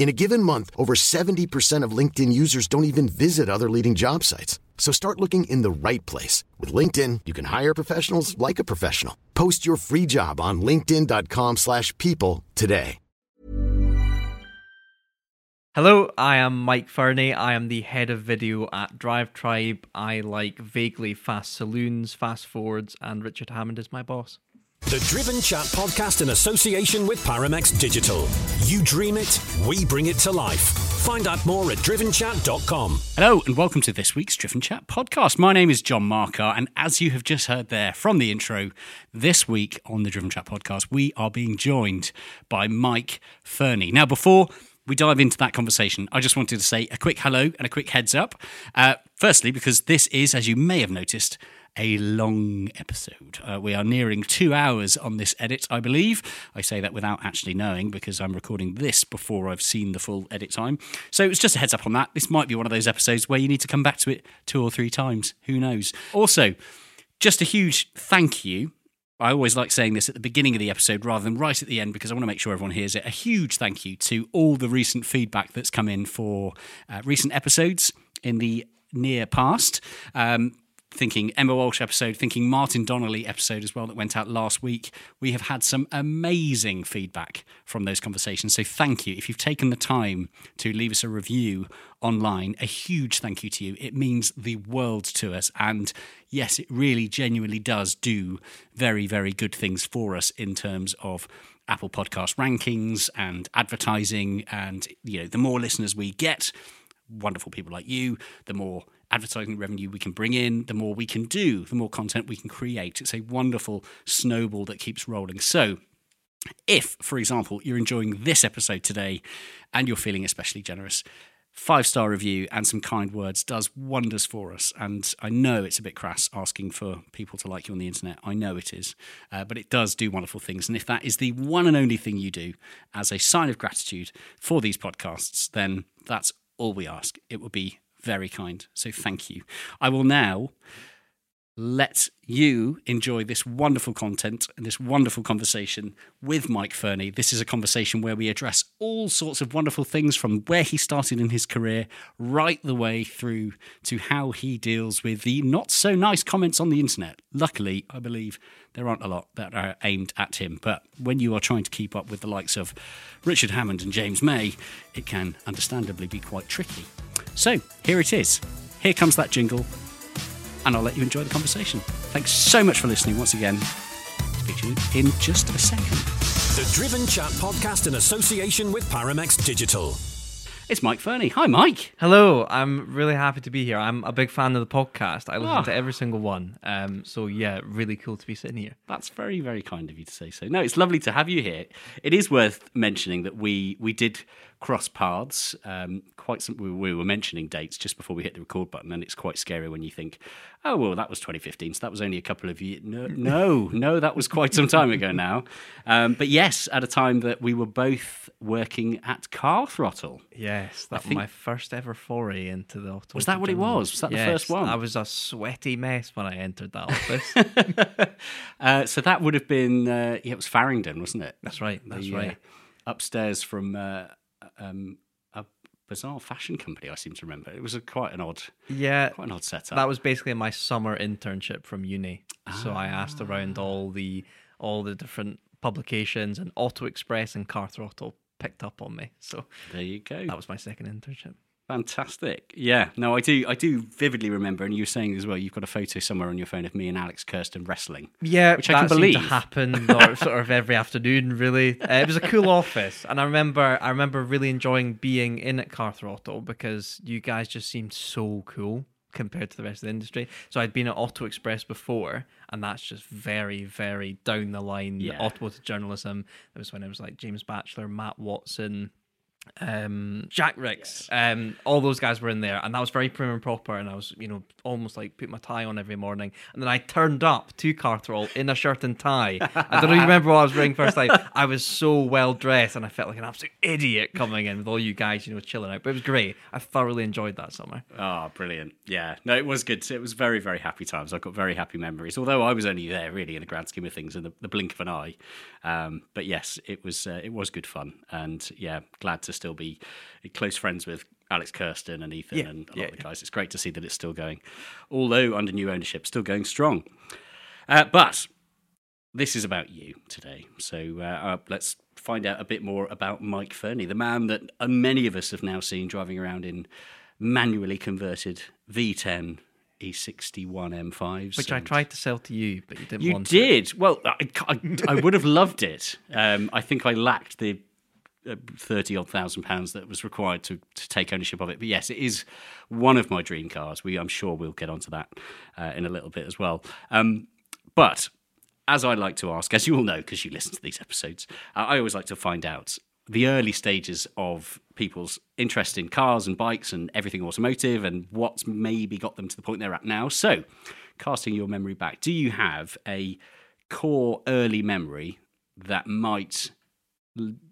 In a given month, over 70% of LinkedIn users don't even visit other leading job sites. So start looking in the right place. With LinkedIn, you can hire professionals like a professional. Post your free job on linkedin.com slash people today. Hello, I am Mike Fernie. I am the head of video at Drive Tribe. I like vaguely fast saloons, fast forwards, and Richard Hammond is my boss. The Driven Chat podcast in association with Paramex Digital. You dream it, we bring it to life. Find out more at drivenchat.com. Hello, and welcome to this week's Driven Chat podcast. My name is John Markar, and as you have just heard there from the intro, this week on the Driven Chat podcast, we are being joined by Mike Fernie. Now, before we dive into that conversation, I just wanted to say a quick hello and a quick heads up. Uh, firstly, because this is, as you may have noticed, a long episode. Uh, we are nearing two hours on this edit, I believe. I say that without actually knowing because I'm recording this before I've seen the full edit time. So it's just a heads up on that. This might be one of those episodes where you need to come back to it two or three times. Who knows? Also, just a huge thank you I always like saying this at the beginning of the episode rather than right at the end because I want to make sure everyone hears it. A huge thank you to all the recent feedback that's come in for uh, recent episodes in the near past. Um, thinking Emma Walsh episode, thinking Martin Donnelly episode as well that went out last week. We have had some amazing feedback from those conversations. So thank you. If you've taken the time to leave us a review online, a huge thank you to you. It means the world to us. And yes, it really genuinely does do very, very good things for us in terms of Apple Podcast rankings and advertising. And, you know, the more listeners we get, wonderful people like you, the more advertising revenue we can bring in, the more we can do, the more content we can create. It's a wonderful snowball that keeps rolling. So, if, for example, you're enjoying this episode today and you're feeling especially generous, five star review and some kind words does wonders for us. And I know it's a bit crass asking for people to like you on the internet. I know it is, uh, but it does do wonderful things. And if that is the one and only thing you do as a sign of gratitude for these podcasts, then that's all we ask. It would be very kind. So thank you. I will now let you enjoy this wonderful content and this wonderful conversation with Mike Fernie. This is a conversation where we address all sorts of wonderful things from where he started in his career right the way through to how he deals with the not so nice comments on the internet. Luckily, I believe there aren't a lot that are aimed at him, but when you are trying to keep up with the likes of Richard Hammond and James May, it can understandably be quite tricky. So, here it is. Here comes that jingle and I'll let you enjoy the conversation. Thanks so much for listening once again. Speak to you in just a second. The Driven Chat podcast in association with Paramex Digital. It's Mike Fernie. Hi, Mike. Hello, I'm really happy to be here. I'm a big fan of the podcast. I listen Ah. to every single one. Um, so yeah, really cool to be sitting here. That's very, very kind of you to say so. No, it's lovely to have you here. It is worth mentioning that we we did cross paths. Um, quite some, we, we were mentioning dates just before we hit the record button, and it's quite scary when you think, oh well, that was 2015, so that was only a couple of years. No, no, no, that was quite some time ago now. Um, but yes, at a time that we were both working at Car Throttle. Yes, that was think- my first ever foray into the automotive. Was that what it was? Was that the first one? I was a sweaty mess when I entered that office. Uh, so that would have been uh, yeah, it was Farringdon, wasn't it? That's right, that's The, uh, right. upstairs from uh, um, a bizarre fashion company. I seem to remember it was a, quite an odd, yeah, quite an odd setup. that was basically my summer internship from uni. So I Ah. asked around all the all the different publications, and Auto Express and Car Throttle picked up on me. So there you go. that was my second internship. Fantastic. Yeah. No, I do. I do vividly remember, and you were saying as well. You've got a photo somewhere on your phone of me and Alex Kersten wrestling. Yeah, Which I can that believe. to happen or sort of every afternoon. Really, uh, it was a cool office, and I remember I remember really enjoying being in at Car Throttle because you guys just seemed so cool compared to the rest of the industry. So I'd been at Auto Express before, and that's just very, very down the line Yeah. automotive journalism. It was when it was like James Batchelor, Matt Watson. Um, Jack Rix, um, all those guys were in there, and that was very prim and proper. And I was, you know, almost like put my tie on every morning. And then I turned up to Car Throttle in a shirt and tie. I don't know if you remember what I was wearing first time. I was so well dressed, and I felt like an absolute idiot coming in with all you guys, you know, chilling out. But it was great. I thoroughly enjoyed that summer. Oh, brilliant. Yeah. No, it was good. It was very, very happy times. I've got very happy memories, although I was only there really in the grand scheme of things in the, the blink of an eye. Um, but yes, it was uh, it was good fun. And yeah, glad to still be close friends with Alex Kersten and Ethan Yeah, and a lot yeah, of the guys. It's great to see that it's still going, although under new ownership, still going strong. Uh, but this is about you today. So uh, uh, let's find out a bit more about Mike Fernie, the man that uh, many of us have now seen driving around in manually converted V10 E61 M5s. Which I tried to sell to you, but you didn't You want to. did. Well, I, I, I would have loved it. Um, I think I lacked the thirty odd thousand pounds that was required to, to take ownership of it. But yes, it is one of my dream cars. We, I'm sure, we'll get onto that uh, in a little bit as well. Um, but as I like to ask, as you all know, because you listen to these episodes, uh, I always like to find out the early stages of people's interest in cars and bikes and everything automotive and what's maybe got them to the point they're at now. So, casting your memory back, do you have a core early memory that might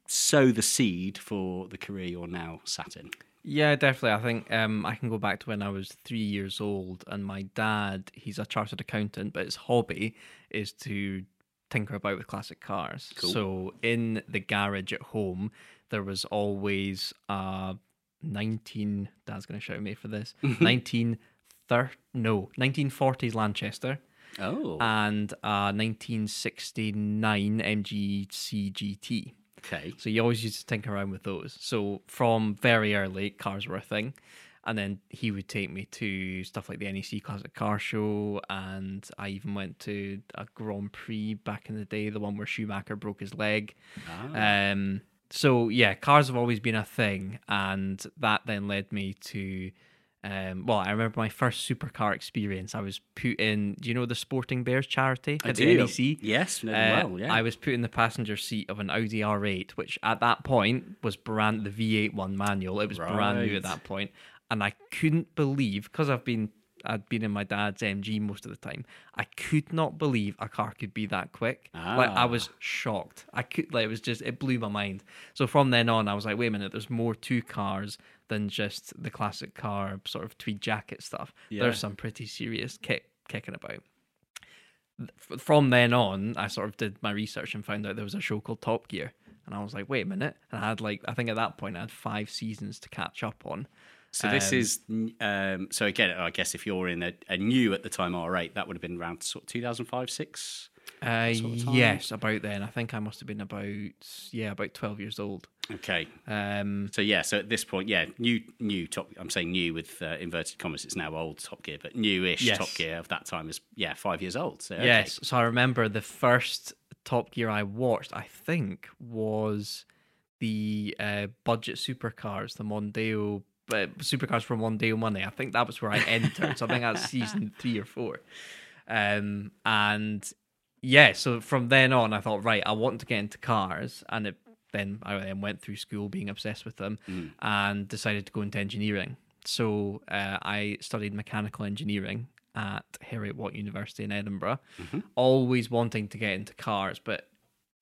sow the seed for the career you're now sat in? Yeah, definitely. I think um, I can go back to when I was three years old, and my dad, he's a chartered accountant, but his hobby is to tinker about with classic cars. So in the garage at home, there was always a 19, dad's going to shout at me for this, 1930, no, 1940s Lanchester Oh, and a 1969 MGC GT. Okay. So you always used to tinker around with those. So from very early, cars were a thing. And then he would take me to stuff like the NEC Classic Car Show. And I even went to a Grand Prix back in the day, the one where Schumacher broke his leg. Um, so yeah, cars have always been a thing. And that then led me to. Um, well, I remember my first supercar experience. I was put in, do you know the Sporting Bears charity I at do. the NEC? Yes, Uh, well, yeah. I was put in the passenger seat of an Audi R8, which at that point was brand the V8 one manual. It was brand new at that point, and I couldn't believe because I've been I'd been in my dad's MG most of the time. I could not believe a car could be that quick. Like I Ah. was shocked. I could like it was just it blew my mind. So from then on, I was like, wait a minute, there's more to cars than just the classic car sort of tweed jacket stuff. Yeah. There's some pretty serious kick kicking about from then on, I sort of did my research and found out there was a show called Top Gear, and I was like, wait a minute, and I had like I think at that point I had five seasons to catch up on. So this Um, is um, so again. I guess if you're in a, a new at the time R8, that would have been around sort of 2005, six. Uh, sort of yes, about then. I think I must have been about yeah, about twelve years old. Okay. Um, So yeah. So at this point, yeah, new, new top. I'm saying new with uh, inverted commas. It's now old Top Gear, but newish Yes. Top Gear of that time is yeah five years old. So okay. Yes, so I remember the first Top Gear I watched. I think was the uh, budget supercars, the Mondeo uh, supercars from one Mondeo money. I think that was where I entered. so I think that's season three or four. Um, and yeah, so from then on, I thought, right, I want to get into cars, and it, then I then went through school being obsessed with them, and decided to go into engineering. So uh, I studied mechanical engineering at Heriot Watt University in Edinburgh, always wanting to get into cars, but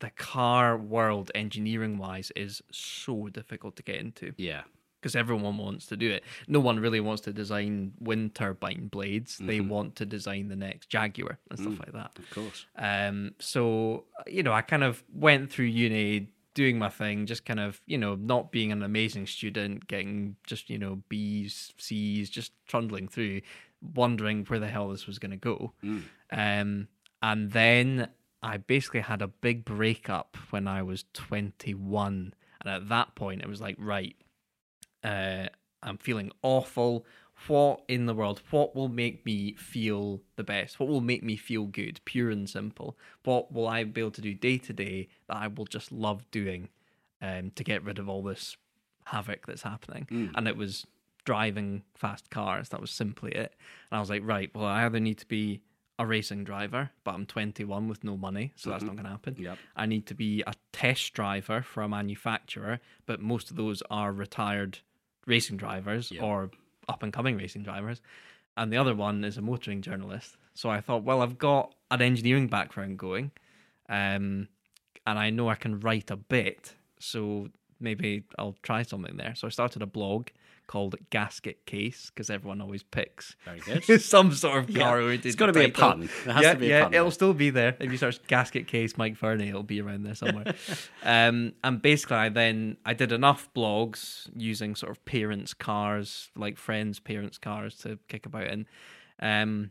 the car world, engineering wise, is so difficult to get into Yeah. Because everyone wants to do it. No one really wants to design wind turbine blades. They want to design the next Jaguar and stuff like that. Of course. Um, so you know, I kind of went through uni doing my thing, just kind of you know not being an amazing student, getting just you know B's, C's, just trundling through, wondering where the hell this was going to go. Um, and then I basically had a big breakup when I was 21, and at that point it was like, right, uh, I'm feeling awful. What in the world? What will make me feel the best? What will make me feel good? Pure and simple. What will I be able to do day to day that I will just love doing um, to get rid of all this havoc that's happening? And it was driving fast cars. That was simply it. And I was like, right, well, I either need to be a racing driver, but I'm 21 with no money, so that's not going to happen. Yep. I need to be a test driver for a manufacturer, but most of those are retired racing drivers or up and coming racing drivers. And the other one is a motoring journalist. So I thought, well, I've got an engineering background going, um, and I know I can write a bit, so maybe I'll try something there. So I started a blog called Gasket Case because everyone always picks Very good. some sort of car oriented. It's gotta be a pun. There has yeah, to be a yeah, pun it'll there. still be there. If you search gasket case Mike Fernie, it'll be around there somewhere. um, and basically, I then I did enough blogs using sort of parents' cars, like friends' parents' cars, to kick about in. Um,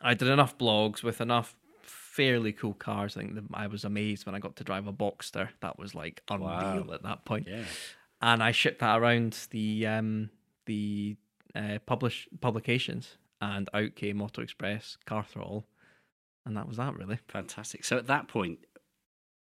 I did enough blogs with enough fairly cool cars. I think that I was amazed when I got to drive a Boxster. That was like unreal Wow. at that point Yeah. And I shipped that around the um, the uh, publish publications, and out came Auto Express, Car Throttle, and that was that really. Fantastic. So at that point,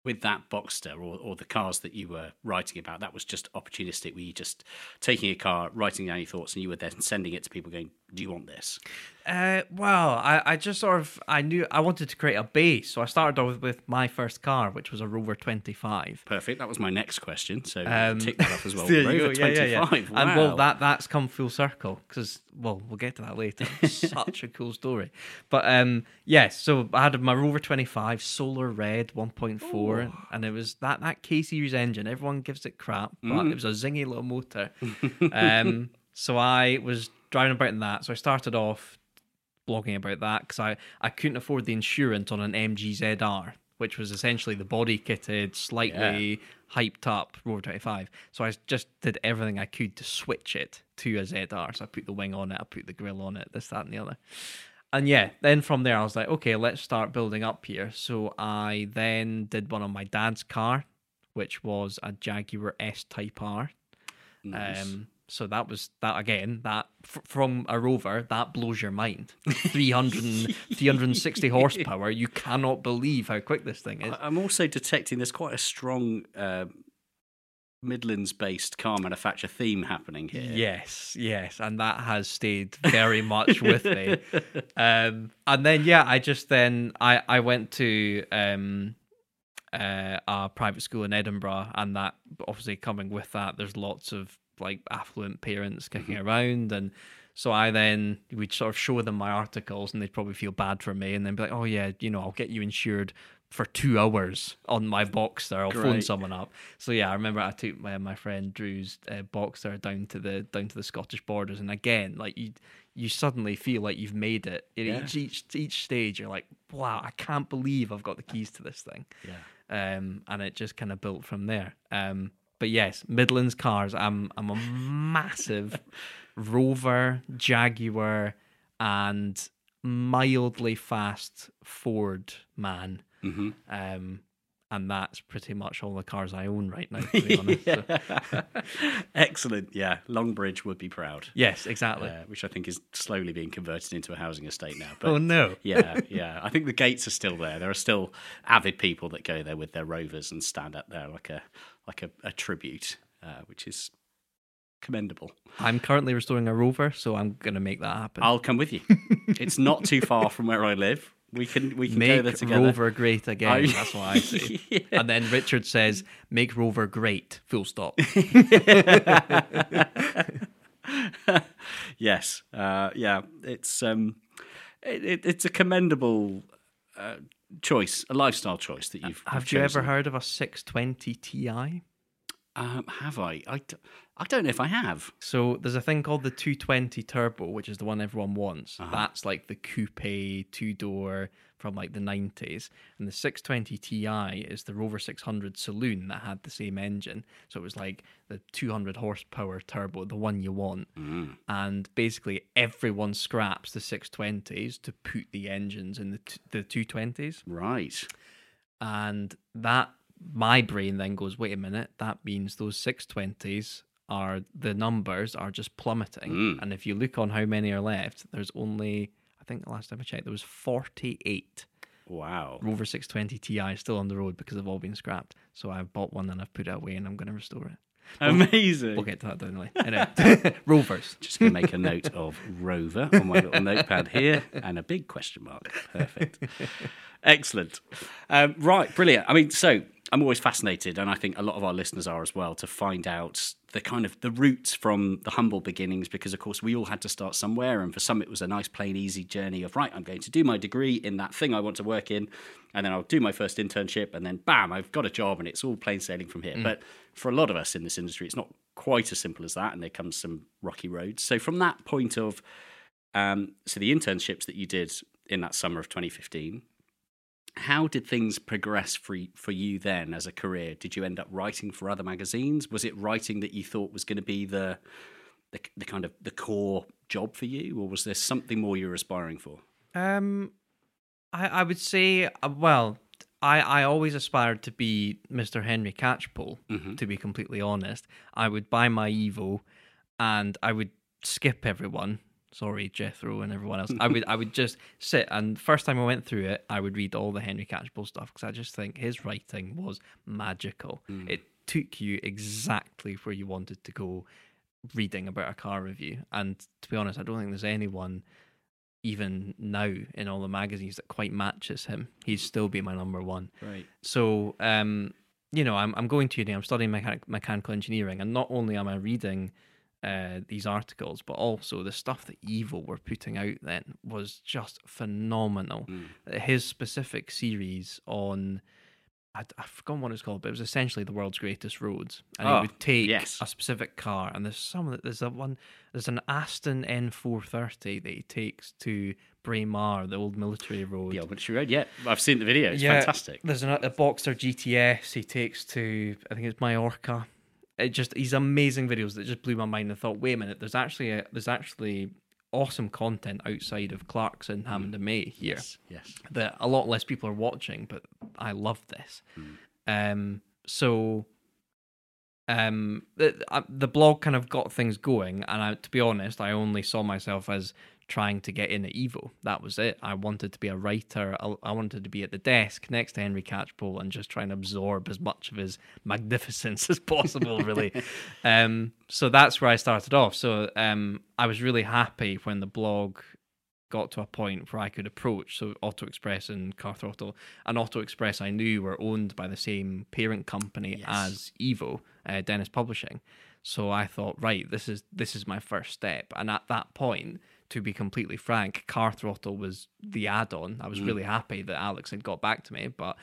with that Boxster or, or the cars that you were writing about, that was just opportunistic. Were you just taking a car, writing down your thoughts, and you were then sending it to people going, Do you want this? Uh, well, I, I just sort of I knew I wanted to create a base, so I started off with my first car, which was a Rover twenty five. Perfect. That was my next question. So Um, tick that off as well. Rover go. Yeah, yeah, yeah. 25. And well, that that's come full circle because well, we'll get to that later. Such a cool story. But um, yes. so I had my Rover twenty five Solar Red one point four, and it was that that K series engine. Everyone gives it crap, but Mm. it was a zingy little motor. um, so I was driving about in that. So I started off blogging about that because I, I couldn't afford the insurance on an MGZR, which was essentially the body kitted, slightly hyped up Rover 25. So I just did everything I could to switch it to a ZR. So I put the wing on it, I put the grill on it, this, that, and the other. And yeah, then from there I was like, okay, let's start building up here. So I then did one on my dad's car, which was a Jaguar S Type R. Um, so that was that again. That f- from a rover that blows your mind. 300, 360 horsepower. You cannot believe how quick this thing is. I'm also detecting there's quite a strong uh, Midlands-based car manufacturer theme happening here. Yes, yes, and that has stayed very much with me. Um, and then yeah, I just then I I went to um, uh, a private school in Edinburgh, and that obviously coming with that, there's lots of like affluent parents kicking around, and so I then we'd sort of show them my articles, and they'd probably feel bad for me, and then be like, oh yeah, you know, I'll get you insured for two hours on my Boxster. I'll phone someone up. So yeah, I remember I took my, my friend Drew's uh, Boxster down to the down to the Scottish borders, and again, like you you suddenly feel like you've made it. At Yeah. Each each each stage, you're like, wow, I can't believe I've got the keys to this thing. Yeah. Um, and it just kind of built from there. Um, but yes, Midlands cars. I'm I'm a massive Rover, Jaguar, and mildly fast Ford man. hmm Um, and that's pretty much all the cars I own right now. To be honest, Excellent. Yeah, Longbridge would be proud. yes, exactly. Uh, which I think is slowly being converted into a housing estate now. But oh no! yeah, yeah. I think the gates are still there. There are still avid people that go there with their rovers and stand up there like a like a, a tribute, uh, which is commendable. I'm currently restoring a rover, so I'm gonna make that happen. I'll come with you. it's not too far from where I live. We can we can go there make together. Rover great again. I- That's what I say. And then Richard says, "Make Rover great." Full stop. Yes, uh, yeah. It's um, it, it, it's a commendable uh, choice, a lifestyle choice that you've. Have you ever heard of a 620 Ti? Um, have I? I, d- I don't know if I have. So there's a thing called the 220 Turbo, which is the one everyone wants. Uh-huh. That's like the coupe two door from like the 90s, and the 620 Ti is the Rover 600 Saloon that had the same engine. So it was like the 200 horsepower turbo, the one you want. Mm. And basically everyone scraps the 620s to put the engines in the t- the 220s, Right. and that my brain then goes, wait a minute, that means those 620s are the numbers are just plummeting. Mm. And if you look on how many are left, there's only I think the last time I checked there was 48 Wow. Rover 620 Ti still on the road because they've all been scrapped. So I've bought one and I've put it away and I'm going to restore it. Amazing. We'll get to that down the line. Anyway, Rovers. Just going to make a note of Rover on my little notepad here and a big question mark. Perfect. Excellent. Um, right, brilliant. I mean, so I'm always fascinated, and I think a lot of our listeners are as well, to find out the kind of the roots from the humble beginnings, because of course we all had to start somewhere, and for some it was a nice, plain, easy journey of right, I'm going to do my degree in that thing I want to work in, and then I'll do my first internship, and then bam, I've got a job, and it's all plain sailing from here. But for a lot of us in this industry, it's not quite as simple as that, and there comes some rocky roads. So from that point of um, so the internships that you did in that summer of 2015, how did things progress for for you then as a career? Did you end up writing for other magazines? Was it writing that you thought was going to be the, the the kind of the core job for you, or was there something more you were aspiring for? Um, I I would say uh, well, I I always aspired to be Mr. Henry Catchpole. To be completely honest, I would buy my Evo, and I would skip everyone. Sorry, Jethro and everyone else. I would I would just sit and first time I went through it, I would read all the Henry Catchpole stuff because I just think his writing was magical. It took you exactly where you wanted to go reading about a car review. And to be honest, I don't think there's anyone even now in all the magazines that quite matches him. He'd still be my number one. Right. So, um, you know, I'm I'm going to uni. I'm studying mechanic, mechanical engineering, and not only am I reading uh, these articles, but also the stuff that Evo were putting out then was just phenomenal. His specific series on. I, I forgot what it's called, but it was essentially the world's greatest roads, and Oh, he would take yes. a specific car, and there's some there's a one there's an Aston N430 that he takes to Braemar, the old military road. The Albany Road. Yeah, I've seen the video. It's fantastic. There's an, a Boxster GTS he takes to I think it's Mallorca. It just these amazing videos that just blew my mind. I thought, wait a minute, there's actually a, there's actually awesome content outside of Clarkson, Hammond and May here Yes. Yes. that a lot less people are watching, but I love this. Um, so, um, the uh, the blog kind of got things going, and I, to be honest, I only saw myself as trying to get in at Evo. That was it. I wanted to be a writer. I, I wanted to be at the desk next to Henry Catchpole and just try and absorb as much of his magnificence as possible. Really. um, so that's where I started off. So um, I was really happy when the blog got to a point where I could approach. So Auto Express and Car Throttle, and Auto Express I knew were owned by the same parent company Yes. as Evo, uh, Dennis Publishing. So I thought, right, this is this is my first step. And at that point, to be completely frank, Car Throttle was the add-on. I was really happy that Alex had got back to me, but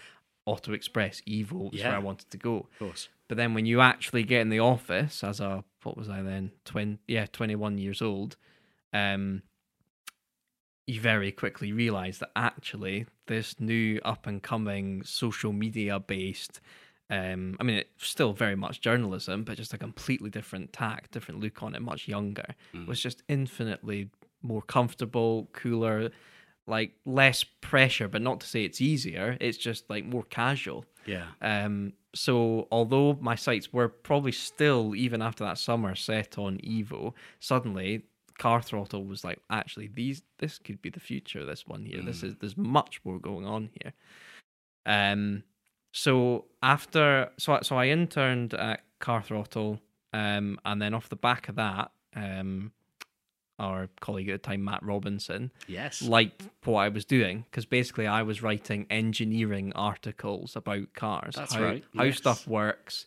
Auto Express Evo was Yeah. where I wanted to go. Of course. But then when you actually get in the office as a what was I then? Twen yeah, twenty one years old, um you very quickly realise that actually this new up and coming social media based um I mean it's still very much journalism, but just a completely different tack, different look on it, much younger, was just infinitely more comfortable, cooler, like less pressure, but not to say it's easier. It's just like more casual. Yeah. Um, so although my sights were probably still, even after that summer, set on Evo, suddenly car throttle was like, actually, these this could be the future. This one here, this is there's much more going on here. Um, so after so so I interned at car throttle, um, and then off the back of that, um, our colleague at the time, Matt Robinson, Yes. liked what I was doing because basically I was writing engineering articles about cars. That's how, right, How yes. stuff works.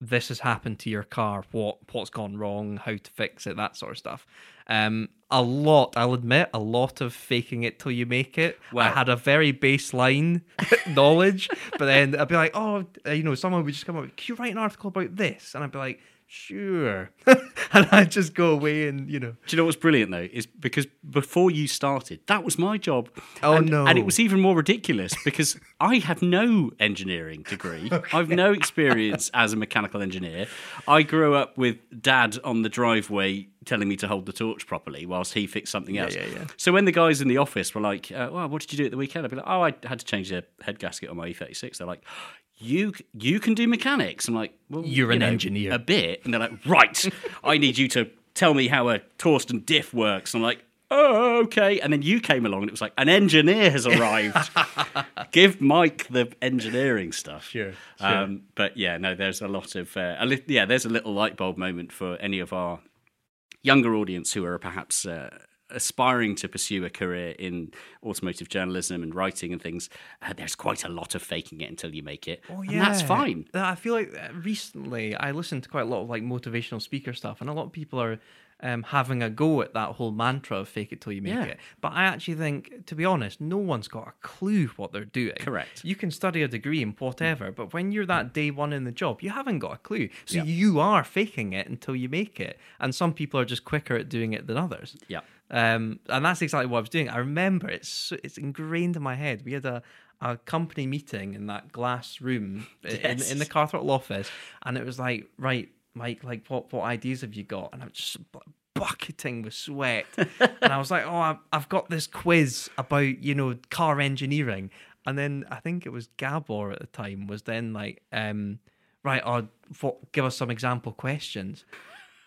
This has happened to your car. What what's gone wrong? How to fix it? That sort of stuff. Um, a lot. I'll admit, a lot of faking it till you make it. I had a very baseline knowledge, but then I'd be like, oh, uh, you know, someone would just come up. Can you write an article about this? And I'd be like, sure. and I'd just go away and you know. Do you know what's brilliant though? Is because before you started, that was my job. Oh, and, no. And it was even more ridiculous because I have no engineering degree. I've no experience as a mechanical engineer. I grew up with dad on the driveway telling me to hold the torch properly whilst he fixed something else. yeah, yeah. So when the guys in the office were like, uh, "Well, what did you do at the weekend?" I'd be like, "Oh, I had to change the head gasket on my E36." They're like. You you can do mechanics. I'm like, well, You're you an know, engineer. A bit, and they're like, right. I need you to tell me how a Torsen diff works. I'm like, oh, okay. And then you came along, and it was like, an engineer has arrived. Give Mike the engineering stuff. Sure, Um, but yeah, no, there's a lot of uh, a li- yeah, there's a little light bulb moment for any of our younger audience who are perhaps. Uh, aspiring to pursue a career in automotive journalism and writing and things uh, there's quite a lot of faking it until you make it and that's fine I feel like uh, recently I listened to quite a lot of like motivational speaker stuff, and a lot of people are um, having a go at that whole mantra of "fake it till you make Yeah. it." But I actually think, to be honest, no one's got a clue what they're doing. Correct. You can study a degree in whatever, but when you're that day one in the job, you haven't got a clue. So Yeah. you are faking it until you make it, and some people are just quicker at doing it than others. yeah Um, and that's exactly what I was doing. I remember it's it's ingrained in my head. We had a, a company meeting in that glass room Yes. in, in the car throttle office, and it was like, right, Mike, like what what ideas have you got? And I'm just bucketing with sweat, and I was like, oh, I've, I've got this quiz about you know car engineering, and then I think it was Gabor at the time was then like, um, right, what, give us some example questions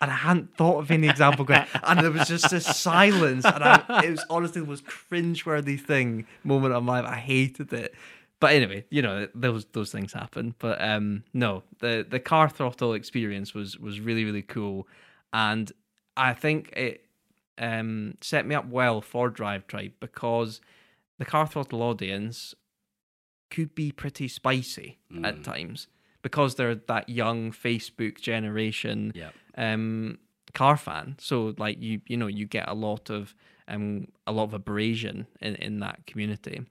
and I hadn't thought of any example questions, and there was just this silence, and I, it was honestly the most cringeworthy thing moment of my life. I hated it, but anyway, you know those those things happen. But um, no, the the car throttle experience was was really really cool, and I think it um set me up well for Drive Tribe because the car throttle audience could be pretty spicy at times because they're that young Facebook generation Yeah. Um car fan. So like you you know you get a lot of um a lot of abrasion in in that community.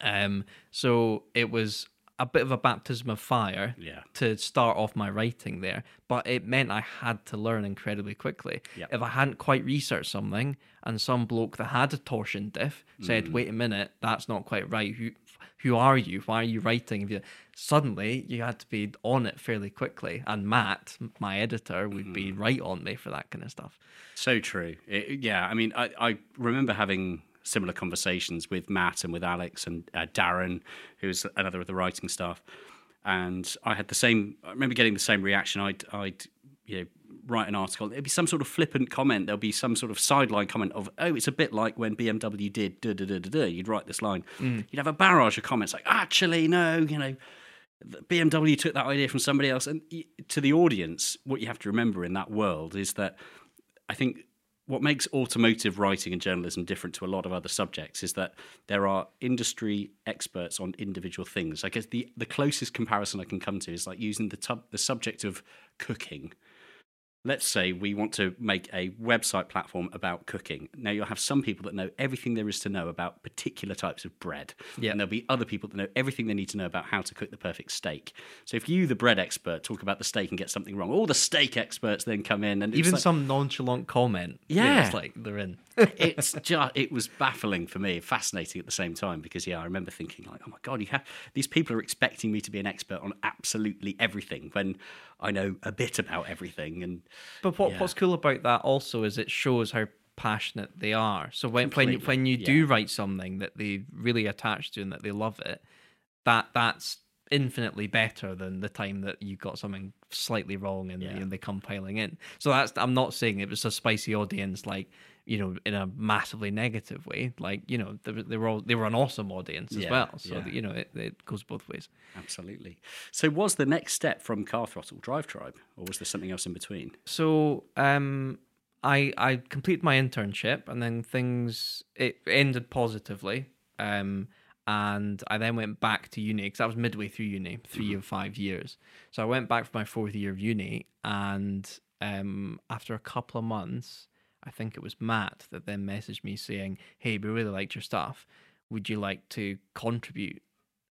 Um so it was a bit of a baptism of fire Yeah. to start off my writing there but it meant i had to learn incredibly quickly. Yep. if i hadn't quite researched something and some bloke that had a torsion diff said wait a minute that's not quite right who are you why are you writing if you suddenly you had to be on it fairly quickly and matt my editor would be right on me for that kind of stuff So true. It, yeah, I mean, I, I remember having similar conversations with Matt and with Alex and uh, Darren, who's another of the writing staff, and I had the same. I remember getting the same reaction. I'd, I'd, you know, write an article. There'd be some sort of flippant comment. There'll be some sort of sideline comment of, "Oh, it's a bit like when BMW did da da da da da." You'd write this line. Mm. You'd have a barrage of comments like, "Actually, no, you know." BMW took that idea from somebody else. And to the audience, what you have to remember in that world is that I think what makes automotive writing and journalism different to a lot of other subjects is that there are industry experts on individual things. I guess the, the closest comparison I can come to is like using the, tub, the subject of cooking. Let's say we want to make a website platform about cooking. Now, you'll have some people that know everything there is to know about particular types of bread. Yeah. And there'll be other people that know everything they need to know about how to cook the perfect steak. So if you, the bread expert, talk about the steak and get something wrong, all the steak experts then come in and even like- some nonchalant comment Yeah. it's like they're in it's just it was baffling for me, fascinating at the same time because yeah, I remember thinking like, oh my god, you have these people are expecting me to be an expert on absolutely everything when I know a bit about everything and But what, Yeah. what's cool about that also is it shows how passionate they are. So when when you, Completely, when you yeah. do write something that they really attach to and that they love it, that that's infinitely better than the time that you got something slightly wrong and Yeah. they, they come piling in. So that's I'm not saying it was a spicy audience like you know in a massively negative way. Like you know they, were- they were all they were an awesome audience as Yeah, well. So yeah. you know it, it goes both ways. Absolutely. So, was the next step from Car Throttle Drive Tribe, or was there something else in between? So um, I I completed my internship and then things it ended positively. Um, and I then went back to uni because I was midway through uni, 3 of five years. So I went back for my fourth year of uni, and um, after a couple of months, I think it was Matt that then messaged me saying, "Hey, we really liked your stuff. Would you like to contribute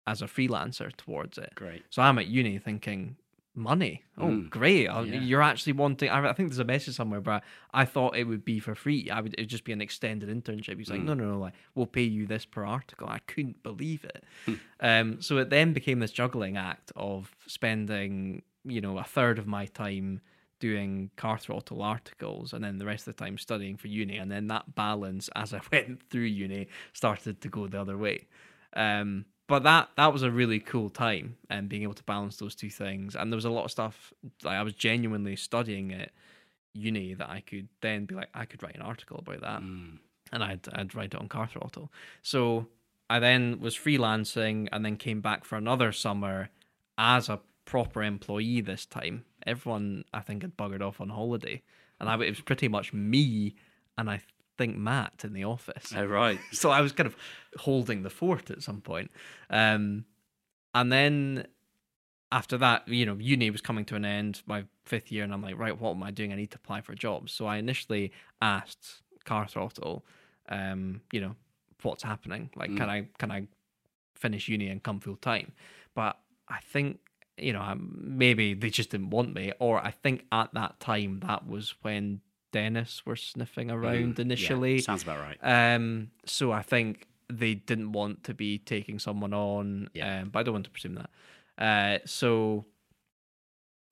as a freelancer towards it?" Great. So I'm at uni thinking, money. Oh, Mm. great! Yeah. You're actually wanting. I I think there's a message somewhere, but I thought it would be for free. I would it would just be an extended internship. He's like, Mm. no, no, no, like we'll pay you this per article. I couldn't believe it. Hmm. um, so it then became this juggling act of spending, you know, a third of my time doing car throttle articles and then the rest of the time studying for uni and then that balance as i went through uni started to go the other way. Um, but that that was a really cool time and being able to balance those two things. And there was a lot of stuff like i was genuinely studying at uni that i could then be like i could write an article about that. Mm. and I'd, I'd write it on car throttle so i then was freelancing and then came back for another summer as a proper employee this time everyone i think had buggered off on holiday and I, it was pretty much me and i think matt in the office Oh, right. so I was kind of holding the fort at some point. Um, and then after that, you know, uni was coming to an end, my fifth year, and I'm like, right, what am I doing? I need to apply for jobs. So I initially asked Car Throttle, um, you know, what's happening? Like, can I can I finish uni and come full time? But I think you know, um, maybe they just didn't want me, or I think at that time that was when Dennis were sniffing around Mm, yeah, initially. sounds about right. Um, so I think they didn't want to be taking someone on, Yeah. um, but I don't want to presume that. Uh, so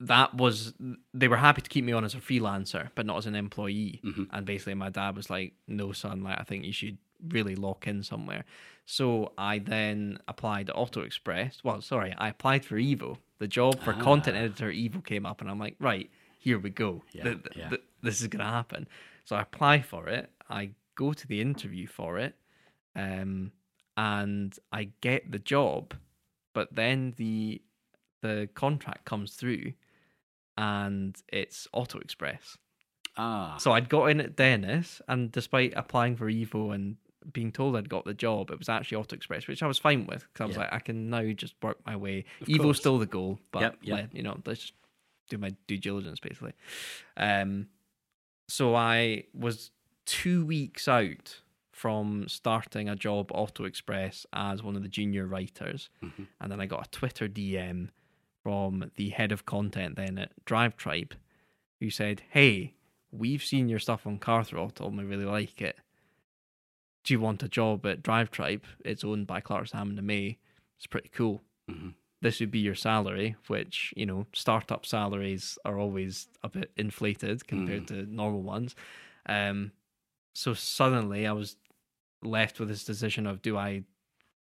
that was they were happy to keep me on as a freelancer, but not as an employee. Mhm. And basically, my dad was like, "No, son, like I think you should really lock in somewhere." So I then applied at Auto Express. Well, sorry, I applied for Evo. The job for content editor Evo came up, and I'm like, right, here we go. Yeah, Th- th- yeah. th- this is gonna happen. So I apply for it. I go to the interview for it, um, and I get the job. But then the the contract comes through, and it's Auto Express. Ah, So I'd got in at Dennis, and despite applying for Evo and being told I'd got the job, it was actually Auto Express, which I was fine with because I was Yeah. like, I can now just work my way. Of Evo's course. still the goal, but Yep, yep. let- you know, let's just do my due diligence basically. Um, so I was two weeks out from starting a job Auto Express as one of the junior writers, Mhm. and then I got a Twitter DM from the head of content then at Drive Tribe, who said, "Hey, we've seen your stuff on Car Throttle and we really like it. Do you want a job at Drive Tribe? It's owned by Clarkson Hammond and May. It's pretty cool. Mhm. This would be your salary, which you know, startup salaries are always a bit inflated compared to normal ones. Um, so suddenly I was left with this decision of do I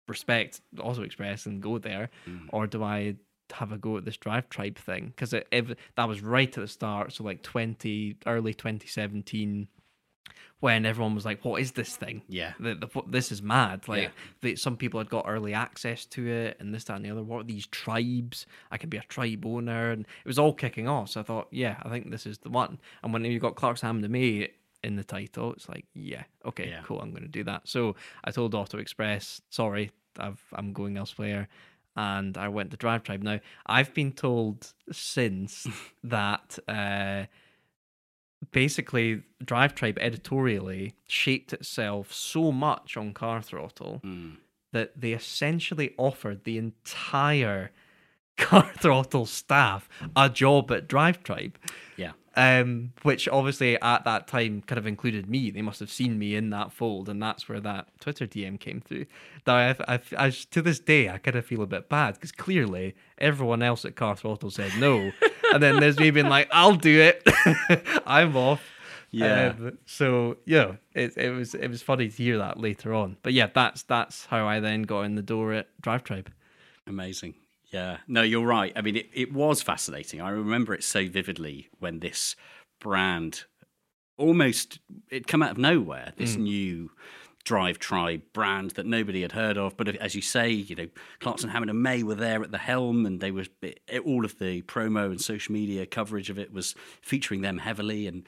respect Auto Express and go there, Mm. or do I have a go at this Drive Tribe thing? Because that was right at the start, so like twenty early twenty seventeen, when everyone was like, "What is this thing?" yeah. The, the, this is mad. Like Yeah. the, some people had got early access to it, and this, that, and the other. What are these tribes? I could be a tribe owner, and it was all kicking off. So I thought, yeah, I think this is the one. And when you got Clarkson Hammond and May in the title, it's like, yeah, okay, Yeah. cool, I'm going to do that. So I told Auto Express, sorry, I've, I'm going elsewhere. And I went to Drive Tribe. Now, I've been told since that uh, basically Drive Tribe editorially shaped itself so much on Car Throttle Mm. that they essentially offered the entire Car Throttle staff a job at Drive Tribe. Yeah. Um, which obviously at that time kind of included me. They must have seen me in that fold, and that's where that Twitter DM came through. Now, I've, I've, I, to this day, I kind of feel a bit bad because clearly everyone else at Car Throttle said no, and then there's me being like, "I'll do it. I'm off." Yeah. Um, so yeah, it it was it was funny to hear that later on. But yeah, that's that's how I then got in the door at Drive Tribe. Amazing. Yeah, no, you're right. I mean, it, it was fascinating. I remember it so vividly when this brand almost it come out of nowhere. This mm. new Drive Tribe brand that nobody had heard of, but as you say, you know, Clarkson, Hammond, and May were there at the helm, and they were it, all of the promo and social media coverage of it was featuring them heavily. And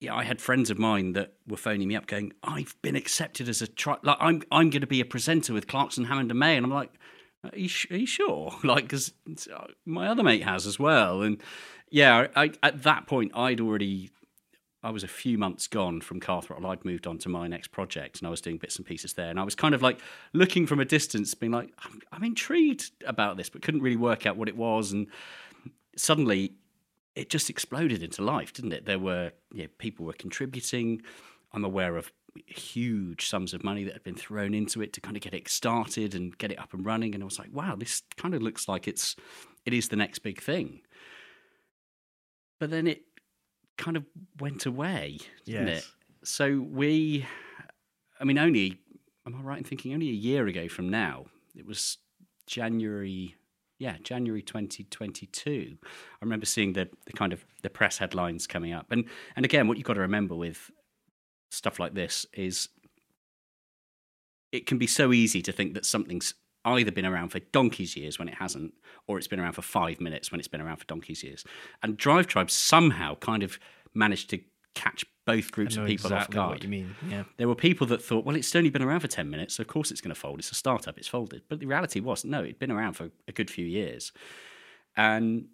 yeah, I had friends of mine that were phoning me up, going, "I've been accepted as a tri- like I'm I'm going to be a presenter with Clarkson, Hammond, and May," and I'm like. Are you, are you sure? Like, because my other mate has as well, and yeah, I, at that point, I'd already I was a few months gone from Car Throttle. I'd moved on to my next project and I was doing bits and pieces there. And I was kind of like looking from a distance, being like, I'm, I'm intrigued about this, but couldn't really work out what it was. And suddenly it just exploded into life, didn't it? There were yeah, people were contributing. I'm aware of huge sums of money that had been thrown into it to kind of get it started and get it up and running. And I was like, wow, this kind of looks like it's it is the next big thing. But then it kind of went away, didn't Yes. it? So we, I mean, only, am I right in thinking only a year ago from now? It was January, yeah, January 2022. I remember seeing the, the kind of the press headlines coming up. And, and again, what you've got to remember with stuff like this is it can be so easy to think that something's either been around for donkey's years when it hasn't, or it's been around for five minutes when it's been around for donkey's years. And Drive Tribe somehow kind of managed to catch both groups of people exactly off guard. what you mean. Yeah. There were people that thought, well, it's only been around for 10 minutes, so of course it's going to fold. It's a startup, it's folded. But the reality was, no, it'd been around for a good few years. And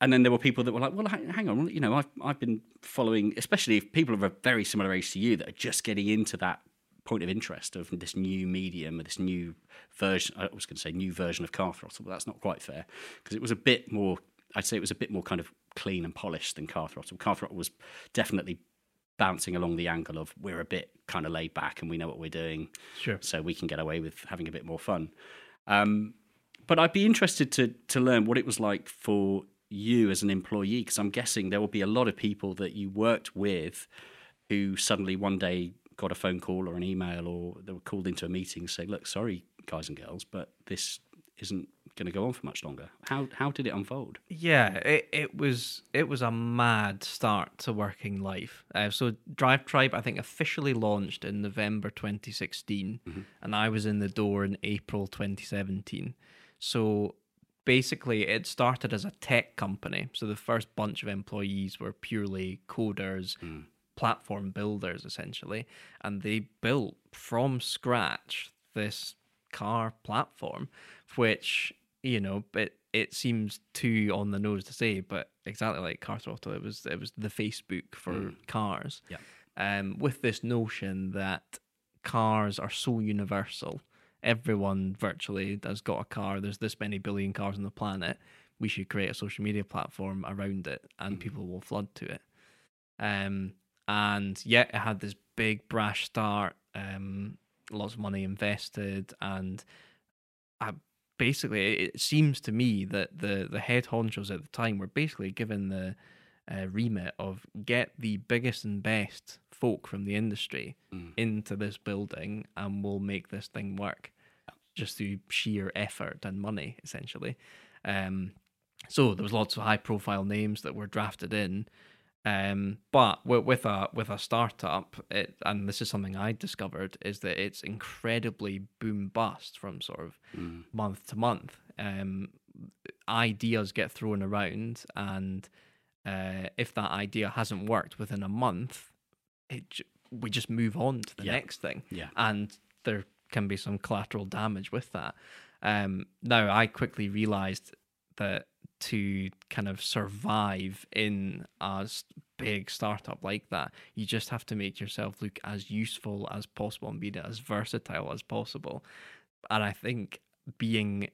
and then there were people that were like, well, hang on, you know, I've, I've been following, especially if people of a very similar age to you that are just getting into that point of interest of this new medium, or this new version, I was going to say new version of Car Throttle, but that's not quite fair because it was a bit more, I'd say it was a bit more kind of clean and polished than Car Throttle. Car Throttle was definitely bouncing along the angle of we're a bit kind of laid back and we know what we're doing, Sure. so we can get away with having a bit more fun. Um, but I'd be interested to to learn what it was like for you as an employee, because I'm guessing there will be a lot of people that you worked with who suddenly one day got a phone call or an email or they were called into a meeting saying, "Look, sorry, guys and girls, but this isn't going to go on for much longer." How how did it unfold? Yeah, it, it was it was a mad start to working life. Uh, so Drive Tribe, I think, officially launched in November 2016, and I was in the door in April 2017. So basically, it started as a tech company. So the first bunch of employees were purely coders, platform builders, essentially, and they built from scratch this car platform, which you know, but it seems too on the nose to say, but exactly like Car Throttle, it was it was the Facebook for cars. Yeah. Um, with this notion that cars are so universal, everyone virtually has got a car. There's this many billion cars on the planet. We should create a social media platform around it, and people will flood to it. Um, and yet it had this big brash start, um, lots of money invested, and I basically it seems to me that the the head honchos at the time were basically given the uh, remit of get the biggest and best folk from the industry into this building, and we'll make this thing work just through sheer effort and money, essentially. Um, so there was lots of high profile names that were drafted in. Um, but with, a with a startup, it, and this is something I discovered, is that it's incredibly boom bust from sort of month to month. Um, ideas get thrown around, and uh, if that idea hasn't worked within a month, it we just move on to the Yeah. next thing. Yeah. and there can be some collateral damage with that. Um, now, I quickly realized that to kind of survive in a big startup like that, you just have to make yourself look as useful as possible and be as versatile as possible. And I think being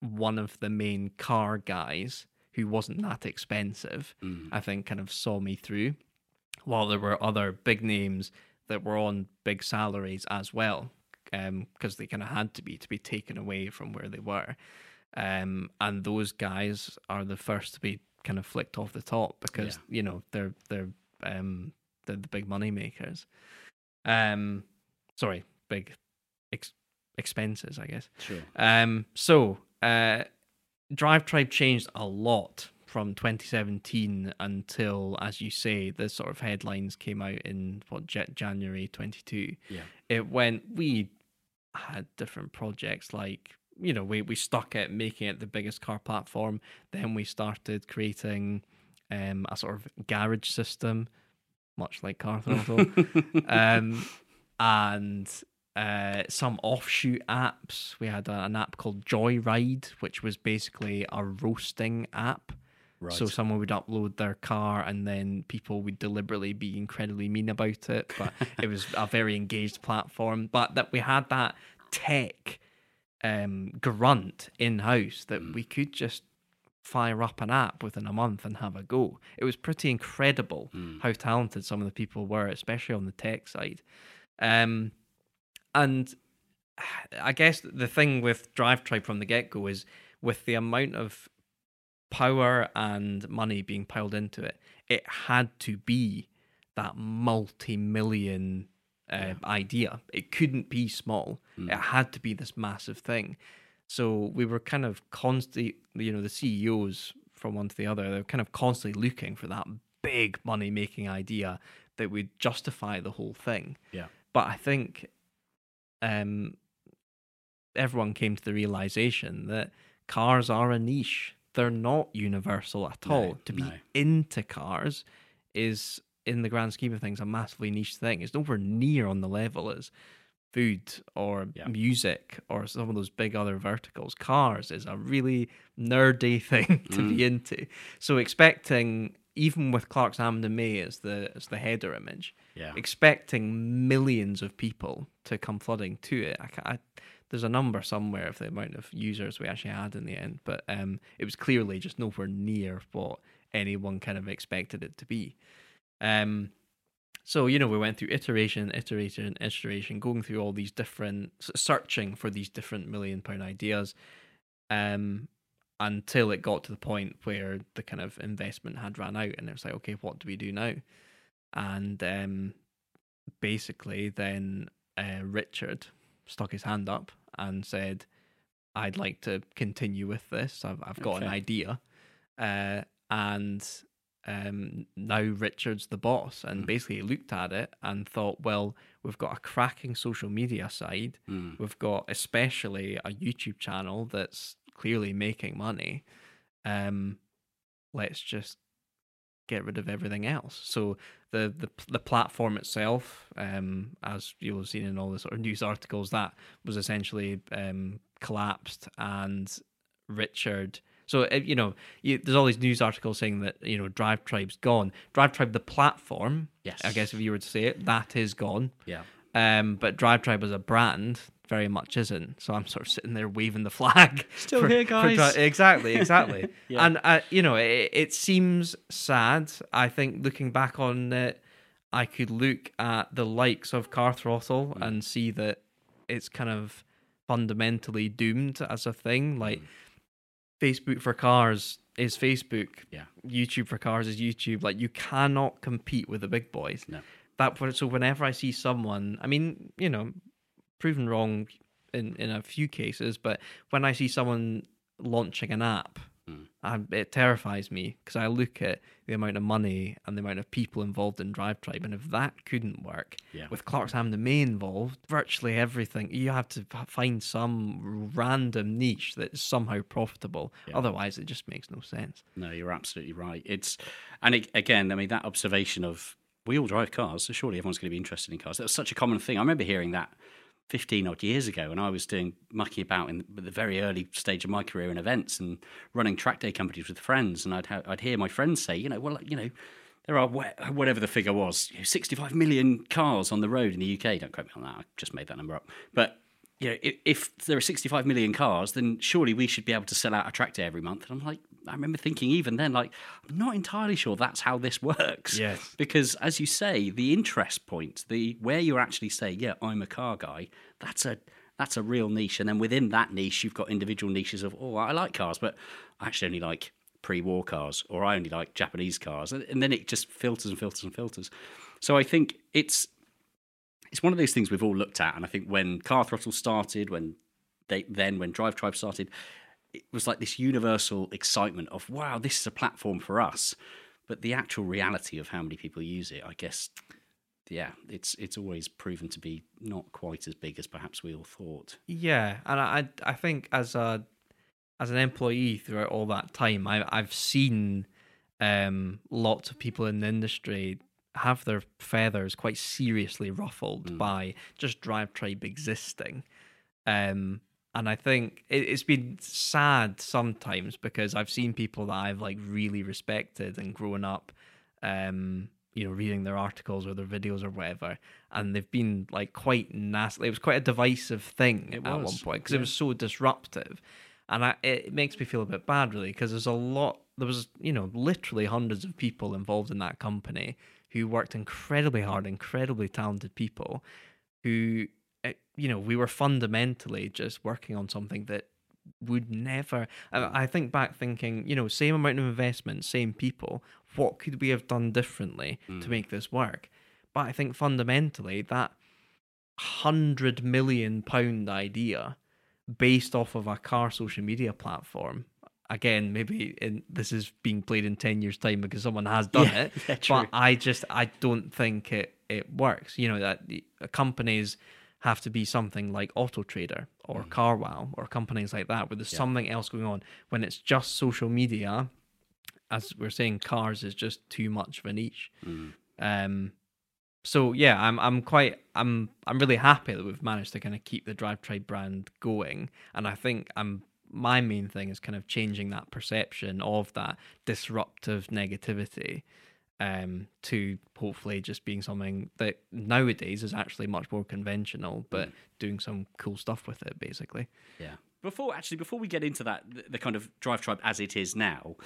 one of the main car guys who wasn't that expensive, I think kind of saw me through. While there were other big names that were on big salaries as well, because they kind of had to be to be taken away from where they were. Um, and those guys are the first to be kind of flicked off the top because you know they're they're um they're the big money makers. Um, sorry, big ex- expenses, I guess. Sure. Um, so uh, Drive Tribe changed a lot from 2017 until, as you say, the sort of headlines came out in what January 22. Yeah. It went. We had different projects like you know we we stuck at making it the biggest car platform. Then we started creating um, a sort of garage system, much like Car Throttle, um, and uh, some offshoot apps. We had a, an app called Joyride, which was basically a roasting app. Right. So someone would upload their car, and then people would deliberately be incredibly mean about it. But it was a very engaged platform. But that we had that tech um, grunt in house that we could just fire up an app within a month and have a go. It was pretty incredible how talented some of the people were, especially on the tech side. Um, and I guess the thing with Drive Tribe from the get go is with the amount of power and money being piled into it, it had to be that multi million uh, idea. It couldn't be small, it had to be this massive thing. So we were kind of constantly, you know, the CEOs from one to the other, they're kind of constantly looking for that big money making idea that would justify the whole thing. Yeah. But I think um, everyone came to the realization that cars are a niche. They're not universal at No, all. to be no. into cars is, in the grand scheme of things, a massively niche thing. It's nowhere near on the level as food or Yeah. music or some of those big other verticals. Cars is a really nerdy thing to Mm. be into. So expecting, even with Clarkson Hammond and May as the as the header image, Yeah. expecting millions of people to come flooding to it. I, I, there's a number somewhere of the amount of users we actually had in the end, but um, it was clearly just nowhere near what anyone kind of expected it to be. Um, so you know, we went through iteration, iteration, iteration, going through all these different, searching for these different million pound ideas, um, until it got to the point where the kind of investment had ran out, and it was like, okay, what do we do now? And um, basically, then uh, Richard stuck his hand up and said, "I'd like to continue with this. I've I've got an idea," uh, and um, now Richard's the boss, and basically he looked at it and thought, "Well, we've got a cracking social media side. Mm. We've got especially a YouTube channel that's clearly making money. Um, let's just get rid of everything else. So the the the platform itself, um, as you'll have seen in all the sort of news articles, that was essentially um, collapsed, and Richard. So uh, you know, you, there's all these news articles saying that you know Drive Tribe's gone. Drive Tribe, the platform, Yes. I guess if you were to say it, that is gone. Yeah. Um, but Drive Tribe as a brand very much isn't. So I'm sort of sitting there waving the flag. Still here, guys. Dri- exactly, exactly. Yeah. And uh, you know, it, it seems sad. I think looking back on it, I could look at the likes of Car Throttle Mm. and see that it's kind of fundamentally doomed as a thing. Mm. Like Facebook for cars is Facebook. Yeah. YouTube for cars is YouTube. Like you cannot compete with the big boys. No. That so whenever I see someone, I mean, you know, proven wrong in in a few cases, but when I see someone launching an app, Mm. I, it terrifies me because I look at the amount of money and the amount of people involved in Drive Tribe, and if that couldn't work Yeah. with Clarkson Hammond and May involved, virtually everything you have to find some random niche that's somehow profitable. Yeah. Otherwise, it just makes no sense. No, you're absolutely right. It's and it, again, I mean that observation of we all drive cars, so surely everyone's going to be interested in cars. That was such a common thing. I remember hearing that 15 odd years ago when I was doing mucking about in the very early stage of my career in events and running track day companies with friends, and I'd ha- I'd hear my friends say, you know, well, you know. There are wh- whatever the figure was, you know, 65 million cars on the road in the UK. Don't quote me on that. I just made that number up. But you know, if, if there are 65 million cars, then surely we should be able to sell out a track day every month. And I'm like, I remember thinking even then, like, I'm not entirely sure that's how this works. Yes. Because as you say, the interest point, the where you're actually say, yeah, I'm a car guy, that's a that's a real niche. And then within that niche, you've got individual niches of, oh, I like cars, but I actually only like pre-war cars, or I only like Japanese cars, and, and then it just filters and filters and filters. So I think it's it's one of those things we've all looked at, and I think when Car Throttle started, when they then when Drive Tribe started, it was like this universal excitement of wow, this is a platform for us. But the actual reality of how many people use it, I guess, yeah, it's it's always proven to be not quite as big as perhaps we all thought. Yeah, and I I think as a as an employee throughout all that time, I I've seen um, lots of people in the industry have their feathers quite seriously ruffled by just Drive Tribe existing. Um, and I think it, it's been sad sometimes because I've seen people that I've like really respected and grown up, um, you know, reading their articles or their videos or whatever, and they've been like quite nasty. It was quite a divisive thing It at one point because it was so disruptive, and I, it makes me feel a bit bad really because there's a lot. There was you know literally hundreds of people involved in that company who worked incredibly hard, incredibly talented people who eh, you know we were fundamentally just working on something that would never I I think back thinking you know same amount of investment same people what could we have done differently to make this work? But I think fundamentally that 100 million pound idea based off of a car social media platform again maybe in, this is being played in 10 years time because someone has done Yeah, it yeah, but I just I don't think it it works. You know that the uh, companies have to be something like Auto Trader or CarWow or companies like that where there's something else going on. When it's just social media, as we're saying, cars is just too much of a niche. Um, so yeah, I'm I'm quite I'm I'm really happy that we've managed to kind of keep the Drive Tribe brand going, and I think I'm my main thing is kind of changing that perception of that disruptive negativity um, to hopefully just being something that nowadays is actually much more conventional, but doing some cool stuff with it, basically. Yeah. Before actually, before we get into that, the, the kind of Drive Tribe as it is now,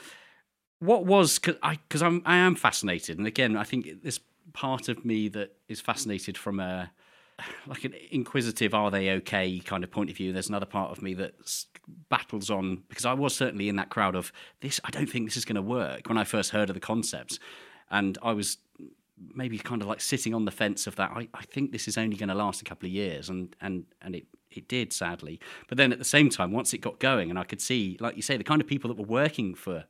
what was because I because I'm I am fascinated, and again, I think this part of me that is fascinated from a like an inquisitive, are they okay kind of point of view. There's another part of me that battles on because I was certainly in that crowd of this. I don't think this is going to work when I first heard of the concepts, and I was maybe kind of like sitting on the fence of that. I, I think this is only going to last a couple of years, and and and it it did sadly. But then at the same time, once it got going, and I could see, like you say, the kind of people that were working for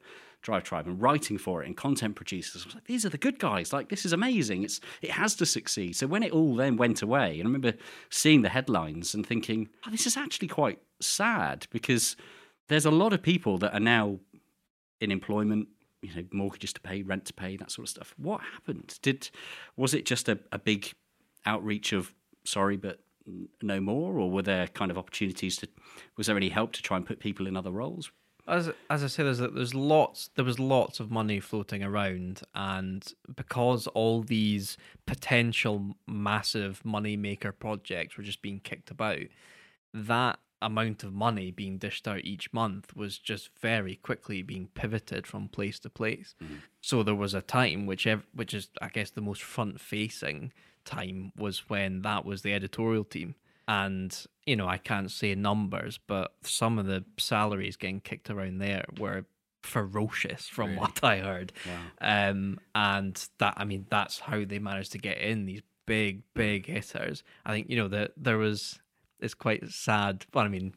Drive Tribe and writing for it and content producers, I was like, these are the good guys. Like this is amazing. It's it has to succeed. So when it all then went away, and I remember seeing the headlines and thinking, oh, this is actually quite sad because there's a lot of people that are now in employment you know mortgages to pay rent to pay that sort of stuff what happened did was it just a, a big outreach of sorry but no more or were there kind of opportunities to was there any help to try and put people in other roles As as I say, there's there's lots there was lots of money floating around, and because all these potential massive money maker projects were just being kicked about, that amount of money being dished out each month was just very quickly being pivoted from place to place. Mm-hmm. So there was a time which ev- which is I guess the most front facing time was when that was the editorial team. And you know, I can't say numbers, but some of the salaries getting kicked around there were ferocious from what I heard. Um, and that I mean, that's how they managed to get in these big, big hitters. I think you know that there was. It's quite sad. Well, I mean,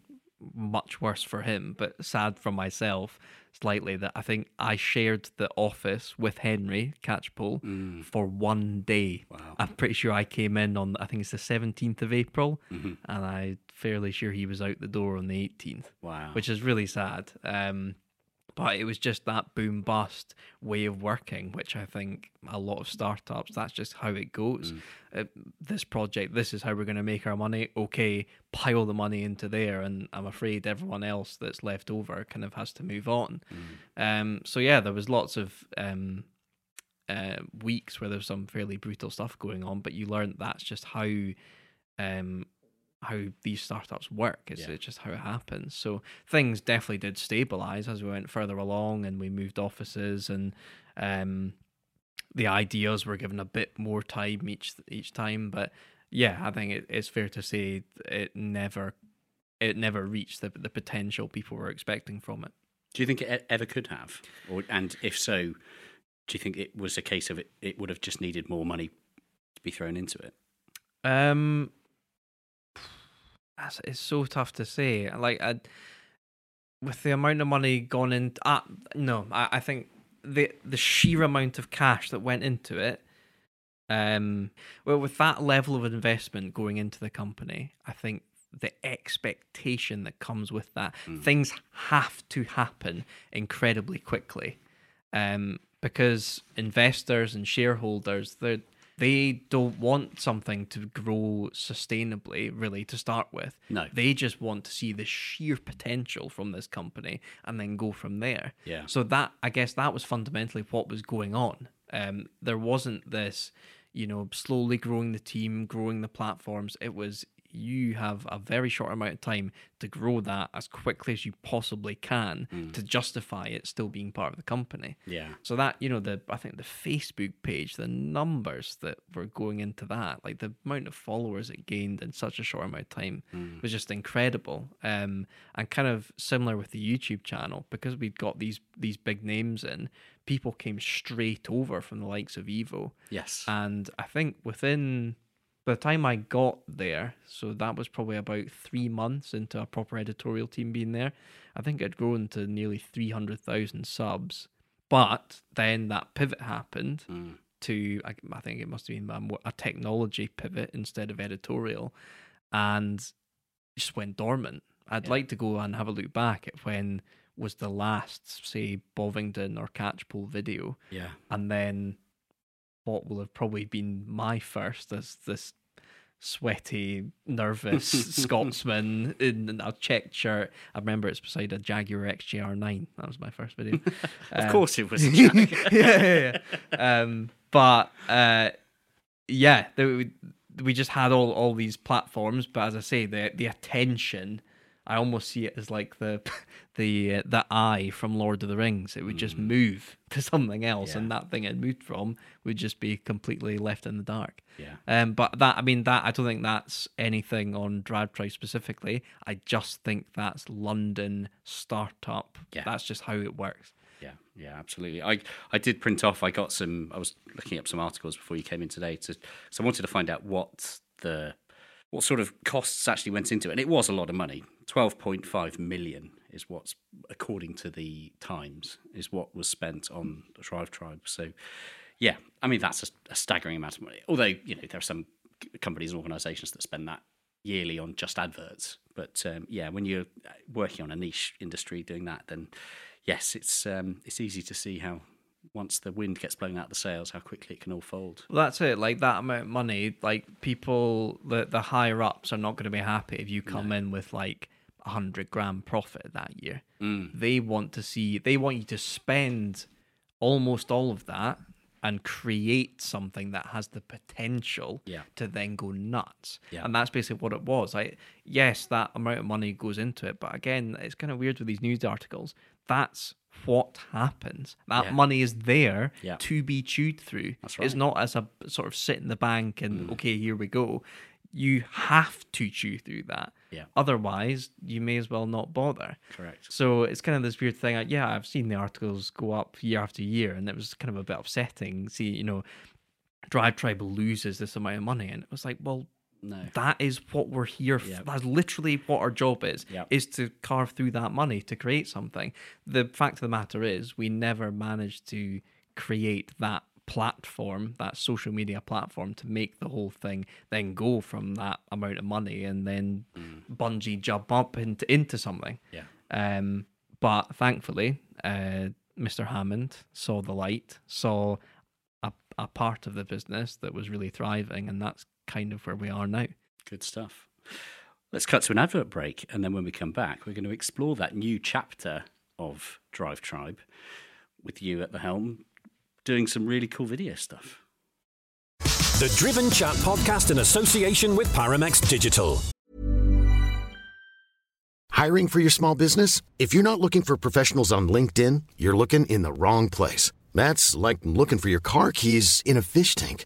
much worse for him, but sad for myself slightly that I think I shared the office with Henry Catchpole for one day. Wow. I'm pretty sure I came in on I think it's the 17th of April, and I'm fairly sure he was out the door on the 18th. Wow. which is really sad. Um, but it was just that boom bust way of working, which I think a lot of startups, that's just how it goes. Uh, this project, this is how we're going to make our money. Okay, pile the money into there. And I'm afraid everyone else that's left over kind of has to move on. Um, so, yeah, there was lots of. Um, uh, weeks where there's some fairly brutal stuff going on, but you learn that's just how um, how these startups work. It's, Yeah. it's just how it happens. So things definitely did stabilize as we went further along and we moved offices and um, the ideas were given a bit more time each each time. But yeah, I think it, it's fair to say it never it never reached the the potential people were expecting from it. do you think it ever could have or and if so do you think it was a case of it it would have just needed more money to be thrown into it Um, that's, it's so tough to say. Like, I, with the amount of money gone in, uh, no, I, I think the the sheer amount of cash that went into it. Um, well, with that level of investment going into the company, I think the expectation that comes with that things have to happen incredibly quickly, um, because investors and shareholders they they don't want something to grow sustainably really to start with. No. they just want to see the sheer potential from this company and then go from there. Yeah. So that I guess that was fundamentally what was going on. Um, there wasn't this, you know, slowly growing the team, growing the platforms. It was you have a very short amount of time to grow that as quickly as you possibly can to justify it still being part of the company. Yeah. So that you know the I think the Facebook page, the numbers that were going into that, like the amount of followers it gained in such a short amount of time was just incredible. Um, and kind of similar with the YouTube channel because we'd got these these big names in, people came straight over from the likes of Evo. Yes. And I think within by the time I got there, so that was probably about three months into a proper editorial team being there, I think it'd grown to nearly 300,000 subs. But then that pivot happened hmm. to, I, I think it must have been a, more- a technology pivot instead of editorial, and just went dormant. I'd like to go and have a look back at when was the last, say, Bovingdon or Catchpole video yeah. and then what will have probably been my first as this sweaty, nervous Scotsman in a checked shirt. I remember it's beside a Jaguar XJR9. That was my first video. Of Um, course it was. Yeah, yeah, yeah. Um, but uh, yeah, we, we just had all, all these platforms. But as I say, the the attention, I almost see it as like the the uh, the eye from Lord of the Rings. It would just move to something else, and that thing it moved from would just be completely left in the dark. Yeah. Um, but that I mean that I don't think that's anything on DriveTribe specifically. I just think that's London startup. Yeah. That's just how it works. Yeah, yeah, absolutely. I I did print off. I got some. I was looking up some articles before you came in today to. So I wanted to find out what the what sort of costs actually went into it, and it was a lot of money. Twelve point five million is what's according to the Times is what was spent on the Drive Tribe. So, yeah, I mean that's a, a staggering amount of money. Although you know there are some companies and organisations that spend that yearly on just adverts. But um, yeah, when you're working on a niche industry doing that, then yes, it's um, it's easy to see how once the wind gets blown out of the sails, how quickly it can all fold. Well, that's it. Like that amount of money, like people, the the higher ups are not going to be happy if you come in with like a hundred grand profit that year. Mm. They want to see, they want you to spend almost all of that and create something that has the potential Yeah. to then go nuts. Yeah. And that's basically what it was. Like, yes, that amount of money goes into it, but again, it's kind of weird with these news articles. That's what happens. That Yeah. money is there Yeah. to be chewed through. That's It's not as a sort of sit in the bank and Mm. okay, here we go. You have to chew through that. Yeah. Otherwise, you may as well not bother. Correct. So it's kind of this weird thing. Like, yeah, I've seen the articles go up year after year, and it was kind of a bit upsetting. See, you know, Drive Tribe loses this amount of money, and it was like, well, No. that is what we're here for. Yeah. That's literally what our job is, Yeah. is to carve through that money to create something. The fact of the matter is, we never managed to create that platform, that social media platform, to make the whole thing then go from that amount of money and then bungee jump up into into something. Yeah. Um, but thankfully, uh, Mr. Hammond saw the light, saw a, a part of the business that was really thriving, and that's kind of where we are now. Good stuff. Let's cut to an advert break, and then when we come back, we're going to explore that new chapter of Drive Tribe with you at the helm, doing some really cool video stuff. The Driven Chat podcast in association with Paramex Digital. Hiring for your small business? If you're not looking for professionals on LinkedIn, you're looking in the wrong place. That's like looking for your car keys in a fish tank.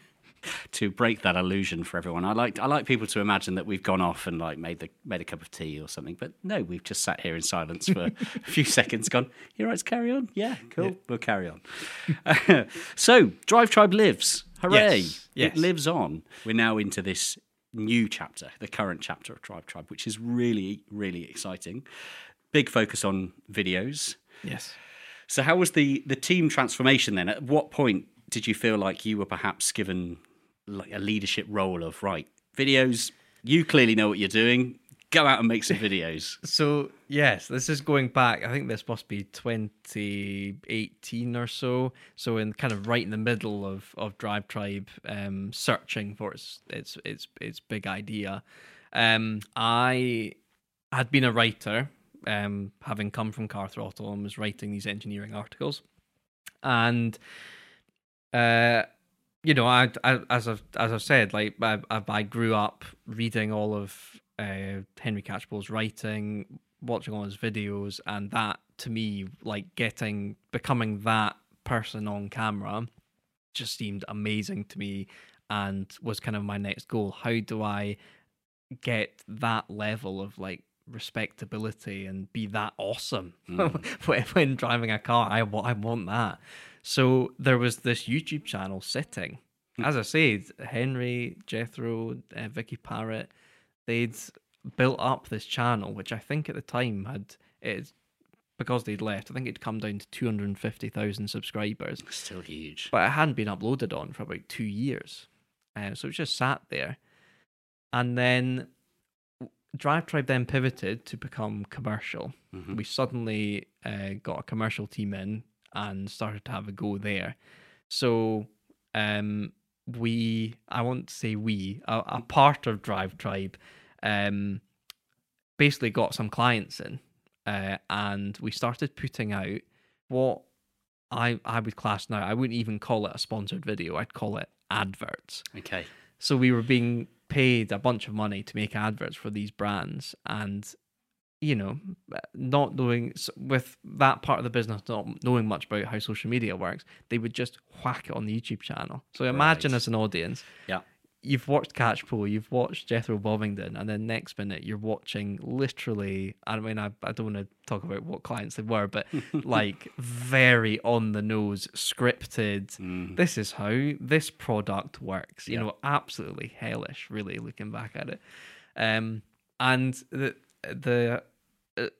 to break that illusion for everyone, I like I like people to imagine that we've gone off and like made the made a cup of tea or something. But no, we've just sat here in silence for a few seconds. Gone. You right carry on? Yeah, cool. Yeah. We'll carry on. so, Drive Tribe lives. Hooray! Yes. yes. It lives on. We're now into this new chapter, the current chapter of Drive Tribe, which is really really exciting. Big focus on videos. Yes. So, how was the the team transformation then? At what point did you feel like you were perhaps given like a leadership role of right videos? You clearly know what you're doing. Go out and make some videos. so yes, this is going back. I think this must be 2018 or so. So in kind of right in the middle of of Drive Tribe, um, searching for its its its its big idea. Um, I had been a writer um, having come from Car Throttle and was writing these engineering articles. And, uh, you know, I, I, as I've as I've said, like I, I grew up reading all of uh, Henry Catchpole's writing, watching all his videos, and that to me, like getting becoming that person on camera, just seemed amazing to me, and was kind of my next goal. How do I get that level of like respectability and be that awesome mm. when, when driving a car. I, I want that. So there was this YouTube channel sitting. Mm. As I said, Henry, Jethro, uh, Vicky Parrott, they'd built up this channel, which I think at the time had it because they'd left. I think it'd come down to two hundred and fifty thousand subscribers. Still huge, but it hadn't been uploaded on for about two years, uh, so it just sat there. And then Drive Tribe then pivoted to become commercial. Mm-hmm. We suddenly uh, got a commercial team in and started to have a go there. So um, we, I won't say we, a, a part of Drive Tribe, um, basically got some clients in, uh, and we started putting out what I I would class now. I wouldn't even call it a sponsored video. I'd call it adverts. Okay. So we were being paid a bunch of money to make adverts for these brands and you know not knowing with that part of the business not knowing much about how social media works they would just whack it on the youtube channel so imagine right. as an audience yeah you've watched Catchpole, you've watched Jethro Bovingdon, and then next minute you're watching literally. I mean, I, I don't want to talk about what clients they were, but like very on the nose, scripted. Mm. This is how this product works. You yeah. know, absolutely hellish. Really, looking back at it, um, and the the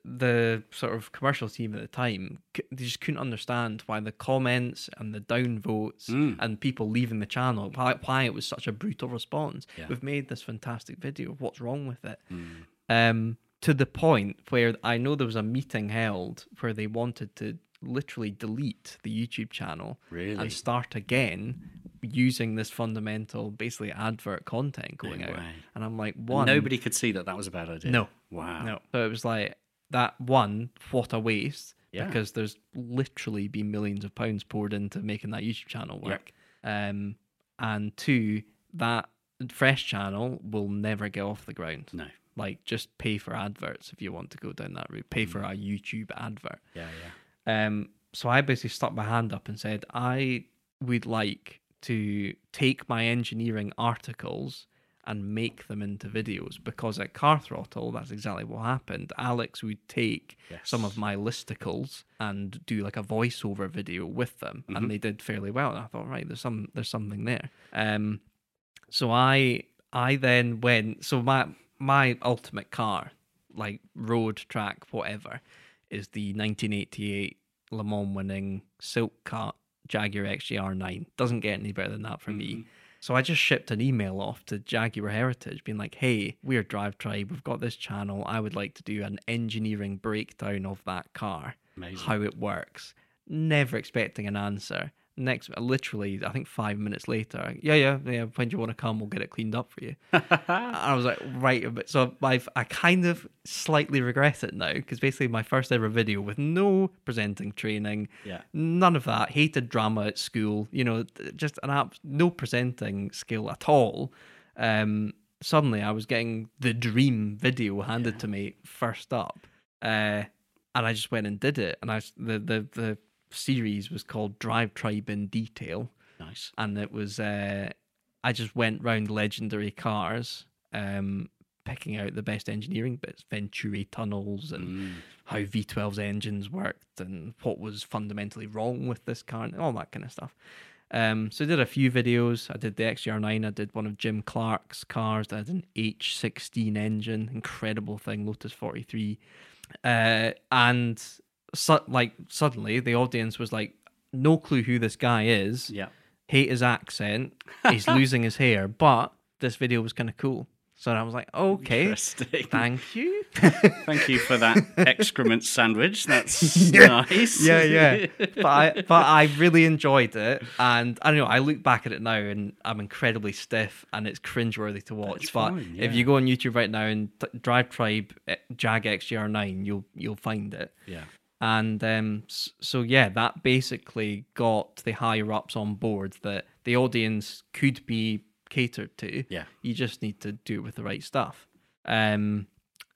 the sort of commercial team at the time they just couldn't understand why the comments and the downvotes mm. and people leaving the channel why, why it was such a brutal response. Yeah. we've made this fantastic video. What's wrong with it? Mm. um, to the point where i know there was a meeting held where they wanted to literally delete the youtube channel really? and start again using this fundamental basically advert content going no out. and i'm like one nobody could see that that was a bad idea? No. Wow. No. So it was like that one, what a waste. Yeah. Because there's literally been millions of pounds poured into making that YouTube channel work. Yep. Um, and two, that fresh channel will never get off the ground. No. Like just pay for adverts if you want to go down that route. Pay mm. for a YouTube advert. Yeah, yeah. Um, so I basically stuck my hand up and said, I would like to take my engineering articles and make them into videos because at Car Throttle, that's exactly what happened. Alex would take yes. some of my listicles and do like a voiceover video with them, mm-hmm. and they did fairly well. And I thought, right, there's some there's something there. Um, so I I then went. So my my ultimate car, like road track, whatever, is the 1988 Le Mans winning Silk Cut Jaguar XJR9. Doesn't get any better than that for mm-hmm. me. So I just shipped an email off to Jaguar Heritage being like, hey, we're Drive Tribe. We've got this channel. I would like to do an engineering breakdown of that car, Amazing. how it works. Never expecting an answer. Next, literally, I think five minutes later, yeah, yeah, yeah. When do you want to come? We'll get it cleaned up for you. I was like, right. But so I've, I kind of slightly regret it now because basically my first ever video with no presenting training, Yeah. none of that. Hated drama at school. You know, just an app, no presenting skill at all. Um, suddenly I was getting the dream video handed to me first up, uh, and I just went and did it. And i the the the series was called Drive Tribe in Detail Nice. and it was uh, I just went round legendary cars, um, picking out the best engineering bits, Venturi tunnels, and how V12's engines worked, and what was fundamentally wrong with this car, and all that kind of stuff. Um, so I did a few videos. I did the XJR9. I did one of Jim Clark's cars that had an H16 engine, incredible thing, Lotus 43. Uh, and su- like suddenly the audience was like, no clue who this guy is Yeah. hate his accent. He's losing his hair, but this video was kind of cool. So I was like, okay, thank you. Thank you for that excrement sandwich. That's nice. yeah, yeah. But I, but I really enjoyed it, and I don't know. I look back at it now, and I'm incredibly stiff, and it's cringeworthy to watch. That's but fine, if you go on YouTube right now and t- Drive Tribe eh, Jag XJR9, you'll you'll find it. Yeah. And um, so, yeah, that basically got the higher ups on board that the audience could be catered to. Yeah. You just need to do it with the right stuff. Um,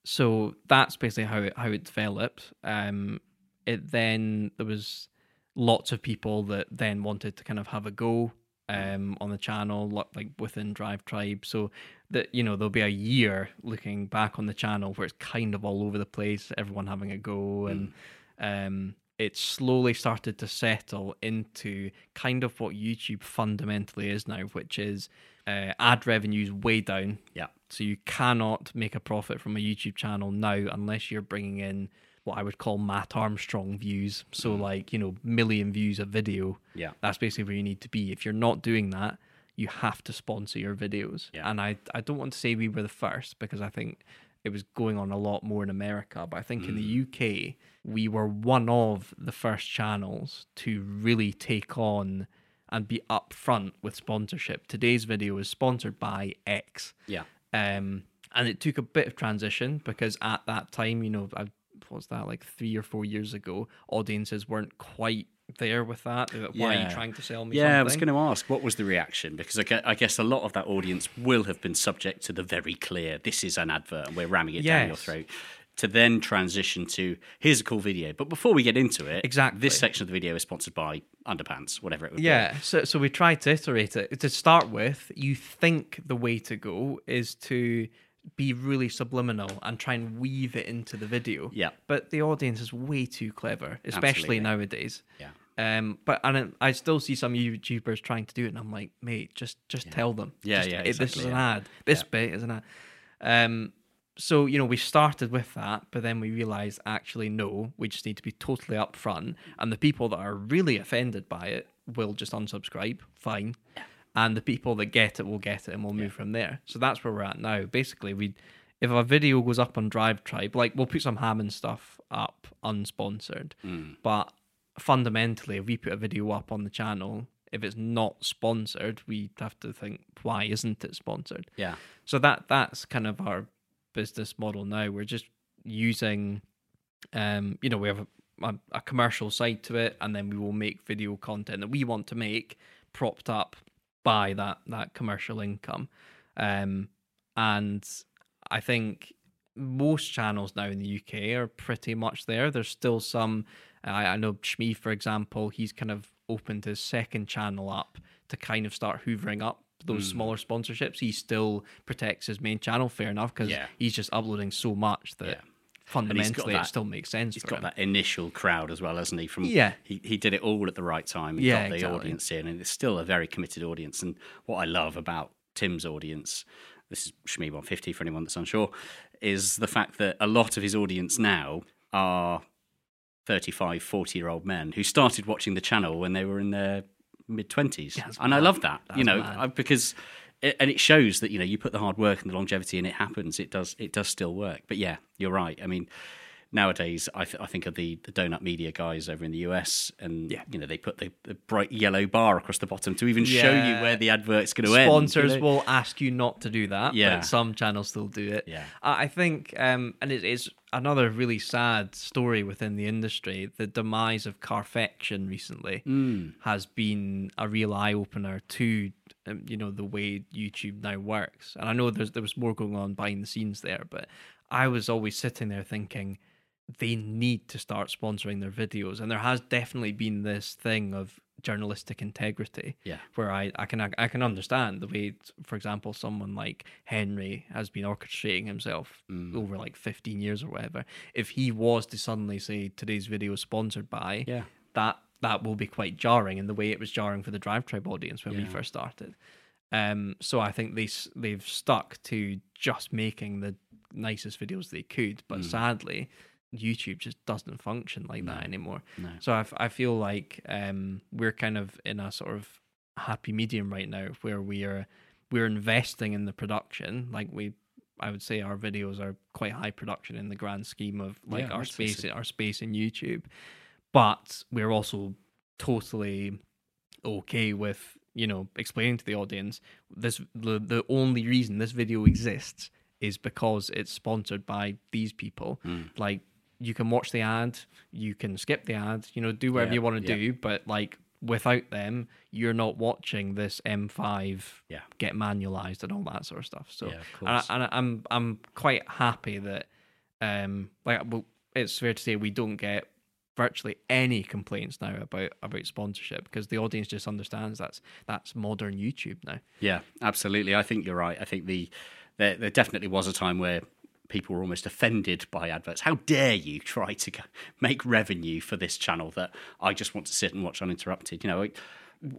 so that's basically how it, how it developed. Um, it then, there was lots of people that then wanted to kind of have a go um, on the channel, like within Drive Tribe. So that, you know, there'll be a year looking back on the channel where it's kind of all over the place, everyone having a go and um, it slowly started to settle into kind of what YouTube fundamentally is now, which is uh, ad revenues way down. Yeah. So you cannot make a profit from a YouTube channel now unless you're bringing in what I would call Mat Armstrong views. So like you know million views a video. Yeah. That's basically where you need to be. If you're not doing that, you have to sponsor your videos. Yeah. And I I don't want to say we were the first because I think it was going on a lot more in America, but I think in the UK we were one of the first channels to really take on and be upfront with sponsorship. Today's video is sponsored by X. Yeah. Um, and it took a bit of transition because at that time, you know, I, what was that like three or four years ago? Audiences weren't quite there with that. Were like, Why are you trying to sell me? Yeah, I was going to ask, what was the reaction? Because I I guess a lot of that audience will have been subject to the very clear, this is an advert and we're ramming it down your throat, to then transition to, here's a cool video. But before we get into it, Exactly. this section of the video is sponsored by Underpants, whatever it would be. Yeah, so so we tried to iterate it. To start with, you think the way to go is to be really subliminal and try and weave it into the video. Yeah. But the audience is way too clever, especially Absolutely. nowadays. Yeah. Um, but and I still see some YouTubers trying to do it, and I'm like, mate, just just tell them. Yeah, Just- yeah, it- This is exactly, an ad. This bit is an ad. Um, so you know, we started with that, but then we realized actually no, we just need to be totally upfront, and the people that are really offended by it will just unsubscribe. Fine. And the people that get it will get it, and we'll move from there. So that's where we're at now. Basically, we, if a video goes up on Drive Tribe, like we'll put some Hammond stuff up unsponsored, hmm. but fundamentally, if we put a video up on the channel, if it's not sponsored, we have to think why isn't it sponsored? Yeah. So that that's kind of our business model now. We're just using, um, you know, we have a, a, commercial side to it, and then we will make video content that we want to make, propped up by that that commercial income. Um, and I think most channels now in the UK are pretty much there. There's still some. I, I know Shmee, for example, he's kind of opened his second channel up to kind of start hoovering up those hmm. smaller sponsorships. He still protects his main channel, fair enough, because Yeah. he's just uploading so much that Yeah. fundamentally it still makes sense. He's got him. that initial crowd as well, hasn't he? From Yeah. he, he did it all at the right time. He Yeah, got the exactly. audience in, and it's still a very committed audience. And what I love about Tim's audience, this is Shmee 150 for anyone that's unsure, is the fact that a lot of his audience now are 35, 40 year old men who started watching the channel when they were in their mid twenties, That's and I love that. you know. I, because it, and it shows that you know you put the hard work and the longevity, and it happens. It does. It does still work. But yeah, you're right. I mean. Nowadays, I, th- I think of the, the donut media guys over in the US, and Yeah. you know they put the, the bright yellow bar across the bottom to even show you where the advert's going to end. you Sponsors know? will ask you not to do that, Yeah. but some channels still do it. Yeah. I I think, um, and it is another really sad story within the industry. The demise of Carfection recently Hmm. has been a real eye opener to, um, you know, the way YouTube now works. And I know there's there was more going on behind the scenes there, but I was always sitting there thinking they need to start sponsoring their videos, and there has definitely been this thing of journalistic integrity Yeah. where I, I can I can understand the way, for example, someone like Henry has been orchestrating himself Mm. over like 15 years or whatever. If he was to suddenly say today's video is sponsored by, Yeah. that that will be quite jarring in the way it was jarring for the Drive Tribe audience when we first started. Um, so I think they they've stuck to just making the nicest videos they could, Mm. but sadly. YouTube just doesn't function like that anymore. no. So I, f- I feel like um, we're kind of in a sort of happy medium right now where we are we're investing in the production. Like we, I would say our videos are quite high production in the grand scheme of like Yeah, our space our space in YouTube, but we're also totally okay with you know explaining to the audience this the the only reason this video exists is because it's sponsored by these people Hmm. like you can watch the ad you can skip the ad you know do whatever Yeah, you want to yeah. do but like without them you're not watching this m5 Yeah. get manualized and all that sort of stuff so Yeah, of and, I, I- i'm i'm quite happy that um like well, it's fair to say we don't get virtually any complaints now about about sponsorship because the audience just understands that's that's modern YouTube now. Yeah, absolutely. I think you're right. I think the there, there definitely was a time where people were almost offended by adverts. How dare you try to make revenue for this channel that I just want to sit and watch uninterrupted? You know,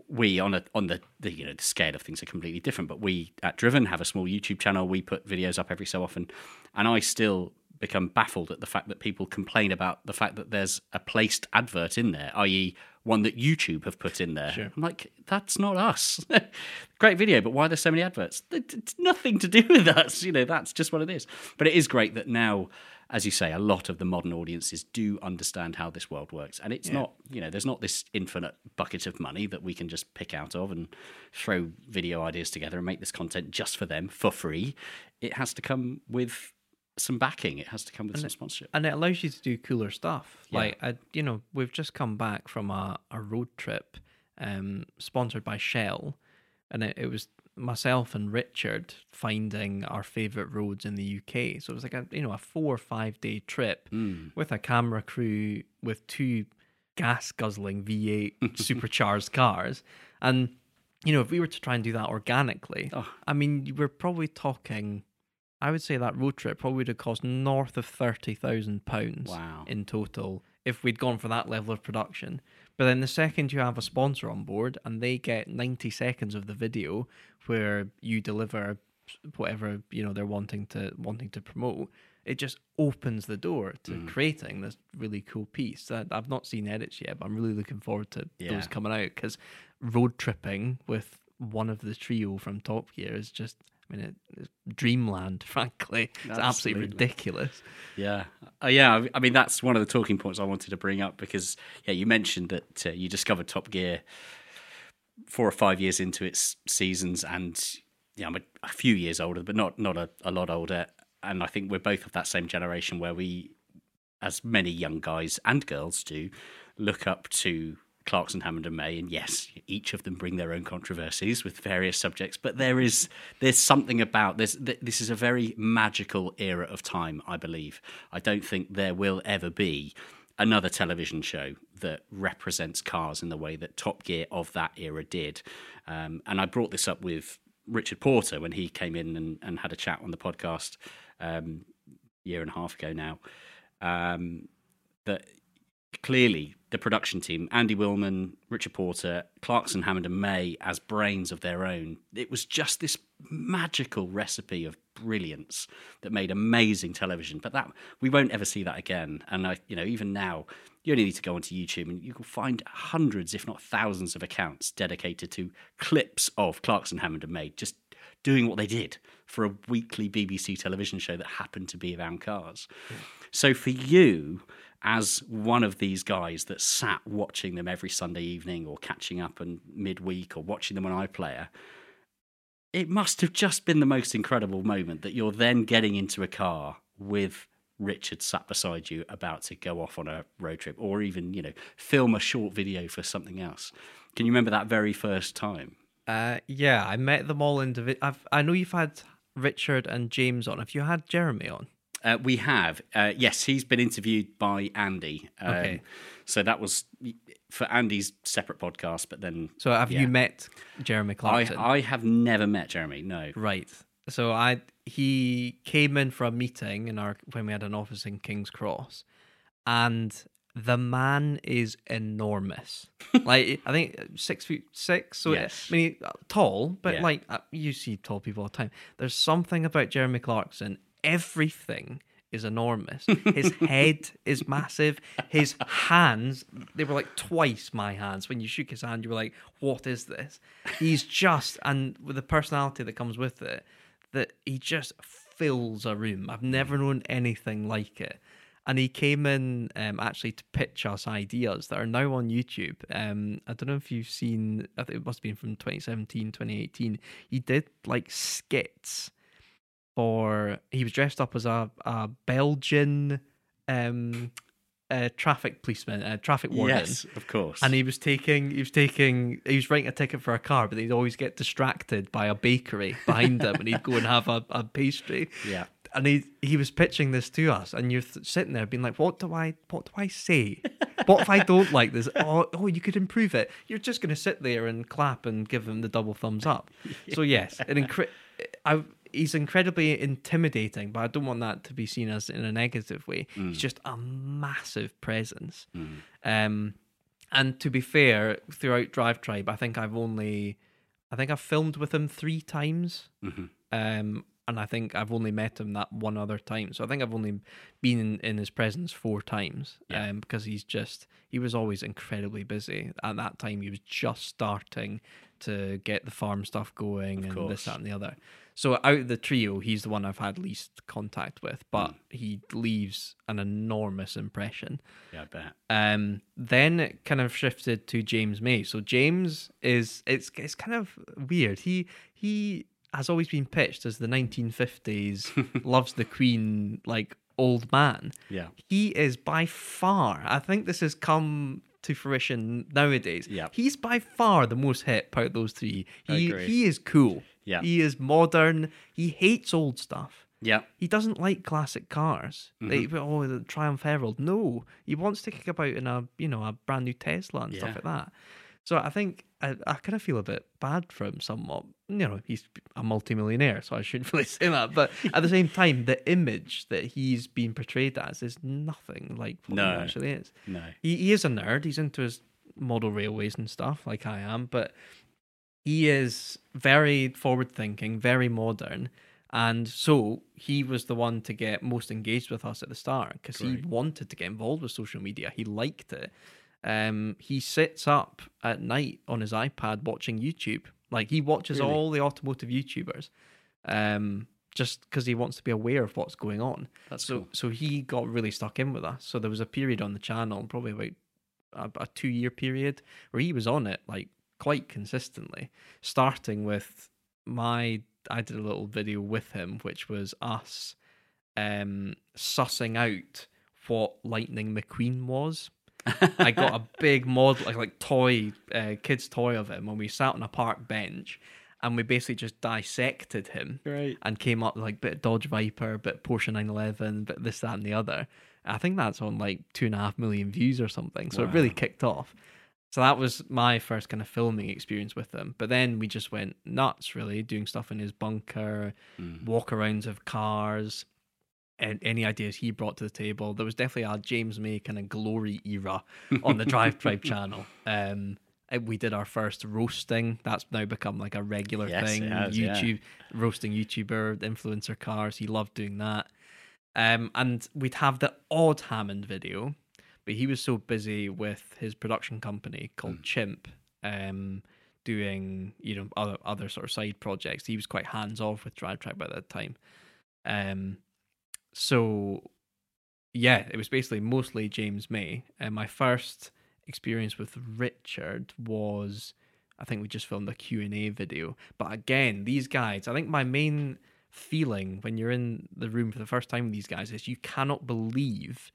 we on a on the, the you know the scale of things are completely different. But we at Driven have a small YouTube channel. We put videos up every so often, and I still become baffled at the fact that people complain about the fact that there's a placed advert in there, i.e., one that YouTube have put in there. Sure. I'm like, that's not us. great video, but why are there so many adverts? It's nothing to do with us. You know, that's just what it is. But it is great that now, as you say, a lot of the modern audiences do understand how this world works. And it's not, you know, there's not this infinite bucket of money that we can just pick out of and throw video ideas together and make this content just for them for free. It has to come with some backing. It has to come with some sponsorship. And it allows you to do cooler stuff. Yeah. Like I, you know, we've just come back from a, a road trip um sponsored by Shell and it, it was myself and Richard finding our favorite roads in the UK. So it was like a you know, a 4 or 5 day trip Mm. with a camera crew with two gas guzzling V8 supercharged cars. And, you know, if we were to try and do that organically, Oh. I mean, we're probably talking, I would say that road trip probably would have cost north of £30,000 Wow. in total if we'd gone for that level of production. But then the second you have a sponsor on board and they get 90 seconds of the video where you deliver whatever you know they're wanting to wanting to promote it just opens the door to Mm. creating this really cool piece that I've not seen edits yet but I'm really looking forward to Yeah. those coming out because road tripping with one of the trio from Top Gear is just I mean it, it's dreamland frankly it's absolutely Absolutely. ridiculous Yeah, uh, yeah. I- I mean, that's one of the talking points I wanted to bring up because yeah, you mentioned that uh, you discovered Top Gear four or five years into its seasons, and yeah, I'm a, a few years older, but not not a, a lot older. And I think we're both of that same generation where we, as many young guys and girls do, look up to Clarkson, Hammond, and May. And yes, each of them bring their own controversies with various subjects. But there is there's something about this. This is a very magical era of time, I believe. I don't think there will ever be another television show that represents cars in the way that Top Gear of that era did. Um, and I brought this up with Richard Porter when he came in and, and had a chat on the podcast um, year and a half ago now. Um, that clearly the production team, Andy Wilman, Richard Porter, Clarkson, Hammond, and May, as brains of their own, it was just this magical recipe of brilliance that made amazing television. But that we won't ever see that again. And I, you know, even now, you only need to go onto YouTube and you can find hundreds, if not thousands, of accounts dedicated to clips of Clarkson Hammond and May just doing what they did for a weekly BBC television show that happened to be around cars. So for you, as one of these guys that sat watching them every Sunday evening or catching up and midweek or watching them on iPlayer, it must have just been the most incredible moment that you're then getting into a car with Richard sat beside you about to go off on a road trip or even, you know, film a short video for something else. Can you remember that very first time? Uh, yeah, I met them all individually. I know you've had Richard and James on. Have you had Jeremy on? Uh, we have. Uh, yes, he's been interviewed by Andy. Um, Okay. So that was for Andy's separate podcast, but then. So have yeah. you met Jeremy Clarkson? I have never met Jeremy, no. Right. So I he came in for a meeting in our when we had an office in King's Cross, and the man is enormous. like I think six feet six. So Yes. I mean tall, but Yeah. like uh, you see tall people all the time. There's something about Jeremy Clarkson. Everything is enormous. His head is massive. His hands, they were like twice my hands. When you shook his hand, you were like, what is this? He's just, and with the personality that comes with it, that he just fills a room. I've never known anything like it. And he came in um, actually to pitch us ideas that are now on YouTube. Um, I don't know if you've seen, I think it must have been from 2017, 2018. He did like skits for he was dressed up as a, a Belgian um uh, traffic policeman, uh, traffic warden. Yes, of course. And he was taking, he was taking, he was writing a ticket for a car, but he'd always get distracted by a bakery behind him, and he'd go and have a, a pastry. Yeah. And he he was pitching this to us, and you're th- sitting there being like, "What do I, what do I say? What if I don't like this? Oh, oh, you could improve it. You're just going to sit there and clap and give him the double thumbs up. So yes, an incre- I, he's incredibly intimidating, but I don't want that to be seen as in a negative way. He's just a massive presence. Um, and to be fair, throughout Drive Tribe, I think I've only, I think I've filmed with him three times. Um, and I think I've only met him that one other time. So I think I've only been in, in his presence four times. Yeah. Um, because he's just he was always incredibly busy. At that time, he was just starting to get the farm stuff going and course. this, that, and the other. So out of the trio, he's the one I've had least contact with, but he leaves an enormous impression. Yeah, I bet. Um, then it kind of shifted to James May. So James is it's it's kind of weird. He he has always been pitched as the 1950s loves the Queen like old man. Yeah. He is by far. I think this has come to fruition nowadays. Yeah. He's by far the most hip out of those three. He he is cool. Yeah. He is modern. He hates old stuff. Yeah. He doesn't like classic cars. Mm-hmm. Like, oh, the Triumph Herald. No, he wants to kick about in a you know a brand new Tesla and Yeah. stuff like that. So I think I, I kind of feel a bit bad for him somewhat. You know, he's a multimillionaire, so I shouldn't really say that. But at the same time, the image that he's being portrayed as is nothing like what No. he actually is. No. He, he is a nerd. He's into his model railways and stuff, like I am. But he is very forward thinking, very modern. And so he was the one to get most engaged with us at the start because he wanted to get involved with social media. He liked it. Um, he sits up at night on his iPad watching YouTube. Like he watches Really? all the automotive YouTubers, um, just because he wants to be aware of what's going on. That's so. cool. So he got really stuck in with us. So there was a period on the channel, probably about a, a two year period, where he was on it like quite consistently, starting with my. I did a little video with him, which was us um, sussing out what Lightning McQueen was. I got a big model, like like toy, uh, kid's toy of him, and we sat on a park bench, and we basically just dissected him Great. and came up with like bit Dodge Viper, bit Porsche 911, bit this, that, and the other. I think that's on like two and a half million views or something. So it really kicked off. So that was my first kind of filming experience with them. But then we just went nuts, really, doing stuff in his bunker, walk arounds of cars, and any ideas he brought to the table. There was definitely a James May kind of glory era on the Drive Tribe channel. Um, We did our first roasting. That's now become like a regular Yes, thing. has, yeah. YouTube roasting YouTuber influencer cars. He loved doing that. Um, and we'd have the odd Hammond video, but he was so busy with his production company called Chimp, um, doing you know other other sort of side projects. He was quite hands off with Drive Tribe by that time. Um, so yeah, it was basically mostly James May. And my first experience with Richard was, I think we just filmed a Q and A video. But again, these guys, I think my main feeling when you're in the room for the first time with these guys is you cannot believe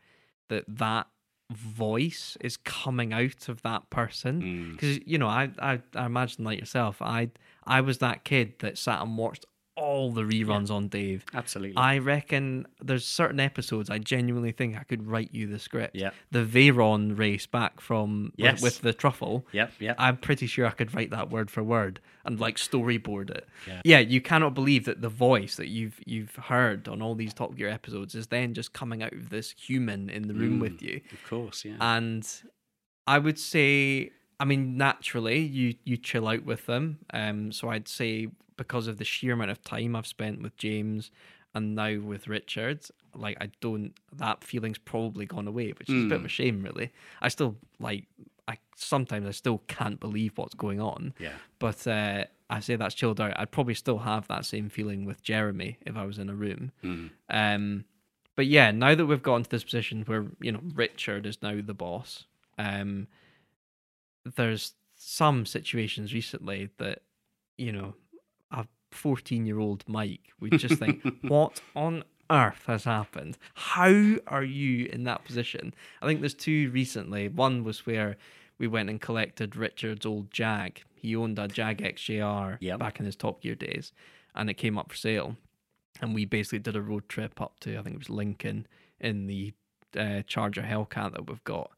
that that voice is coming out of that person. Mm. Because you know I, I i imagine like yourself i i was that kid that sat and watched all the reruns on dave Absolutely. I reckon there's certain episodes I genuinely think I could write you the script. Yeah. The Veyron race back from Yes. with, with the truffle. Yep, yep. I'm pretty sure I could write that word for word and like storyboard it. Yeah. you cannot believe that the voice that you've you've heard on all these Top Gear episodes is then just coming out of this human in the room with you of course, yeah. and I would say, I mean, naturally, you you chill out with them. Um, so I'd say because of the sheer amount of time I've spent with James and now with Richard, like I don't that feeling's probably gone away, which is a bit of a shame, really. I still like. I sometimes I still can't believe what's going on. Yeah. But uh, I say that's chilled out. I'd probably still have that same feeling with Jeremy if I was in a room. Um, but yeah, now that we've gotten to this position where you know Richard is now the boss, um, there's some situations recently that you know 14 year old Mike would just think, what on earth has happened? How are you in that position? I think there's two recently. One was where we went and collected Richard's old Jag. He owned a Jag XJR Yep. back in his Top Gear days, and it came up for sale. And we basically did a road trip up to I think it was Lincoln in the uh, Charger Hellcat that we've got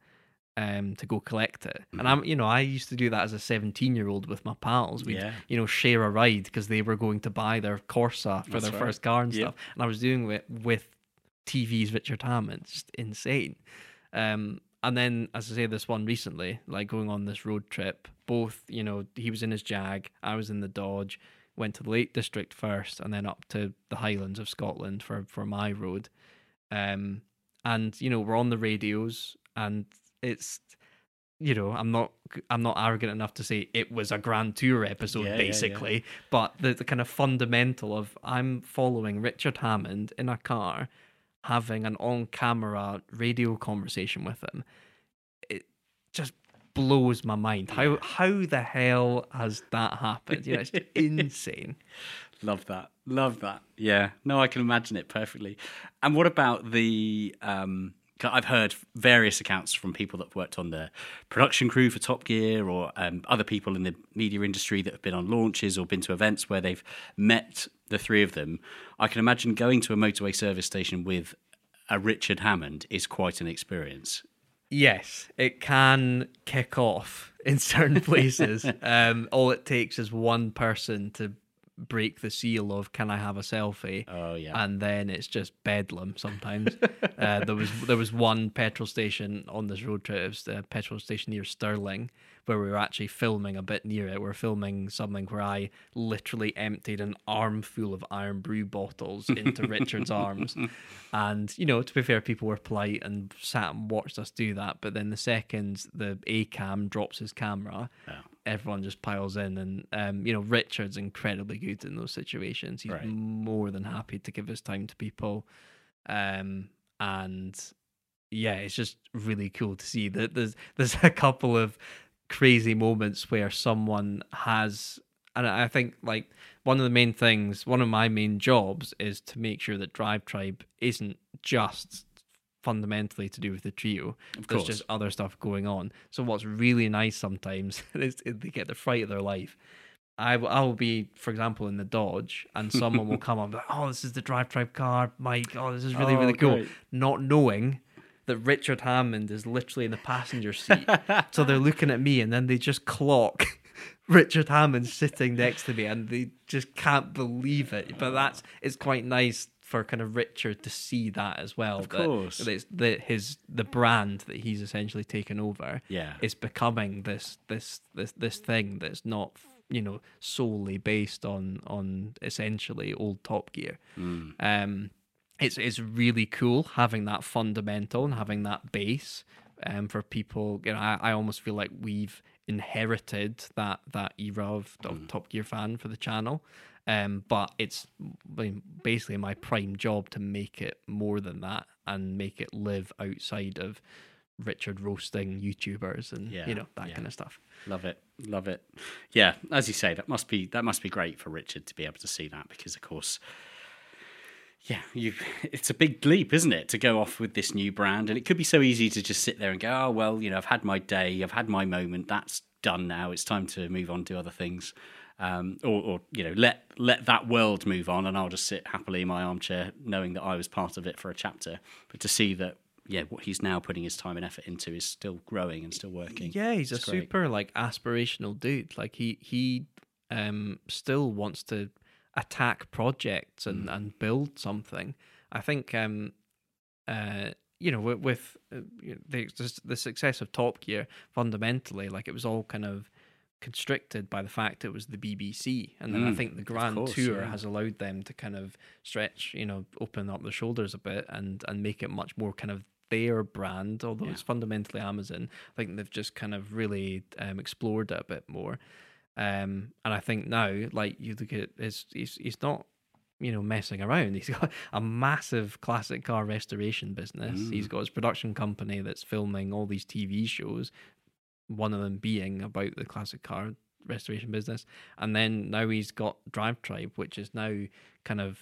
um, to go collect it. And I'm, you know, I used to do that as a 17 year old with my pals. We'd, Yeah. you know, share a ride because they were going to buy their Corsa for That's their right. first car and Yep. stuff. And I was doing it with TV's Richard Hammond. It's just insane. Um, and then, as I say, this one recently, like going on this road trip, both, you know, he was in his Jag, I was in the Dodge, went to the Lake District first, and then up to the Highlands of Scotland for, for my road. Um, and, you know, we're on the radios, and it's, you know, I'm not, I'm not arrogant enough to say it was a Grand Tour episode, Yeah, yeah, yeah. basically, but the, the kind of fundamental of I'm following Richard Hammond in a car having an on camera radio conversation with him, it just blows my mind. How how the hell has that happened? You know, it's insane. Love that. Love that. Yeah. No, I can imagine it perfectly. And what about the? Um, I've heard various accounts from people that have worked on the production crew for Top Gear or um, other people in the media industry that have been on launches or been to events where they've met the three of them. I can imagine going to a motorway service station with a Richard Hammond is quite an experience. Yes, it can kick off in certain places. um, all it takes is one person to break the seal of "Can I have a selfie?" Oh, yeah. and then it's just bedlam. Sometimes uh, there was there was one petrol station on this road trip. It was the petrol station near Stirling, where we were actually filming a bit near it. We are filming something where I literally emptied an armful of Irn-Bru bottles into Richard's arms, and you know, to be fair, people were polite and sat and watched us do that. But then the second the A cam drops his camera, everyone just piles in, and um, you know, Richard's incredibly good in those situations. He's Right. more than happy to give his time to people, um, and yeah, it's just really cool to see that there's there's a couple of crazy moments where someone has and I think like one of the main things, one of my main jobs is to make sure that Drive Tribe isn't just fundamentally to do with the trio. Of There's course. just other stuff going on. So what's really nice sometimes is they get the fright of their life. I will, I will be, for example, in the Dodge, and someone will come up, like, "Oh, this is the Drive Tribe car, Mike. Oh, this is really, Oh, really cool." great. Not knowing that Richard Hammond is literally in the passenger seat, so they're looking at me, and then they just clock Richard Hammond sitting next to me, and they just can't believe it. But that's it's quite nice for kind of Richard to see that as well. Of that- course. that his the brand that he's essentially taken over. Yeah. is becoming this this this this thing that's not you know solely based on on essentially old Top Gear. Um, it's it's really cool having that fundamental and having that base. Um, for people, you know, I, I almost feel like we've inherited that that era of, of Top Gear fan for the channel. Um, but it's basically my prime job to make it more than that and make it live outside of Richard roasting YouTubers and Yeah, you know that yeah. kind of stuff. Love it, love it. Yeah, as you say, that must be that must be great for Richard to be able to see that because, of course, yeah, you it's a big leap, isn't it, to go off with this new brand, and it could be so easy to just sit there and go, oh well, you know, I've had my day, I've had my moment, that's done now. It's time to move on to other things, um, or, or you know, let let that world move on, and I'll just sit happily in my armchair, knowing that I was part of it for a chapter. But to see that. Yeah, what he's now putting his time and effort into is still growing and still working. Yeah, he's a great. super like aspirational dude. Like he he um still wants to attack projects and Mm. and build something. I think um uh you know with, with uh, the the success of Top Gear fundamentally like it was all kind of constricted by the fact it was the BBC and then I Mm, think the Grand course, Tour yeah. has allowed them to kind of stretch you know open up their shoulders a bit and and make it much more kind of their brand although Yeah. it's fundamentally Amazon. I think they've just kind of really um, explored it a bit more. Um and I think now like you look at it's he's, he's not you know messing around. He's got a massive classic car restoration business. He's got his production company that's filming all these TV shows one of them being about the classic car restoration business and then now he's got drive tribe which is now kind of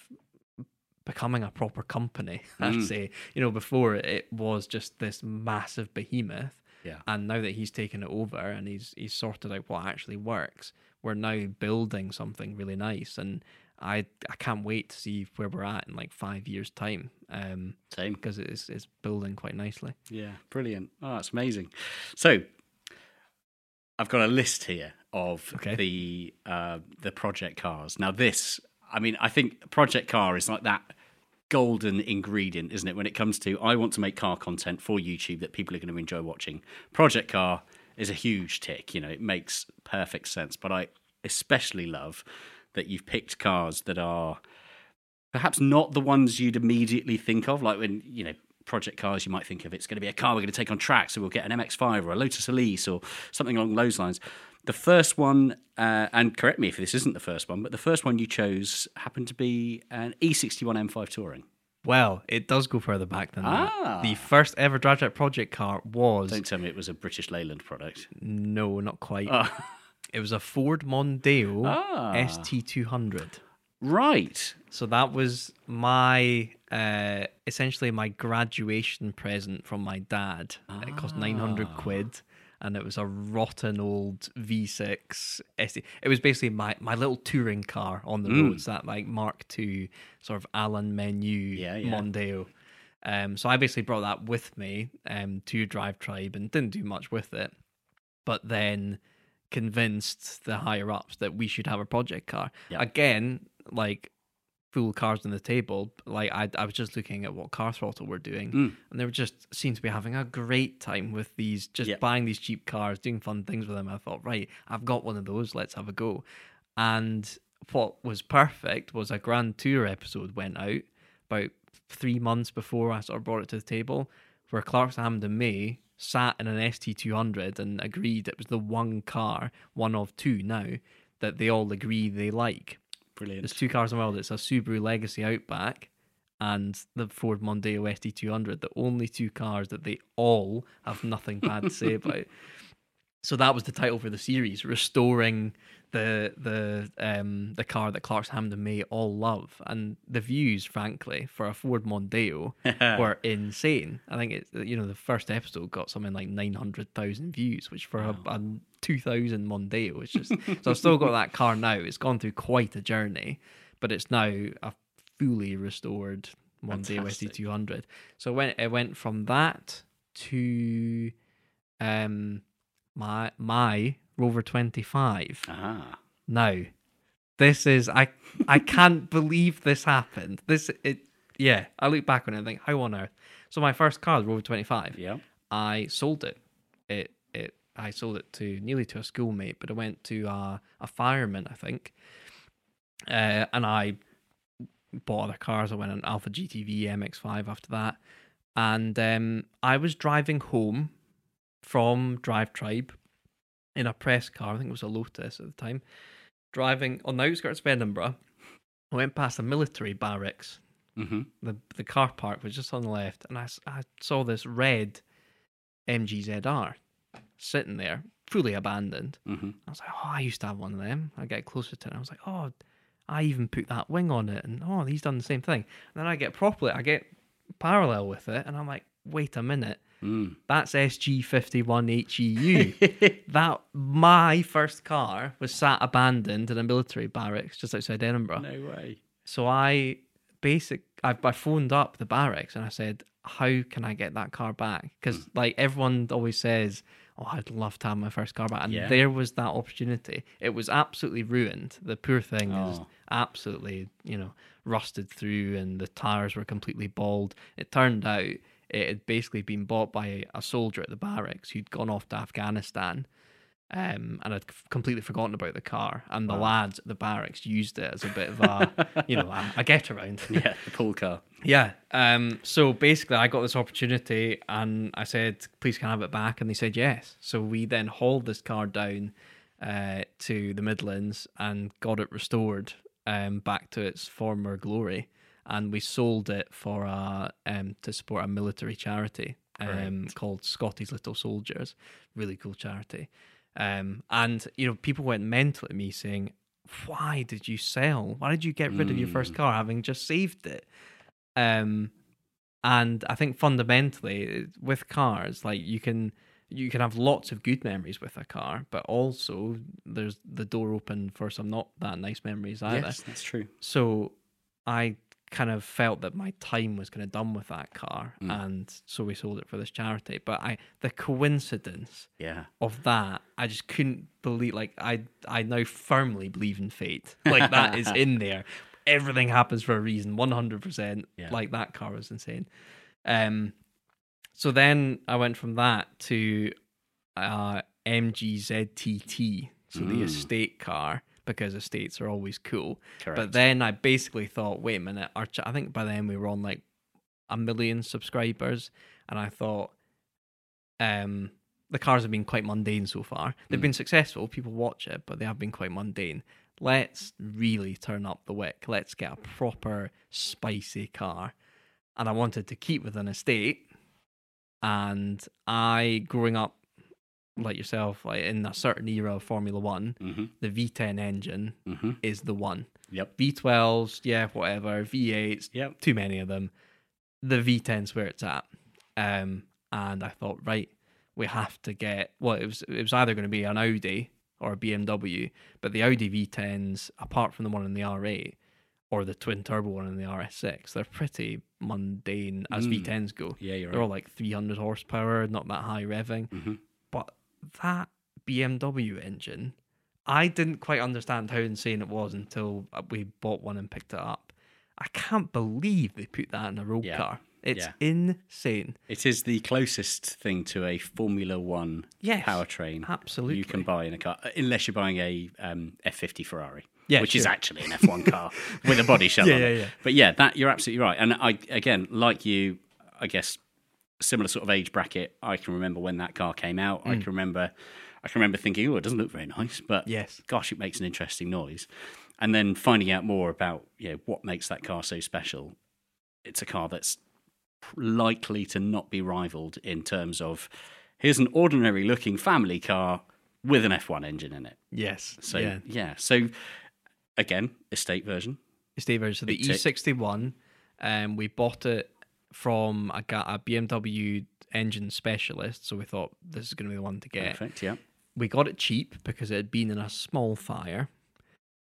becoming a proper company i'd Mm. say you know before it was just this massive behemoth Yeah. and now that he's taken it over and he's he's sorted out what actually works we're now building something really nice and i i can't wait to see where we're at in like five years time um Same. because it's it's building quite nicely Yeah, brilliant. Oh, it's amazing. So, I've got a list here of Okay. the uh, the project cars. Now, this, I mean, I think project car is like that golden ingredient, isn't it? When it comes to I want to make car content for YouTube that people are going to enjoy watching. Project car is a huge tick. You know, it makes perfect sense. But I especially love that you've picked cars that are perhaps not the ones you'd immediately think of. Like when, you know, project cars, you might think of it's going to be a car we're going to take on track. So we'll get an MX5 or a Lotus Elise or something along those lines. The first one, uh, and correct me if this isn't the first one, but the first one you chose happened to be an E E61 M5 Touring. Well, it does go further back than Ah. that. The first ever Drive Tribe project car was Don't tell me it was a British Leyland product. no, not quite. Oh, It was a Ford Mondeo Ah. ST200. Right. So that was my uh, essentially my graduation present from my dad. It cost nine hundred Ah. quid, and it was a rotten old V6 ST. It was basically my, my little touring car on the Mm. roads. That like Mark II sort of Alain Menu Yeah, yeah. Mondeo. Um, so I basically brought that with me um, to Drive Tribe and didn't do much with it, but then convinced the higher ups that we should have a project car. Yeah. Again, like full cars on the table. Like I, I was just looking at what Car Throttle were doing, Mm. and they were just seemed to be having a great time with these, just buying these cheap cars, doing fun things with them. I thought, right, I've got one of those. Let's have a go. And what was perfect was a Grand Tour episode went out about three months before I sort of brought it to the table, where Clark's Hammond May sat in an ST200 and agreed it was the one car, one of two now, that they all agree they like. Brilliant. There's two cars in the world. It's a Subaru Legacy Outback and the Ford Mondeo ST200. The only two cars that they all have nothing bad to say about. So that was the title for the series, restoring the the um the car that Clark's Hammond May all love, and the views, frankly, for a Ford Mondeo were insane. I think it's you know the first episode got something like nine hundred thousand views, which for a, a two thousand Mondeo is just. so I've still got that car now. It's gone through quite a journey, but it's now a fully restored Mondeo Fantastic. ST200. So it went it went from that to um my my Rover 25. Ah. Now, this is I I can't believe this happened. This it Yeah, I look back on it and think, how on earth? So my first car, the Rover 25, Yeah. I sold it. It it I sold it to nearly to a schoolmate, but I went to a, a fireman, I think. Uh, and I bought other cars. I went on Alfa GTV MX5 after that, and um, I was driving home from Drive Tribe in a press car. I think it was a Lotus at the time. Driving on the outskirts of Edinburgh, I went past a military barracks Mm-hmm. the the car park was just on the left, and I, I saw this red MGZR sitting there, fully abandoned. Mm-hmm. I was like, oh, I used to have one of them. I get closer to it, and I was like, oh, I even put that wing on it, and oh, he's done the same thing. And then I get properly, I get parallel with it, and I'm like, wait a minute, Mm. that's SG51 HEU. that my first car was sat abandoned in a military barracks just outside Edinburgh. No way. So I basic I, I phoned up the barracks and I said, "How can I get that car back?" Because Hmm. like everyone always says, "Oh, I'd love to have my first car back," and Yeah. there was that opportunity. It was absolutely ruined. The poor thing is Oh. absolutely, you know, rusted through, and the tires were completely bald. It turned out it had basically been bought by a soldier at the barracks who'd gone off to Afghanistan. Um, and I'd completely forgotten about the car, and the lads at the barracks used it as a bit of a, you know, a, a get around. Yeah, the pool car. Yeah. Um. So basically, I got this opportunity, and I said, "Please, can I have it back?" And they said yes. So we then hauled this car down uh, to the Midlands and got it restored um, back to its former glory, and we sold it for a um, to support a military charity um, called Scotty's Little Soldiers. Really cool charity. Um, and you know, people went mental at me saying, "Why did you sell? Why did you get rid of your first car, having just saved it?" Um, and I think fundamentally with cars, like you can you can have lots of good memories with a car, but also there's the door open for some not that nice memories either. Yes, that's true. So I kind of felt that my time was kind of done with that car, and so we sold it for this charity. But I the coincidence Yeah. of that, I just couldn't believe. Like I, I now firmly believe in fate. Like that is in there. Everything happens for a reason. One hundred percent. Yeah. Like that car was insane. Um, so then I went from that to uh MGZTT, so the Mm. estate car because estates are always cool. Correct. But then I basically thought, wait a minute, our ch- I think by then we were on like a million subscribers, and I thought, um, the cars have been quite mundane so far. They've Mm. been successful, people watch it, but they have been quite mundane. Let's really turn up the wick. Let's get a proper spicy car. And I wanted to keep with an estate. And I, growing up like yourself, like in a certain era of Formula One, Mm-hmm. the V10 engine Mm-hmm. is the one. Yep. V12s, yeah, whatever. V8s, Yep. too many of them. The V10's where it's at. Um, and I thought, right, we have to get. Well, it was it was either going to be an Audi or a BMW, but the Audi V10s, apart from the one in the R8 or the twin turbo one in the RS6, they're pretty mundane as Mm. V10s go. Yeah, you're They're all right. like 300 horsepower, not that high revving. Mhm. That BMW engine, I didn't quite understand how insane it was until we bought one and picked it up. I can't believe they put that in a road Yeah. car. It's Yeah. insane. It is the closest thing to a Formula One Yes, powertrain absolutely. you can buy in a car, unless you're buying a um, F50 Ferrari, Yeah, which is actually an F1 car with a body shell Yeah, on yeah, it. yeah. But yeah, that you're absolutely right. And I again, like you, I guess similar sort of age bracket. I can remember when that car came out. I can remember, I can remember thinking, oh, it doesn't look very nice, but Mm. Yes. gosh, it makes an interesting noise. And then finding out more about you know what makes that car so special. It's a car that's likely to not be rivaled in terms of here's an ordinary looking family car with an F1 engine in it. Yes. So yeah. yeah, so again, estate version. estate version. So the E61, um, we bought it from a, a BMW engine specialist. So we thought this is going to be the one to get. Perfect. Yeah. We got it cheap because it had been in a small fire.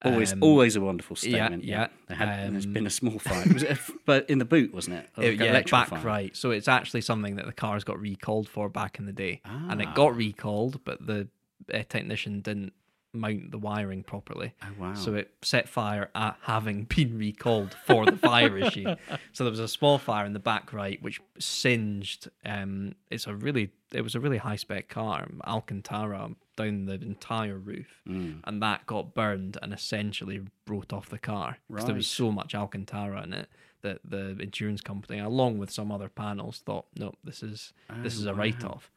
Always, Um, always a wonderful yeah, statement. yeah. There had, there's Um, been a small fire, was it? but in the boot, wasn't it? It- like yeah, back fire? right. So it's actually something that the cars got recalled for back in the day, and Ah. it got recalled, but the uh, technician didn't mount the wiring properly. Oh, wow. So it set fire at having been recalled for the fire issue. So there was a small fire in the back right, which singed. Um, it's a really, it was a really high spec car, Alcantara down the entire roof, Mm. and that got burned and essentially wrote off the car because there was so much Alcantara in it that the insurance company, along with some other panels, thought, no, this is this Oh, is a wow. write off.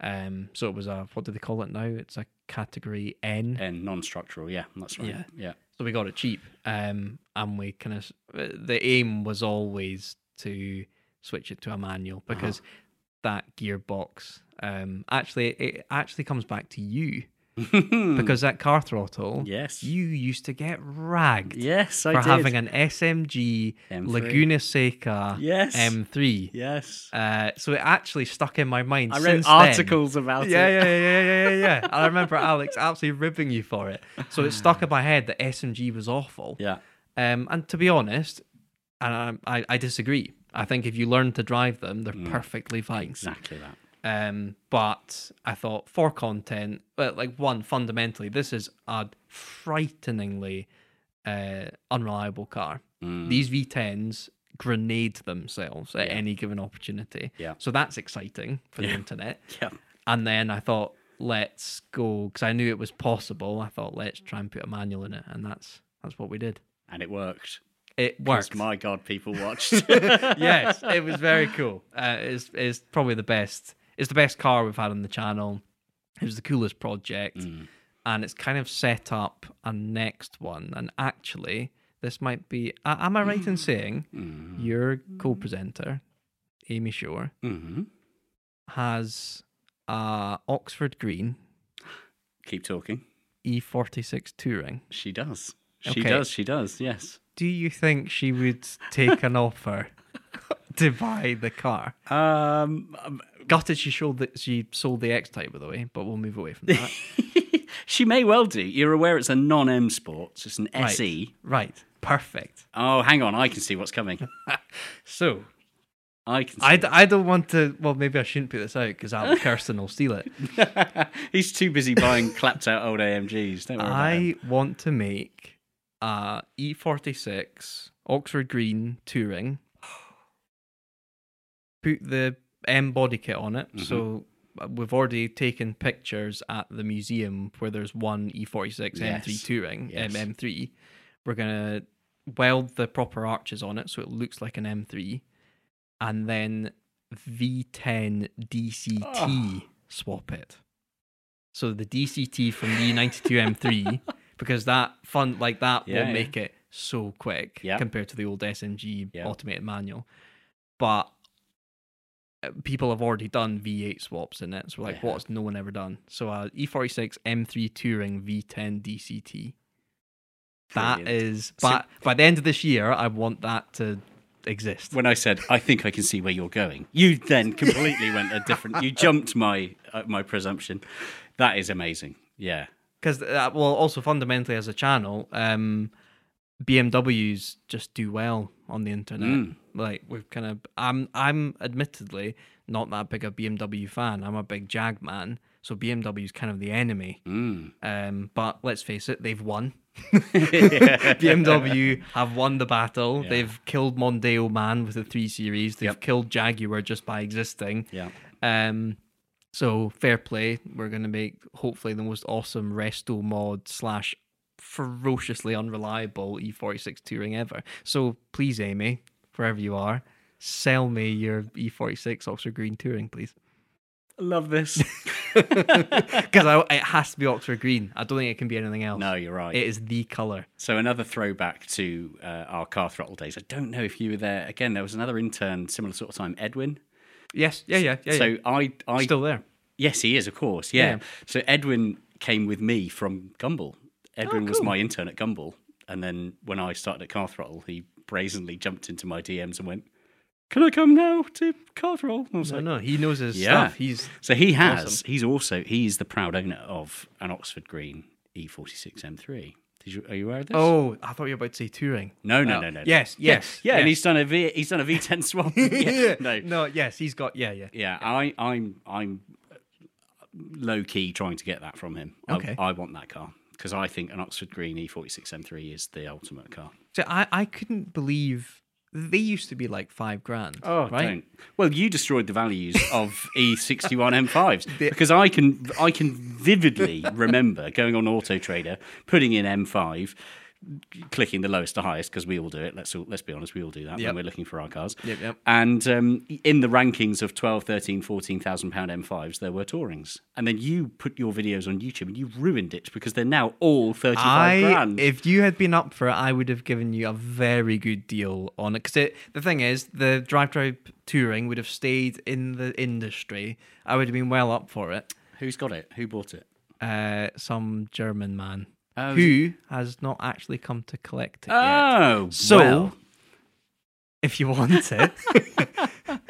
Um, so it was a what do they call it now? It's a category N. N non-structural, yeah, that's right. Yeah. yeah. So we got it cheap, um, and we kind of the aim was always to switch it to a manual Uh-huh. because that gearbox um, actually it actually comes back to you because that car throttle. Yes. you used to get ragged Yes, I for did. having an SMG M3. Laguna Seca Yes. M3. Yes. Uh, so it actually stuck in my mind. I read since then. articles about Yeah, it. yeah, yeah, yeah, yeah, yeah, yeah. I remember Alex absolutely ribbing you for it. So it stuck in my head that SMG was awful. Yeah. Um, and to be honest, and I, I, I disagree. I think if you learn to drive them, they're perfectly fine. Mm. Exactly that. Um, but I thought for content, well, like one fundamentally, this is a frighteningly uh, unreliable car. Mm. These V10s grenade themselves at Yeah. any given opportunity. Yeah. So that's exciting for the internet. Yeah. And then I thought, let's go because I knew it was possible. I thought, let's try and put a manual in it, and that's that's what we did. And it worked. It worked. My God, people watched. yes, it was very cool. Uh, it's it's probably the best. It's the best car we've had on the channel. It was the coolest project, and it's kind of set up a next one. And actually, this might be. Uh, am I right in saying your co-presenter, Amy Shore, hmm has a Oxford Green Keep talking. E46 touring? She does. She Okay. does. She does. Yes. Do you think she would take an offer to buy the car? Um, um, Gutted she sold the, she sold the X Type, by the way, but we'll move away from that. she may well do. You're aware it's a non-M sport. It's an Right. SE. Right. Perfect. Oh, hang on. I can see what's coming. So I can. See I, d- I don't want to. Well, maybe I shouldn't put this out because Alex Kersten will steal it. He's too busy buying clapped out old AMGs. Don't worry. I want to make a E46 Oxford Green touring. Put the M body kit on it. So uh, we've already taken pictures at the museum where there's one E46 Yes. M3 touring Yes. M M3. We're gonna weld the proper arches on it so it looks like an M3, and then V10 DCT Oh. swap it. So the DCT from the E92 M3 because that fun like that Yeah, will yeah. make it so quick Yeah. compared to the old SMG Yeah. automated manual. But people have already done V8 swaps in it, so we're like, what's no one ever done? So uh, E46 M3 Touring V10 DCT. That Brilliant. is, but by the end of this year, I want that to exist. When I said I think I can see where you're going, you then completely went a different. You jumped my uh, my presumption. That is amazing. Yeah. because uh, well also fundamentally as a channel um bmws just do well on the internet Mm. like we've kind of i'm i'm admittedly not that big a bmw fan i'm a big jag man so bmw is kind of the enemy Mm. um but let's face it they've won bmw have won the battle Yeah. they've killed mondeo man with the 3 series they've Yep. killed jaguar just by existing Yeah. um, so fair play. We're gonna make hopefully the most awesome resto mod slash ferociously unreliable E46 touring ever. So please, Amy, wherever you are, sell me your E46 Oxford Green touring, please. Love this. Because it has to be Oxford Green. I don't think it can be anything else. no, you're right. it is the color. So another throwback to uh, our car throttle days. I don't know if you were there. Again, there was another intern similar sort of time, Edwin. Yes, yeah, yeah, yeah. so yeah. I, I still there. yes, he is, of course. Yeah. Yeah. So Edwin came with me from Gumball. Oh, Edwin was Oh, cool. my intern at Gumball, and then when I started at Car Throttle, he brazenly jumped into my DMs and went, "Can I come now to Car Throttle?" I was No, like, no, he knows his Yeah. stuff. He's So he has. Awesome. He's also he's the proud owner of an Oxford Green E46 M3. Did you, are you aware of this? oh, I thought you were about to say touring. no, no, Oh, no, no. no. Yes, Yeah, yes, yeah, and yes. he's done a V. He's done a V10 swap. yeah, no, no, yes, he's got yeah, yeah. yeah. I, I'm, I'm low key trying to get that from him. I- Okay. I, want that car because I think an Oxford Green E E46 M3 is the ultimate car. So I, I couldn't believe they used to be like five grand. Oh, right? don't. Well, you destroyed the values of E E61 M5s because I can I can vividly remember going on Auto Trader, putting in M5, clicking the lowest to highest because we all do it. Let's all, let's be honest, we all do that Yep. when we're looking for our cars. Yep, yep. And um, in the rankings of 12, 13, 14,000 pound M5s, there were Tourings. And then you put your videos on YouTube and you ruined it because they're now all 35 I, grand. if you had been up for it, I would have given you a very good deal on it. Because the thing is, the drive drive touring would have stayed in the industry. I would have been well up for it. Who's got it? Who bought it? Uh, some German man Oh, who has not actually come to collect it yet. Oh, So, well. if you want it.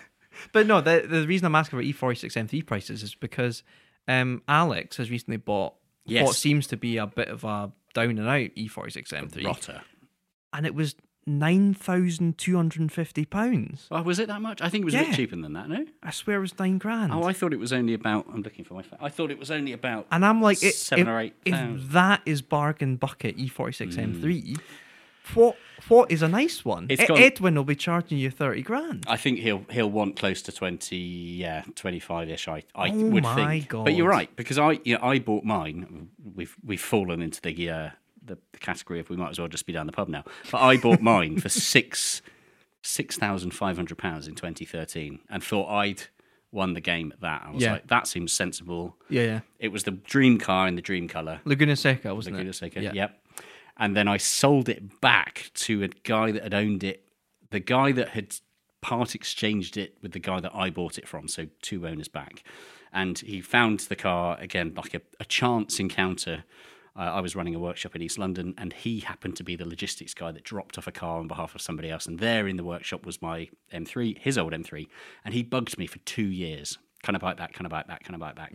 but no, the, the reason I'm asking for E46 M3 prices is because um, Alex has recently bought Yes. what seems to be a bit of a down and out E46 M3. rotter. And it was £9,250. Oh, was it that much? I think it was a bit cheaper than that, no? I swear it was nine grand. Oh, I thought it was only about. I'm looking for my. Phone. I thought it was only about. and I'm like, it, seven if, or eight if pounds. that is bargain bucket E46 M3, what what is a nice one? It's got- Edwin will be charging you 30 grand. I think he'll he'll want close to twenty, yeah, twenty five ish. I I Oh would my think. But you're right because I you know I bought mine. We've we've fallen into the uh, the, the category of we might as well just be down the pub now. But I bought mine for six six thousand five hundred pounds in 2013 and thought I'd won the game at that. I was Yeah. like, that seems sensible. Yeah, yeah. It was the dream car in the dream color. Laguna Seca, wasn't Laguna it? Seca, Yeah. Yep. And then I sold it back to a guy that had owned it, the guy that had part exchanged it with the guy that I bought it from, so two owners back. And he found the car again like a, a chance encounter. Uh, I was running a workshop in East London, and he happened to be the logistics guy that dropped off a car on behalf of somebody else. And there in the workshop was my M3, his old M3, and he bugged me for two years. Kind of it back? I buy it back? I buy it back?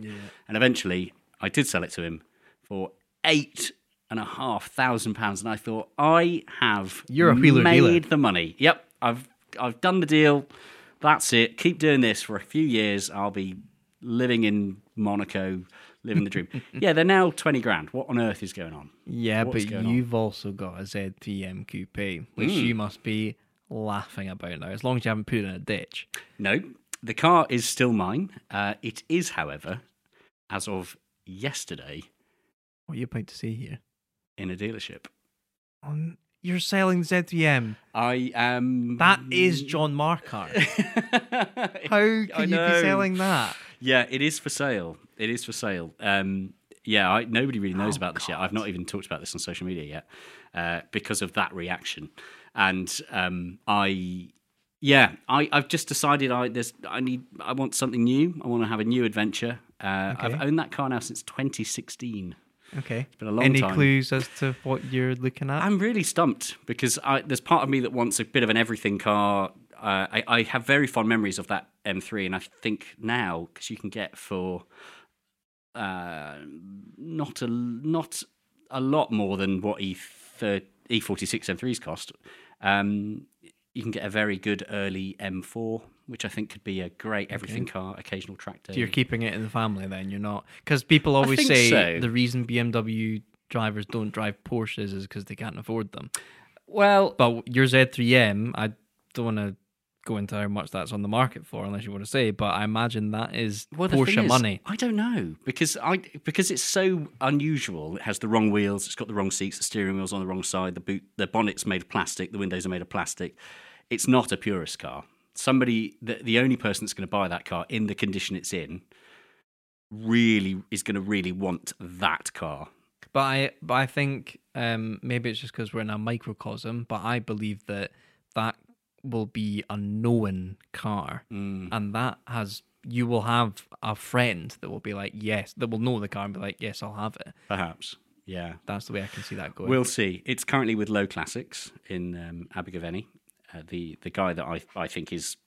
And eventually, I did sell it to him for eight and a half thousand pounds, and I thought I have You're a wheeler made dealer. the money. Yep, I've I've done the deal. That's it. Keep doing this for a few years. I'll be living in Monaco, living the dream. yeah, they're now twenty grand. What on earth is going on? Yeah, What's but going on? You've also got a Z3M Coupe, which you must be laughing about now, as long as you haven't put it in a ditch. No, the car is still mine. Uh, it is, however, as of yesterday, What are you about to say here? in a dealership. On you're selling Z3M. I am. That is John Markar. How I can you be selling that? Yeah, it is for sale. It is for sale. Um, yeah, I, nobody really knows Oh, about this yet. I've not even talked about this on social media yet uh, because of that reaction. And um, I, yeah, I, I've just decided I there's I need I want something new. I want to have a new adventure. Uh, I've owned that car now since 2016. Okay. been a long Any time. clues as to what you're looking at? I'm really stumped because I, there's part of me that wants a bit of an everything car. Uh, I, I have very fond memories of that M3, and I think now because you can get for uh, not a not a lot more than what E E46 M3s cost. Um, you can get a very good early M4, which I think could be a great everything car, occasional track day. So you're keeping it in the family then, you're not. Because people always say so. the reason BMW drivers don't drive Porsches is because they can't afford them. well, But your Z3M, I don't want to go into how much that's on the market for, unless you want to say, but I imagine that is Well, Porsche is, money. I don't know because I because it's so unusual. It has the wrong wheels. It's got the wrong seats. The steering wheel's on the wrong side. The boot, the bonnet's made of plastic. The windows are made of plastic. It's not a purist car. Somebody, the, the only person that's going to buy that car in the condition it's in, really is going to really want that car. But I, but I think um, maybe it's just because we're in a microcosm. But I believe that that will be a known car, Mm. and that has you will have a friend that will be like, yes, that will know the car and be like, yes, I'll have it. Perhaps, yeah. That's the way I can see that going. We'll see. It's currently with Low Classics in um, Abergavenny. Uh, the the guy that I I think is,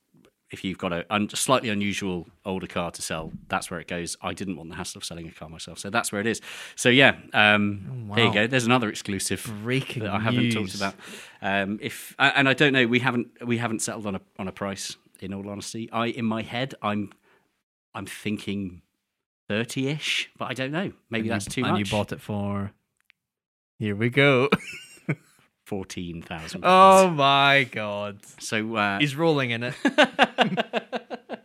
if you've got a un- slightly unusual older car to sell, that's where it goes. I didn't want the hassle of selling a car myself, so that's where it is. So yeah, um, there you go. There's another exclusive Breaking that I haven't talked about. Um, if and I don't know, we haven't we haven't settled on a on a price. In all honesty, I in my head I'm I'm thinking thirty ish, but I don't know. Maybe And that's you, too and much. you bought it for Here we go. fourteen thousand. Oh my god. so uh, He's rolling in it.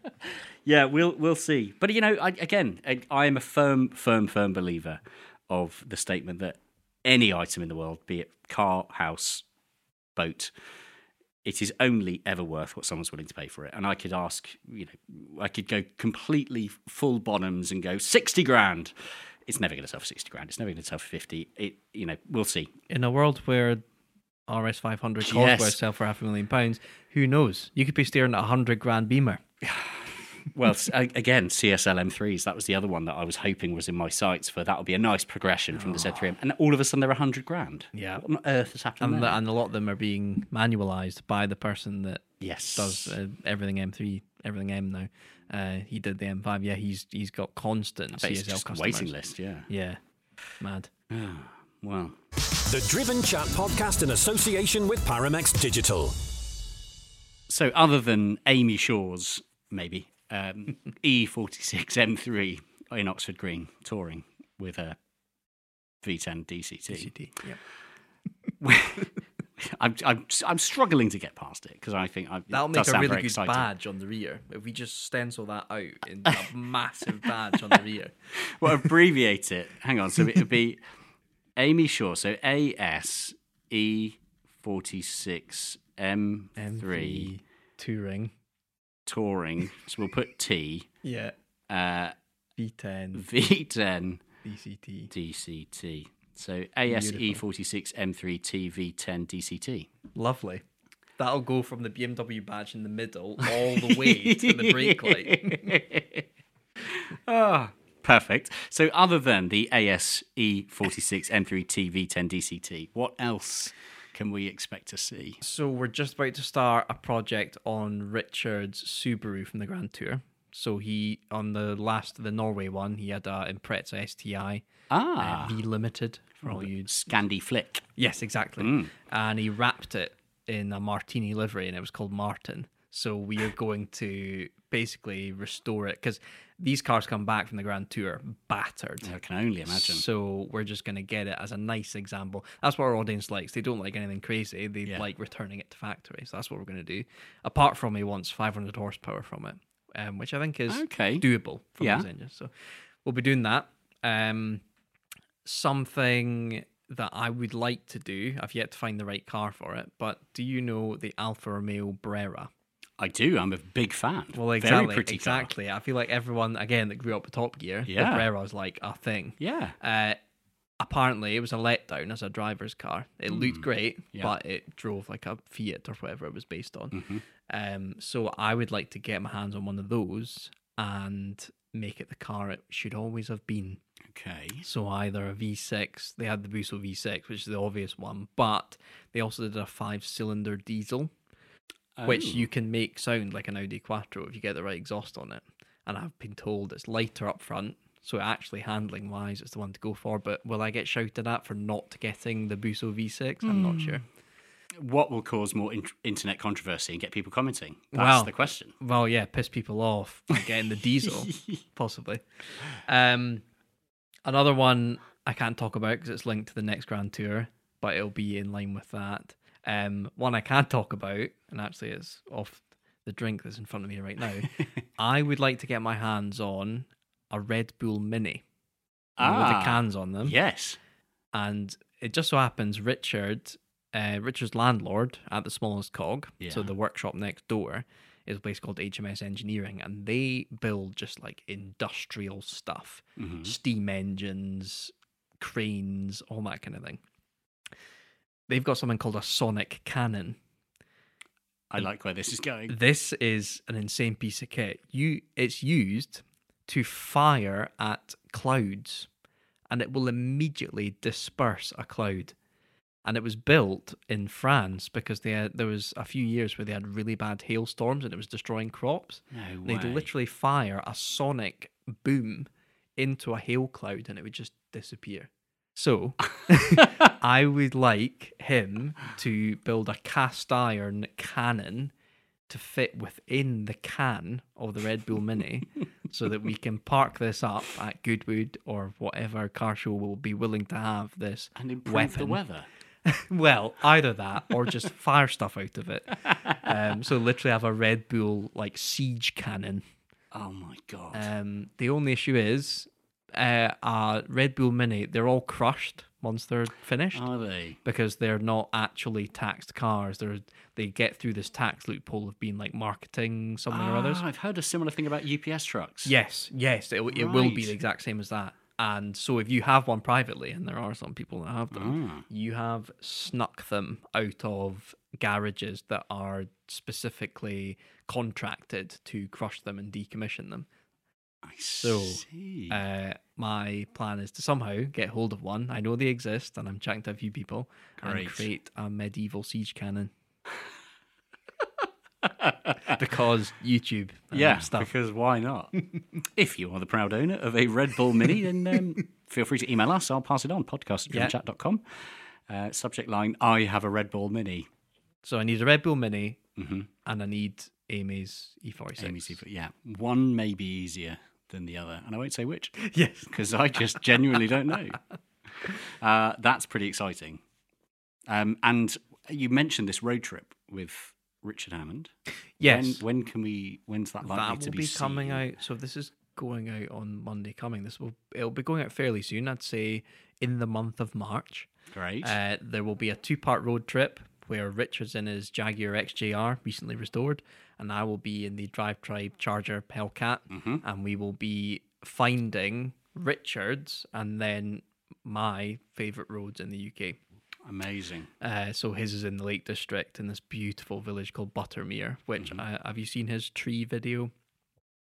yeah, we'll we'll see. But you know, I, again, I, I am a firm, firm, firm believer of the statement that any item in the world, be it car, house, boat, it is only ever worth what someone's willing to pay for it. And I could ask, you know, I could go completely full bottoms and go sixty grand. It's never going to sell for sixty grand. It's never going to sell for fifty. It, you know, we'll see. In a world where RS 500 cars Yes. sell for half a million pounds, who knows? You could be staring at a hundred grand Beamer. Well, again, CSL M3s. That was the other one that I was hoping was in my sights for. That would be a nice progression from the Z3M. And all of a sudden, they're a 100 grand. Yeah. What on earth has happened And, the, and a lot of them are being manualized by the person that yes. does uh, everything M3, everything M now. Uh, he did the M5. Yeah, he's he's got constant CSL customers. waiting list, yeah. Yeah, mad. Well, The Driven Chat podcast in association with Paramex Digital. so other than Amy Shaw's, maybe, um, E46 M3 in Oxford Green touring with a V10 DCT. CT. Yeah. I'm, I'm, I'm struggling to get past it because I think I, That'll make a really good exciting. badge on the rear. If we just stencil that out in a massive badge on the rear. well, abbreviate it. Hang on. So it would be Amy Shaw. So A S E forty six M three touring. touring. So we'll put T Yeah. uh, V10 V ten DCT. DCT. So ASE46 M3 TV10 DCT. Lovely. That'll go from the BMW badge in the middle all the way to the brake light. Ah, perfect. So other than the ASE forty six M three T V ten DCT, what else can we expect to see? So we're just about to start a project on Richard's Subaru from the Grand Tour. So he on the last the Norway one, he had a Impreza STI Ah, uh, V Limited for all you. Scandi Flick. Yes, exactly. Mm. And he wrapped it in a martini livery, and it was called Martin. So we are going to basically restore it because these cars come back from the Grand Tour battered. I can only imagine. So we're just going to get it as a nice example. That's what our audience likes. They don't like anything crazy. They Yeah. like returning it to factory. So that's what we're going to do. Apart from he wants 500 horsepower from it, um, which I think is Okay. doable from Yeah. those engines. So we'll be doing that. Um, something that I would like to do. I've yet to find the right car for it. But do you know the Alfa Romeo Brera? I do. I'm a big fan. Well, exactly. Pretty car. exactly. I feel like everyone again that grew up with Top Gear, Yeah. the Brera's like a thing. Yeah. Uh, apparently, it was a letdown as a driver's car. It looked great. Yeah. but it drove like a Fiat or whatever it was based on. Mm-hmm. Um, so I would like to get my hands on one of those and make it the car it should always have been. Okay. So either a V6, they had the Busso V6, which is the obvious one, but they also did a five-cylinder diesel which Oh. you can make sound like an Audi Quattro if you get the right exhaust on it. And I've been told it's lighter up front, so actually handling wise, it's the one to go for. But will I get shouted at for not getting the Busso V6? I'm Hmm. not sure. What will cause more in- internet controversy and get people commenting? That's Well, the question. Well, yeah, piss people off by getting the diesel, possibly. Um, another one I can't talk about because it's linked to the next Grand Tour, but it'll be in line with that. Um, one I can talk about, and actually it's off the drink that's in front of me right now. I would like to get my hands on a Red Bull Mini know, with Ah, the cans on them Yes. and it just so happens Richard, uh, Richard's landlord at the smallest cog, so the workshop next door, is a place called HMS Engineering, and they build just like industrial stuff, Mhm. steam engines, cranes, all that kind of thing. They've got something called a sonic cannon. I like where this is going. This is an insane piece of kit. You, it's used to fire at clouds, and it will immediately disperse a cloud. And it was built in France because they had, there was a few years where they had really bad hailstorms and it was destroying crops. No They'd way. literally fire a sonic boom into a hail cloud and it would just disappear. So, I would like him to build a cast iron cannon to fit within the can of the Red Bull Mini so that we can park this up at Goodwood or whatever car show will be willing to have this And improve weapon. the weather. Well, either that or just fire stuff out of it. Um, so literally have a Red Bull like siege cannon. Oh my god. Um, the only issue is, uh, uh, Red Bull Mini. They're all crushed once they're finished Are they? because they're not actually taxed cars. They're they get through this tax loophole of being like marketing something or others. Ah, I've heard a similar thing about UPS trucks. Yes, yes, it, it will be the exact same as that. And so if you have one privately, and there are some people that have them, Ah. you have snuck them out of garages that are specifically contracted to crush them and decommission them. I So, see. Uh, my plan is to somehow get hold of one. I know they exist, and I'm chatting to a few people and Great. create a medieval siege cannon. because YouTube, um, yeah, stuff. because why not? if you are the proud owner of a Red Bull Mini, then um, feel free to email us. I'll pass it on. Podcast at Yeah. Uh, subject line I have a Red Bull Mini. So I need a Red Bull Mini, Mhm. and I need Amy's E46. Amy Seafoot. Yeah. One may be easier than the other. And I won't say which Yes. because I just genuinely don't know. Uh, that's pretty exciting. Um, and you mentioned this road trip with Richard Hammond. Yes. When, when can we? When's that likely that to will be, be coming seen? out. So this is going out on Monday coming. This will it'll be going out fairly soon. I'd say in the month of March. Great. Uh, there will be a two-part road trip where Richard's in his Jaguar XJR, recently restored, and I will be in the Drive Tribe Charger Hellcat, Mm-hmm. and we will be finding Richard's and then my favorite roads in the UK. Amazing. Uh, so his is in the Lake District in this beautiful village called Buttermere. Which uh, have you seen his tree video,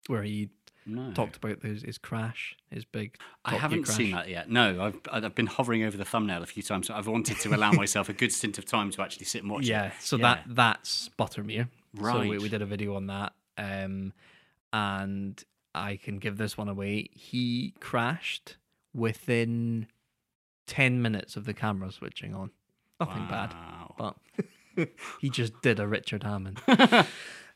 where he No. talked about his, his crash, his big. I haven't seen that yet. No, I've I've been hovering over the thumbnail a few times. I've wanted to allow myself a good stint of time to actually sit and watch Yeah, it. so Yeah. that that's Buttermere. So we, Right. we did a video on that, um, and I can give this one away. He crashed within ten minutes of the camera switching on. Nothing bad. But he just did a Richard Hammond.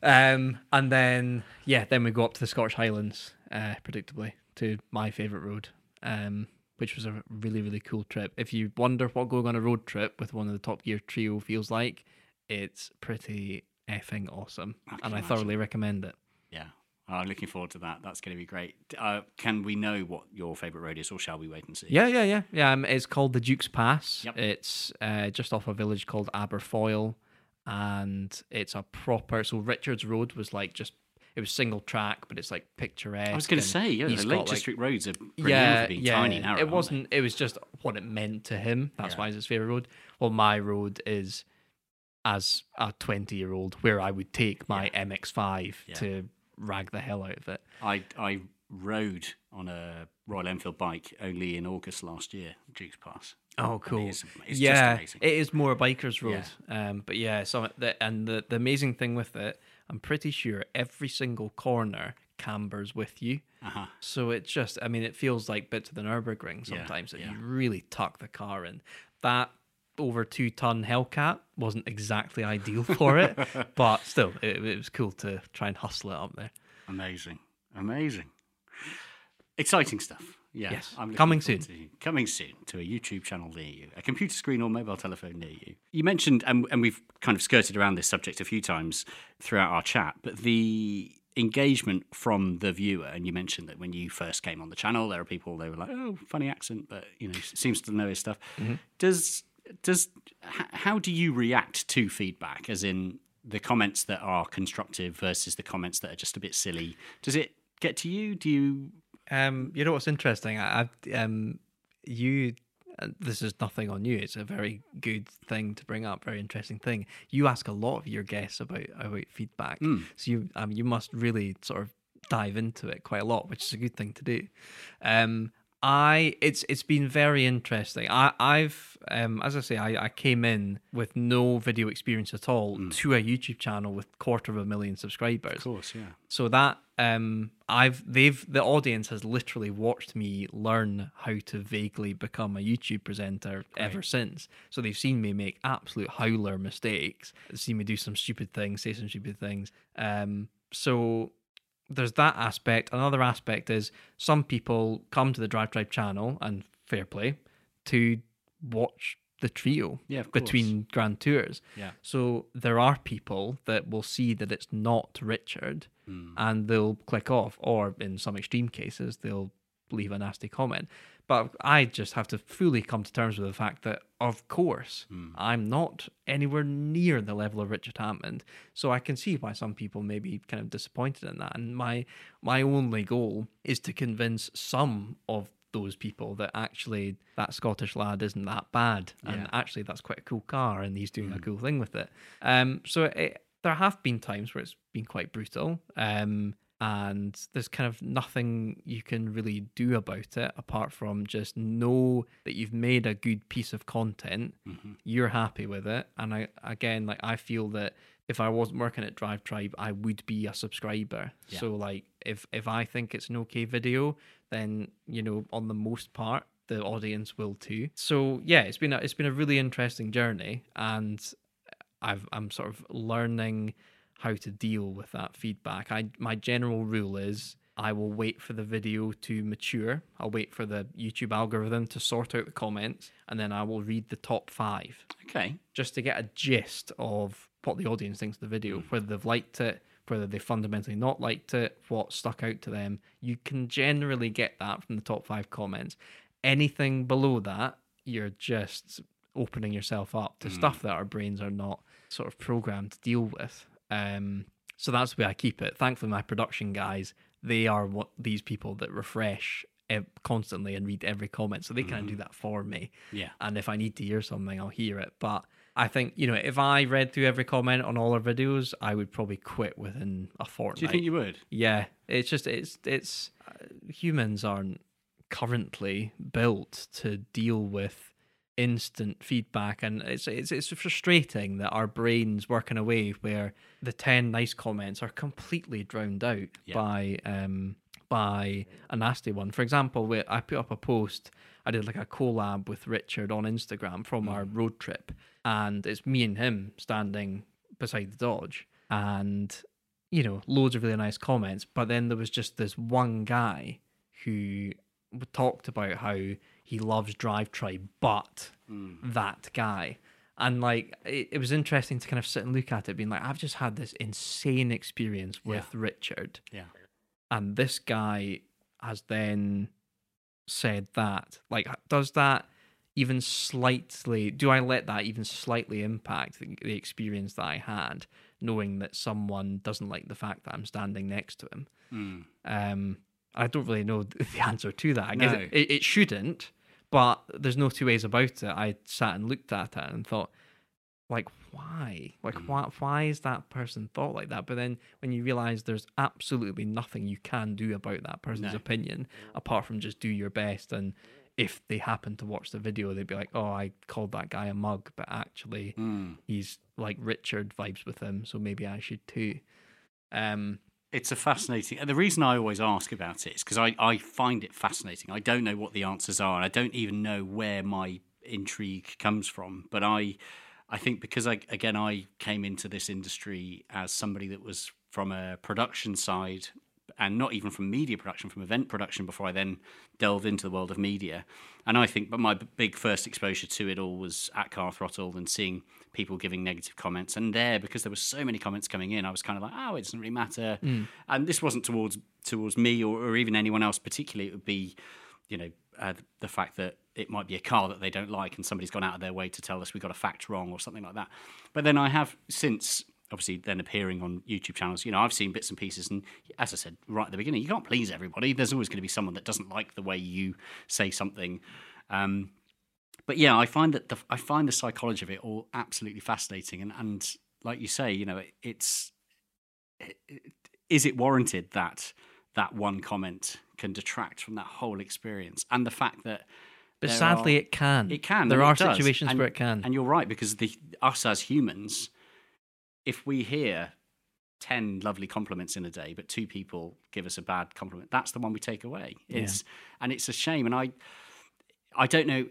Um, and then yeah, then we go up to the Scottish Highlands, uh, predictably to my favourite road, um, which was a really really cool trip. If you wonder what going on a road trip with one of the Top Gear trio feels like, it's pretty effing awesome, I and I imagine. thoroughly recommend it. Yeah. I'm looking forward to that. That's going to be great. Uh, can we know what your favourite road is, or shall we wait and see? Yeah, yeah, yeah, yeah. Um, it's called the Duke's Pass. Yep. It's uh, just off a village called Aberfoyle, and it's a proper. So Richards Road was like just it was single track, but it's like picturesque. I was going to say, yeah, the Lake like- roads are pretty yeah, being yeah. tiny narrow. it wasn't. It was just what it meant to him. That's Yeah. why it's his favorite road. Well, my road is as a twenty-year-old where I would take my MX-5 Yeah. to rag the hell out of it. I I rode on a Royal Enfield bike only in August last year, Duke's Pass. Oh, cool. it's- yeah, amazing. it is more a biker's road. Um, but yeah, so the, and the the amazing thing with it, I'm pretty sure every single corner cambers with you. Uh-huh. So it just, I mean, it feels like bits of the Nurburgring Yeah, sometimes that yeah. you really tuck the car in. That over two ton Hellcat wasn't exactly ideal for it, but still, it, it was cool to try and hustle it up there. Amazing, amazing, exciting stuff. Yeah, Yes. looking Coming soon. to- coming soon to a YouTube channel near you, a computer screen or mobile telephone near you. You mentioned, and, and we've kind of skirted around this subject a few times throughout our chat, but the engagement from the viewer, and you mentioned that when you first came on the channel, there are people they were like, "Oh, funny accent," but you know, seems to know his stuff. Mm-hmm. Does does h- how do you react to feedback? As in the comments that are constructive versus the comments that are just a bit silly. Does it get to you? Do you? Um, you know what's interesting? I, I've um, you. uh, This is nothing on you. It's a very good thing to bring up. Very interesting thing. You ask a lot of your guests about about feedback, so you um, you must really sort of dive into it quite a lot, which is a good thing to do. Um, I it's it's been very interesting. I I've um as I say I, I came in with no video experience at all to a YouTube channel with quarter of a million subscribers. Of course, yeah. So that um I've they've the audience has literally watched me learn how to vaguely become a YouTube presenter ever since. So they've seen me make absolute howler mistakes, seen me do some stupid things, say some stupid things. Um so there's that aspect. Another aspect is some people come to the Drive Tribe channel and fair play to watch the trio Yeah, between Grand Tours. Yeah. So there are people that will see that it's not Richard Hmm. and they'll click off, or in some extreme cases, they'll leave a nasty comment. But I just have to fully come to terms with the fact that, of course, Hmm. I'm not anywhere near the level of Richard Hammond. So I can see why some people may be kind of disappointed in that. And my my only goal is to convince some of those people that actually that Scottish lad isn't that bad, and Yeah. actually that's quite a cool car, and he's doing a cool thing with it. Um, so it, there have been times where it's been quite brutal, um, and there's kind of nothing you can really do about it apart from just know that you've made a good piece of content, you're happy with it, and I again like I feel that if I wasn't working at Drive Tribe, I would be a subscriber. So like if if I think it's an okay video, then you know on the most part the audience will too. So yeah, it's been a, it's been a really interesting journey, and I've I'm sort of learning how to deal with that feedback. I my general rule is I will wait for the video to mature. I'll wait for the YouTube algorithm to sort out the comments, and then I will read the top five Okay. just to get a gist of what the audience thinks of the video, hmm. whether they've liked it, whether they fundamentally not liked it, what stuck out to them. You can generally get that from the top five comments. Anything below that, you're just opening yourself up to hmm. stuff that our brains are not sort of programmed to deal with. Um, so that's the way I keep it. Thankfully, my production guys, they are what these people that refresh constantly and read every comment, so they kind of do that for me. Yeah. And if I need to hear something, I'll hear it. But I think you know, if I read through every comment on all our videos, I would probably quit within a fortnight. Do you think you would? Yeah, it's just it's it's uh, humans aren't currently built to deal with instant feedback and it's it's it's frustrating that our brains work in a way where the 10 nice comments are completely drowned out Yeah. by um by a nasty one for example where i put up a post i did like a collab with richard on instagram from our road trip and it's me and him standing beside the dodge and you know, loads of really nice comments. But then there was just this one guy who talked about how he loves Drive Tribe, but that guy. And like, it, it was interesting to kind of sit and look at it, being like, I've just had this insane experience with Richard. Yeah. And this guy has then said that. Like, does that even slightly, do I let that even slightly impact the, the experience that I had, knowing that someone doesn't like the fact that I'm standing next to him? Mm. Um, I don't really know the answer to that. I guess No. it, it shouldn't, but there's no two ways about it. I sat and looked at it and thought, like, why? Like, Mm. why? Why is that person thought like that? But then when you realize there's absolutely nothing you can do about that person's No. opinion apart from just do your best and. If they happen to watch the video, they'd be like, "Oh, I called that guy a mug, but actually, Mm. he's like Richard vibes with him, so maybe I should too." Um, It's a fascinating. And the reason I always ask about it is because I, I find it fascinating. I don't know what the answers are. And I don't even know where my intrigue comes from. But I, I think because I again I came into this industry as somebody that was from a production side and not even from media production, from event production before I then delved into the world of media. And I think, but my big first exposure to it all was at Car Throttle and seeing people giving negative comments. And there, because there were so many comments coming in, I was kind of like, oh, it doesn't really matter. And this wasn't towards towards me or, or even anyone else particularly. It would be, you know, uh, the fact that it might be a car that they don't like and somebody's gone out of their way to tell us we got a fact wrong or something like that. But then I have since obviously then appearing on YouTube channels, you know, I've seen bits and pieces and as I said right at the beginning, you can't please everybody. There's always going to be someone that doesn't like the way you say something. Um, but yeah, I find that the, I find the psychology of it all absolutely fascinating and, and like you say, you know, it, it's it, it- is it warranted that that one comment can detract from that whole experience and the fact that but sadly, are- it can. it can. There are situations And- where it can. And you're right because the us as humans, if we hear ten lovely compliments in a day, but two people give us a bad compliment, that's the one we take away. It's and it's a shame. And I, I don't know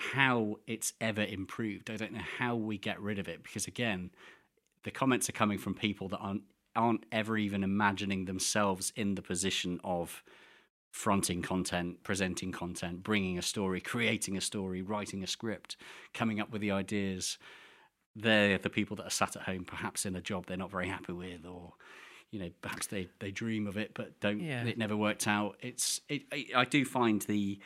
how it's ever improved. I don't know how we get rid of it because again, the comments are coming from people that aren't aren't ever even imagining themselves in the position of fronting content, presenting content, bringing a story, creating a story, writing a script, coming up with the ideas. They're the people that are sat at home, perhaps in a job they're not very happy with, or you know, perhaps they, they dream of it but don't. Yeah. It never worked out. It's it, I, I do find the,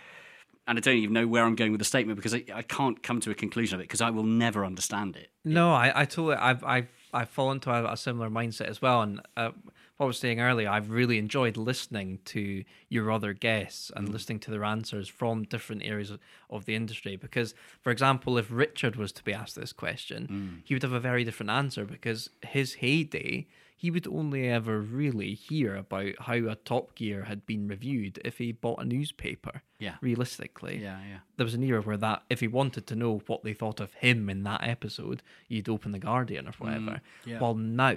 and I don't even know where I'm going with the statement because I, I can't come to a conclusion of it because I will never understand it. No, I, I totally, I've, I've, I've fallen into a, a similar mindset as well. And uh, what I was saying earlier, I've really enjoyed listening to your other guests and listening to their answers from different areas of, of the industry. Because, for example, if Richard was to be asked this question, he would have a very different answer because his heyday, he would only ever really hear about how a Top Gear had been reviewed if he bought a newspaper. Yeah. Realistically Yeah, yeah. there was an era where that if he wanted to know what they thought of him in that episode, you'd open the Guardian or mm, whatever. yeah. While now,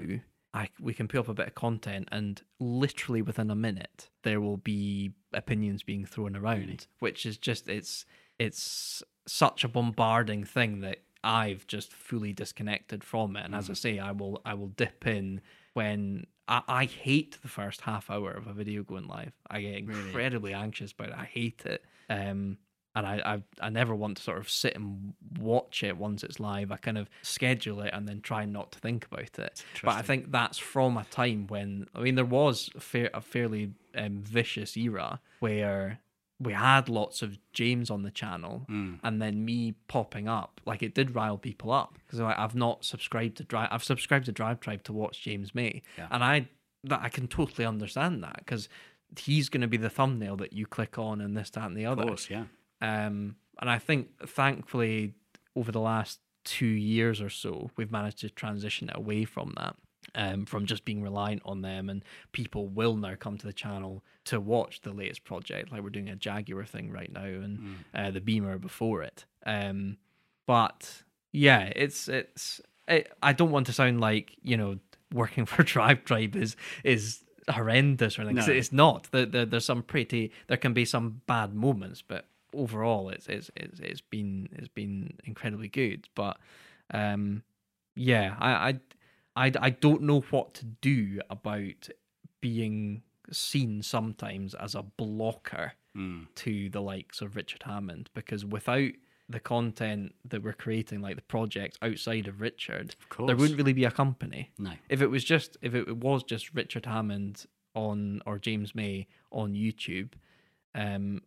I we can put up a bit of content, and literally within a minute, there will be opinions being thrown around, which is just it's it's such a bombarding thing that I've just fully disconnected from it. And as mm. I say, I will I will dip in when. I, I hate the first half hour of a video going live. I get incredibly anxious about it. I hate it. Um, and I, I I never want to sort of sit and watch it once it's live. I kind of schedule it and then try not to think about it. But I think that's from a time when I mean there was a, fair, a fairly um, vicious era where we had lots of James on the channel, and then me popping up like it did rile people up because like, I've not subscribed to Drive. I've subscribed to Drive Tribe to watch James May, and I that I can totally understand that because he's going to be the thumbnail that you click on and this that and the other. Of course, yeah. Um, and I think, thankfully, over the last two years or so, we've managed to transition it away from that, um, from just being reliant on them. And people will now come to the channel to watch the latest project. Like we're doing a Jaguar thing right now, and uh, the Beamer before it. Um, but yeah, it's it's. It, I don't want to sound like you know working for Drive Tribe is is horrendous or anything. No. It's not. There, there, there's some pretty. There can be some bad moments, but overall, it's it's it's, it's been it's been incredibly good. But um, yeah, I, I I I don't know what to do about being seen sometimes as a blocker to the likes of Richard Hammond because without the content that we're creating, like the projects outside of Richard, there course. wouldn't really be a company. No. If it was just if it was just Richard Hammond on or James May on YouTube, um,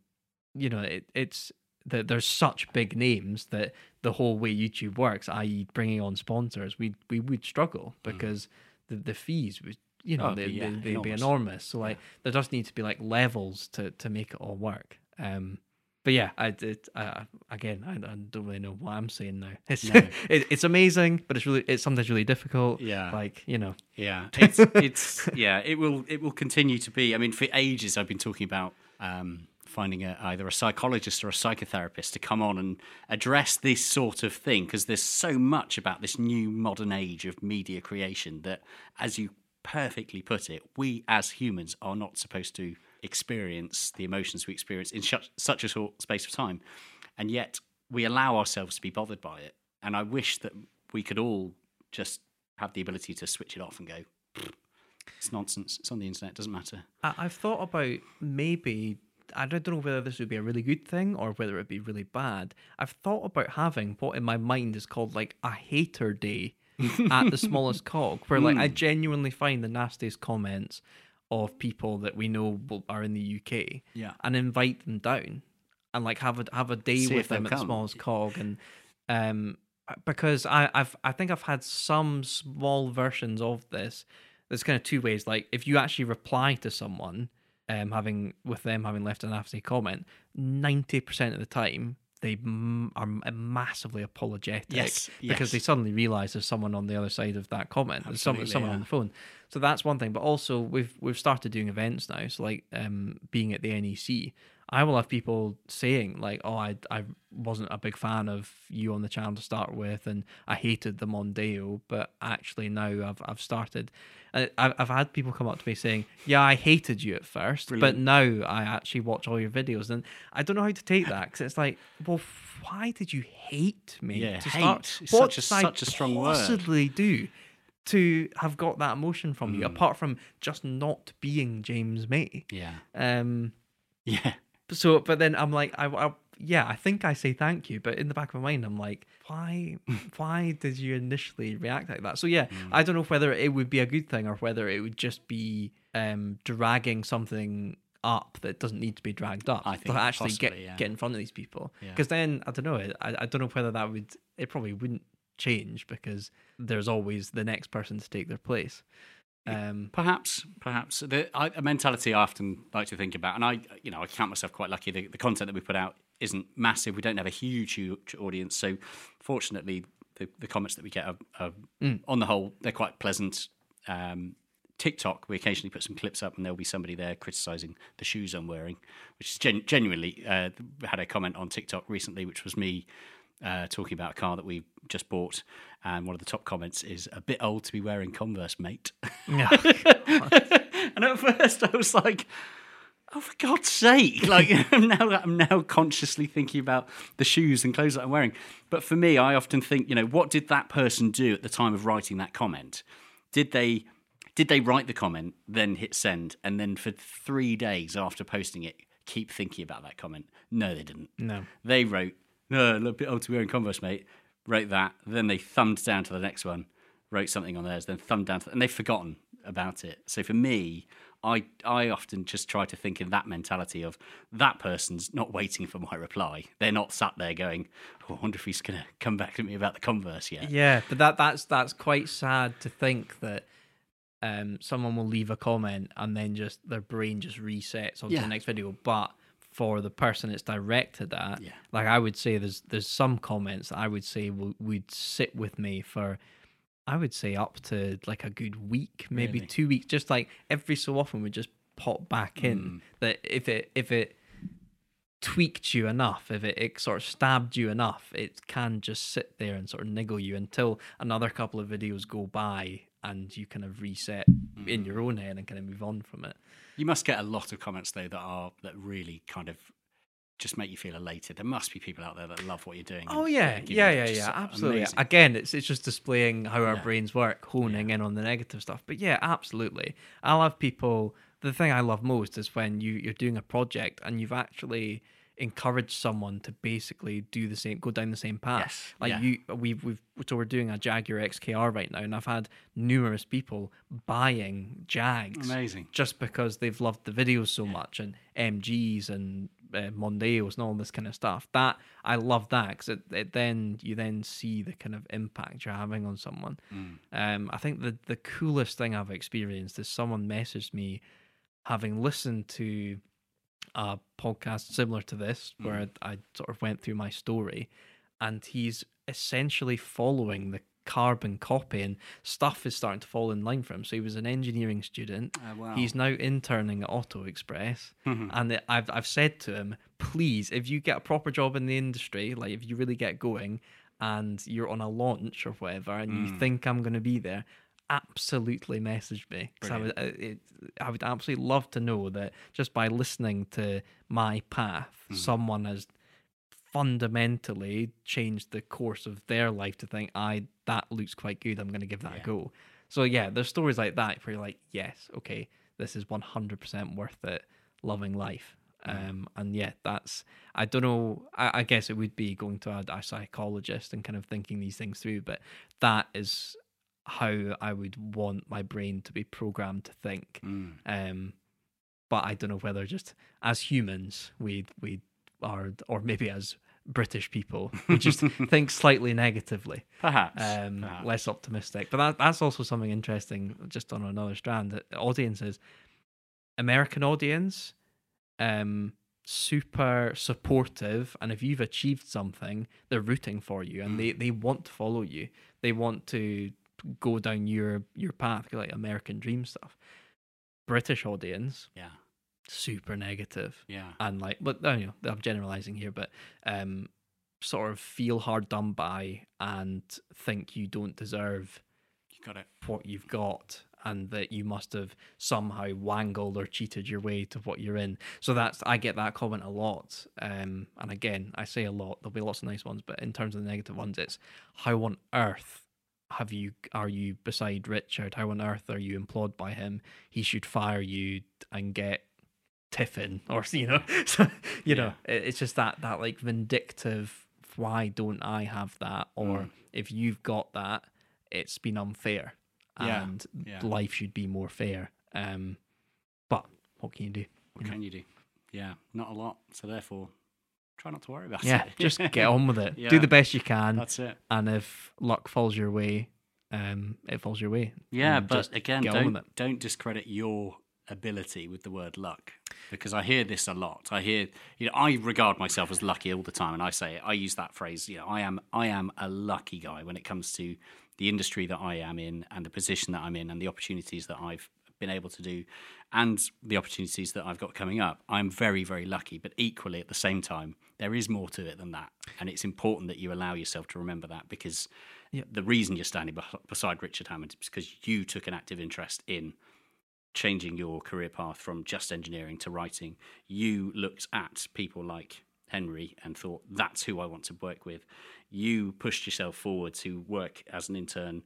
you know, it, it's that there's such big names that the whole way YouTube works, i.e., bringing on sponsors, we we would struggle because the the fees would you know Oh, they, yeah, they, they'd be enormous. So like there does need to be like levels to to make it all work. Um, but yeah, I did. Uh, again, I, I don't really know what I'm saying now. It's No. it, it's amazing, but it's really it's sometimes really difficult. Yeah. like you know, Yeah, it's it's yeah. It will it will continue to be. I mean, for ages I've been talking about um, finding a, either a psychologist or a psychotherapist to come on and address this sort of thing because there's so much about this new modern age of media creation that, as you perfectly put it, we as humans are not supposed to experience the emotions we experience in such, such a short space of time, and yet we allow ourselves to be bothered by it. And I wish that we could all just have the ability to switch it off and go, it's nonsense. It's on the internet. It doesn't matter. I've thought about maybe I don't know whether this would be a really good thing or whether it'd be really bad. I've thought about having what in my mind is called like a hater day at the smallest cog, where like I genuinely find the nastiest comments of people that we know are in the UK, Yeah. and invite them down and like have a have a day See with them at the smallest cog and um because I, I've I think I've had some small versions of this. There's kind of two ways. Like if you actually reply to someone, um, having with them having left a nasty comment, ninety percent of the time they m- are massively apologetic Yes, because yes. they suddenly realize there's someone on the other side of that comment. There's someone, someone yeah. on the phone. So that's one thing. But also we've we've started doing events now. So like um, being at the NEC, I will have people saying like, "Oh, I I wasn't a big fan of you on the channel to start with, and I hated the Mondeo, but actually now I've I've started." I- I've I've had people come up to me saying, "Yeah, I hated you at first, but now I actually watch all your videos," and I don't know how to take that because it's like, well, why did you hate me Yeah, to hate start? What such a- such a strong word. possibly do to have got that emotion from Mm. you, apart from just not being James May. Yeah. Um, Yeah. so, but then I'm like, I, I, yeah, I think I say thank you, but in the back of my mind, I'm like, why, why did you initially react like that? So yeah, Mm. I don't know whether it would be a good thing or whether it would just be um, dragging something up that doesn't need to be dragged up. I think to actually get possibly, yeah. get in front of these people. Yeah. Because then I don't know, I, I don't know whether that would, it probably wouldn't change because there's always the next person to take their place. Um, Perhaps, perhaps the I, a mentality I often like to think about, and I, you know, I count myself quite lucky. The, the content that we put out isn't massive. We don't have a huge, huge audience, so fortunately, the, the comments that we get are, are on the whole they're quite pleasant. Um, TikTok, we occasionally put some clips up, and there'll be somebody there criticizing the shoes I'm wearing, which is gen- genuinely uh, had a comment on TikTok recently, which was me uh, talking about a car that we just bought, and one of the top comments is "a bit old to be wearing Converse, mate." and at first, I was like, "Oh, for God's sake!" Like I'm now, I'm now consciously thinking about the shoes and clothes that I'm wearing. But for me, I often think, you know, what did that person do at the time of writing that comment? Did they did they write the comment, then hit send, and then for three days after posting it, keep thinking about that comment? No, they didn't. no. They wrote, no, a little bit old to be wearing Converse, mate. Wrote that. Then they thumbed down to the next one, wrote something on theirs, then thumbed down, to, and they've forgotten about it. So for me, I I often just try to think in that mentality of that person's not waiting for my reply. They're not sat there going, oh, I wonder if he's going to come back to me about the Converse yet. Yeah, but that that's that's quite sad to think that um someone will leave a comment and then just their brain just resets onto Yeah. the next video. But for the person it's directed at, Yeah. like I would say there's there's some comments that I would say will, would sit with me for I would say up to like a good week, maybe Really? two weeks, just like every so often would just pop back in. Mm. That if it if it tweaked you enough, if it, it sort of stabbed you enough, it can just sit there and sort of niggle you until another couple of videos go by and you kind of reset in your own head and kind of move on from it. You must get a lot of comments though that are that really kind of just make you feel elated. There must be people out there that love what you're doing. Oh yeah, yeah, yeah, yeah, absolutely. amazing- Again, it's it's just displaying how our Yeah. brains work, honing in on the negative stuff. But yeah, absolutely. I'll have people. The thing I love most is when you you're doing a project and you've actually encouraged someone to basically do the same, go down the same path. Yes, Like yeah. you, we've we've so we're doing a Jaguar XKR right now, and I've had numerous people buying Jags Amazing. just because they've loved the videos so much and MGs and uh, Mondeos and all this kind of stuff. That I love that because it, it then you then see the kind of impact you're having on someone. Um, I think the the coolest thing I've experienced is someone messaged me having listened to a podcast similar to this where I, I sort of went through my story and he's essentially following the carbon copy and stuff is starting to fall in line for him. So he was an engineering student. Oh, wow. he's now interning at auto express. Mm-hmm. And I've, I've said to him please if you get a proper job in the industry like if you really get going and you're on a launch or whatever and you mm. think i'm going to be there absolutely message me. 'Cause I would, uh, it, I would absolutely love to know that just by listening to my path mm. someone has fundamentally changed the course of their life to think i that looks quite good i'm going to give that a go. So yeah there's stories like that where you're like yes okay this is 100% worth it loving life. Um and yeah that's i don't know I, I guess it would be going to a, a psychologist and kind of thinking these things through but that is how i would want my brain to be programmed to think. Mm. um but i don't know whether just as humans we we are or maybe as british people we just think slightly negatively Perhaps. um, perhaps. less optimistic. But that, that's also something interesting, just on another strand. That audiences, American audience, um, super supportive, and if you've achieved something, they're rooting for you, and they, they want to follow you. They want to go down your your path, like American dream stuff. British audience, Yeah. Super negative Yeah. and like but you know i'm generalizing here but um sort of feel hard done by and think you don't deserve You got it. what you've got and that you must have somehow wangled or cheated your way to what you're in so that's i get that comment a lot um and again i say a lot there'll be lots of nice ones but in terms of the negative ones it's how on earth have you are you beside Richard? How on earth are you employed by him? He should fire you and get Tiffin, or you know, so, you know, it- it's just that that like vindictive. Why don't I have that? Or Mm. if you've got that, it's been unfair, Yeah, and yeah. life should be more fair. Um, but what can you do? What can you do? Yeah, not a lot. So therefore, try not to worry about it. Yeah, just get on with it. Yeah. Do the best you can, That's it. and if luck falls your way, um, it falls your way. Yeah, but again, don't don't discredit your ability with the word luck because I hear this a lot. I hear, you know, I regard myself as lucky all the time, and I say I use that phrase. You know, I am I am a lucky guy when it comes to the industry that I am in and the position that I'm in and the opportunities that I've been able to do and the opportunities that I've got coming up. I'm very very lucky, but equally at the same time, there is more to it than that, and it's important that you allow yourself to remember that because. The reason you're standing beside Richard Hammond is because you took an active interest in changing your career path from just engineering to writing, you looked at people like Henry and thought, that's who I want to work with. You pushed yourself forward to work as an intern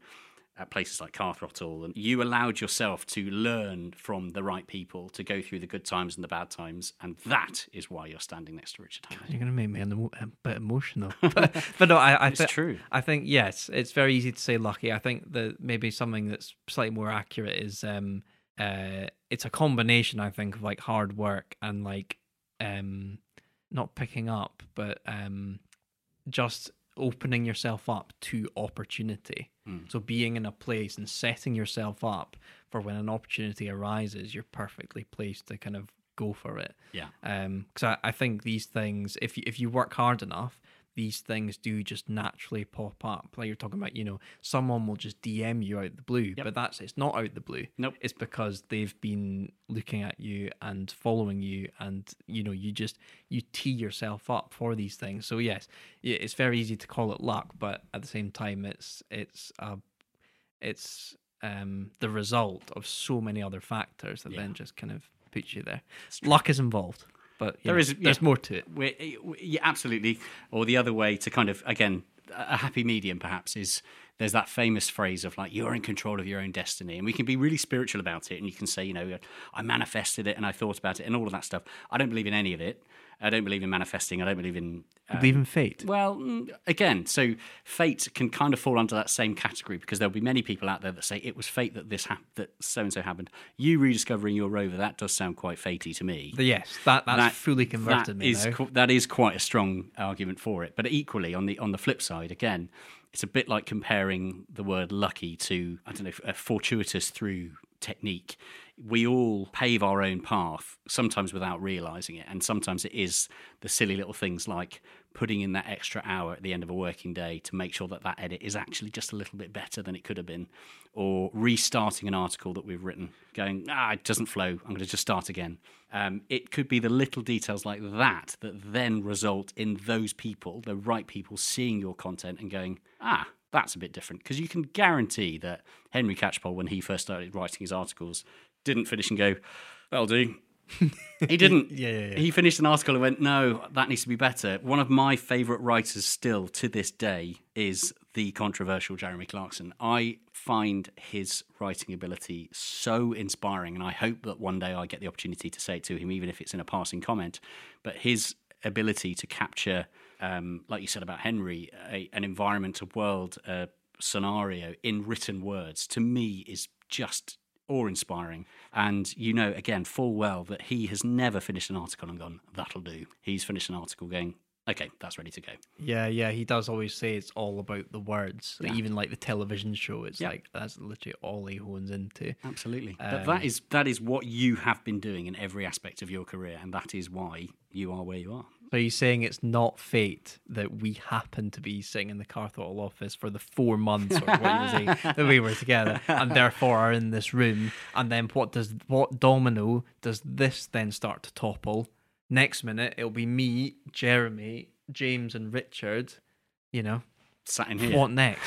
at places like Car Throttle, and you allowed yourself to learn from the right people, to go through the good times and the bad times, and that is why you're standing next to Richard Hammond. You're gonna make me a bit emotional, but, but no, I, I It's thi- true. I think yes, it's very easy to say lucky. I think that maybe something that's slightly more accurate is um uh it's a combination. I think of like hard work and like um not picking up, but um just opening yourself up to opportunity. Hmm. So being in a place and setting yourself up for when an opportunity arises, you're perfectly placed to kind of go for it. Yeah. Um, because I, I think these things, if you, if you work hard enough, these things do just naturally pop up. Like you're talking about, you know, someone will just DM you out the blue, but that's it's not out the blue. Nope. It's because they've been looking at you and following you, and you know, you just you tee yourself up for these things. So yes, yeah, it's very easy to call it luck, but at the same time, it's it's a it's um the result of so many other factors that Yeah. then just kind of puts you there. Luck is involved, but There know, is- there's yeah. more to it. We're, yeah, absolutely. Or the other way to kind of again a happy medium perhaps is there's that famous phrase of like you're in control of your own destiny, and we can be really spiritual about it, and you can say you know I manifested it and I thought about it and all of that stuff. I don't believe in any of it. I don't believe in manifesting. I don't believe in. Uh, believe in fate. well, mm, again, so fate can kind of fall under that same category because there'll be many people out there that say it was fate that this hap- that so and so happened. You rediscovering your rover that does sound quite fatey to me. Yes, that that's That- fully converted that me Is, qu- that is quite a strong argument for it. But equally, on the on the flip side, again, it's a bit like comparing the word lucky to I don't know, a fortuitous through technique. We all pave our own path, sometimes without realizing it, and sometimes it is the silly little things like putting in that extra hour at the end of a working day to make sure that that edit is actually just a little bit better than it could have been, or restarting an article that we've written, going ah it doesn't flow, I'm going to just start again. Um, it could be the little details like that that then result in those people, the right people, seeing your content and going ah that's a bit different. Because you can guarantee that Henry Catchpole when he first started writing his articles didn't finish and go that'll do. he didn't. Yeah, yeah, yeah. He finished an article and went, "No, that needs to be better." One of my favourite writers still to this day is the controversial Jeremy Clarkson. I find his writing ability so inspiring, and I hope that one day I get the opportunity to say it to him, even if it's in a passing comment. But his ability to capture, um, like you said about Henry, a, an environment, a world, a scenario in written words, to me is just awe inspiring. And you know, again, full well that he has never finished an article and gone, that'll do. He's finished an article going, okay, that's ready to go. Yeah, yeah, he does always say it's all about the words. Like, Yeah. Even like the television show, it's Yeah. like that's literally all he hones into. Absolutely. but Um, that is that is what you have been doing in every aspect of your career, and that is why you are where you are. So he's saying it's not fate that we happen to be sitting in the car office for the four months or what saying that we were together, and therefore are in this room. And then what does what domino does this then start to topple? Next minute it'll be me, Jeremy, James, and Richard. You know Sat in here. what next?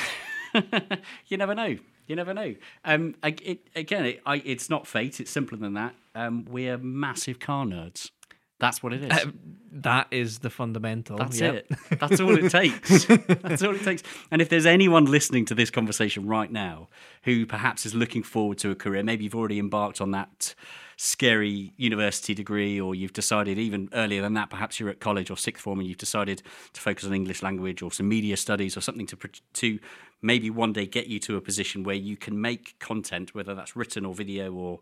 you never know. You never know. Um, it, again, it, I, it's not fate. It's simpler than that. Um, we're massive car nerds. That's what it is. Uh, that is the fundamental. That's yep. it. That's all it takes. That's all it takes. And if there's anyone listening to this conversation right now who perhaps is looking forward to a career, maybe you've already embarked on that scary university degree, or you've decided even earlier than that, perhaps you're at college or sixth form and you've decided to focus on English language or some media studies or something to to maybe one day get you to a position where you can make content, whether that's written or video or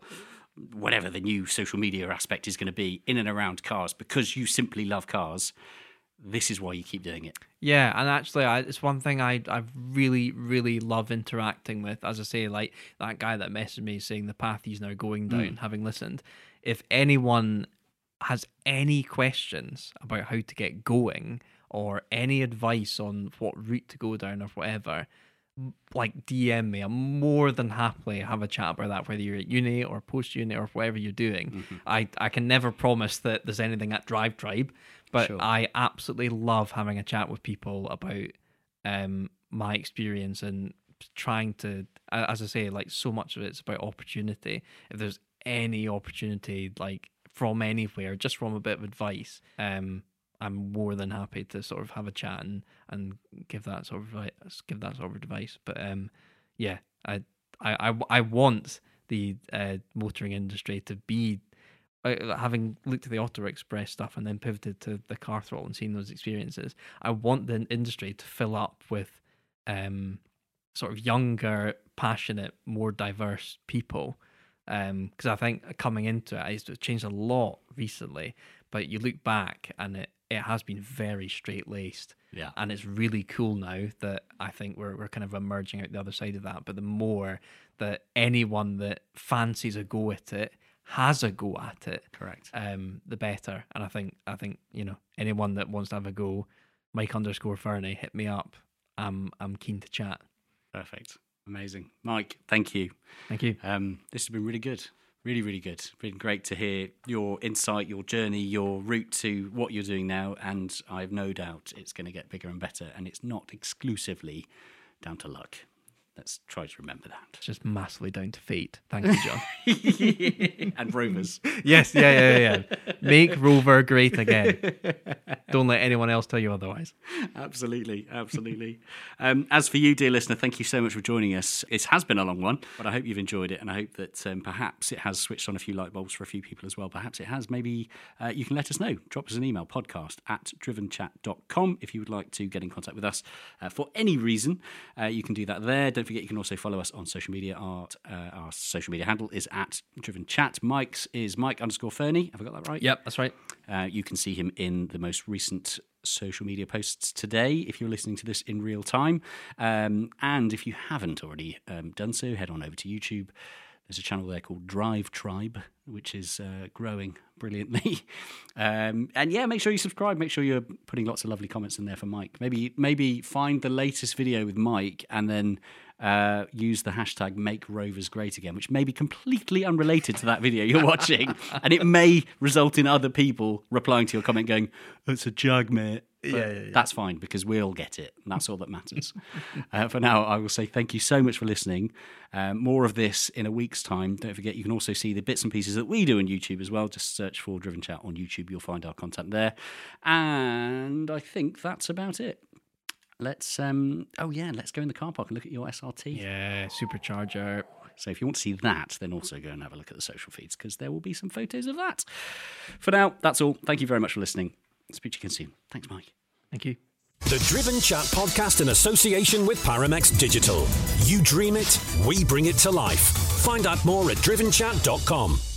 whatever the new social media aspect is going to be in and around cars because you simply love cars this is why you keep doing it Yeah, and actually, I, it's one thing I I really really love interacting with. As I say, like that guy that messaged me saying the path he's now going hmm. down, having listened. If anyone has any questions about how to get going or any advice on what route to go down or whatever, like DM me. I'm more than happily have a chat about that, whether you're at uni or post uni or whatever you're doing. Mm-hmm. I, I can never promise that there's anything at Drive Tribe, but Sure. I absolutely love having a chat with people about um my experience and trying to as I say, like so much of it's about opportunity. If there's any opportunity like from anywhere, just from a bit of advice, um I'm more than happy to sort of have a chat and, and give that sort of advi- give that sort of advice. But um, yeah, I I I, I want the uh, motoring industry to be having looked at the Auto Express stuff and then pivoted to the Car Throttle and seen those experiences. I want the industry to fill up with um sort of younger, passionate, more diverse people. Because I think coming into it, it's changed a lot recently. But you look back and it, it has been very straight laced. Yeah. And it's really cool now that I think we're, we're kind of emerging out the other side of that. But the more that anyone that fancies a go at it has a go at it, correct. um, the better. And I think I think you know anyone that wants to have a go, Mike underscore Fernie, hit me up. I'm I'm keen to chat. perfect. Amazing. Mike thank you. Thank you. um, this has been really good. Really really good. Been great to hear your insight your journey your route to what you're doing now. And i've no doubt it's going to get bigger and better. And it's not exclusively down to luck let's try to remember that just massively down to feet. Thank you, John. and rovers yes, yeah, yeah, yeah. Make Rover great again. Don't let anyone else tell you otherwise. absolutely, absolutely. um, as for you, dear listener, thank you so much for joining us. It has been a long one, but I hope you've enjoyed it, and I hope that um, perhaps it has switched on a few light bulbs for a few people as well. Perhaps it has. Maybe uh, you can let us know. Drop us an email, podcast at drivenchat.com, if you would like to get in contact with us uh, for any reason. Uh, you can do that there. Don't forget, you can also follow us on social media. Our, uh, our social media handle is at driven chat. Mike's is Mike underscore Fernie. Have I got that right? Yep, that's right. Uh, you can see him in the most recent social media posts today if you're listening to this in real time. Um, and if you haven't already um, done so, head on over to YouTube. There's a channel there called Drive Tribe, which is uh, growing brilliantly. um, and yeah, make sure you subscribe. Make sure you're putting lots of lovely comments in there for Mike. Maybe maybe find the latest video with Mike and then uh, use the hashtag Make Rovers Great Again, which may be completely unrelated to that video you're watching, and it may result in other people replying to your comment going, "It's a jug, mate." But That's fine because we'll get it. And that's all that matters. uh, for now, I will say thank you so much for listening. Um, more of this in a week's time. Don't forget, you can also see the bits and pieces that we do on YouTube as well. Just search for Driven Chat on YouTube. You'll find our content there. And I think that's about it. Let's, um, oh yeah, let's go in the car park and look at your SRT. Yeah, supercharger. So if you want to see that, then also go and have a look at the social feeds because there will be some photos of that. For now, that's all. Thank you very much for listening. Speak to you again soon. Thanks, Mike. Thank you. The Driven Chat podcast in association with Paramex Digital. You dream it, we bring it to life. Find out more at drivenchat.com.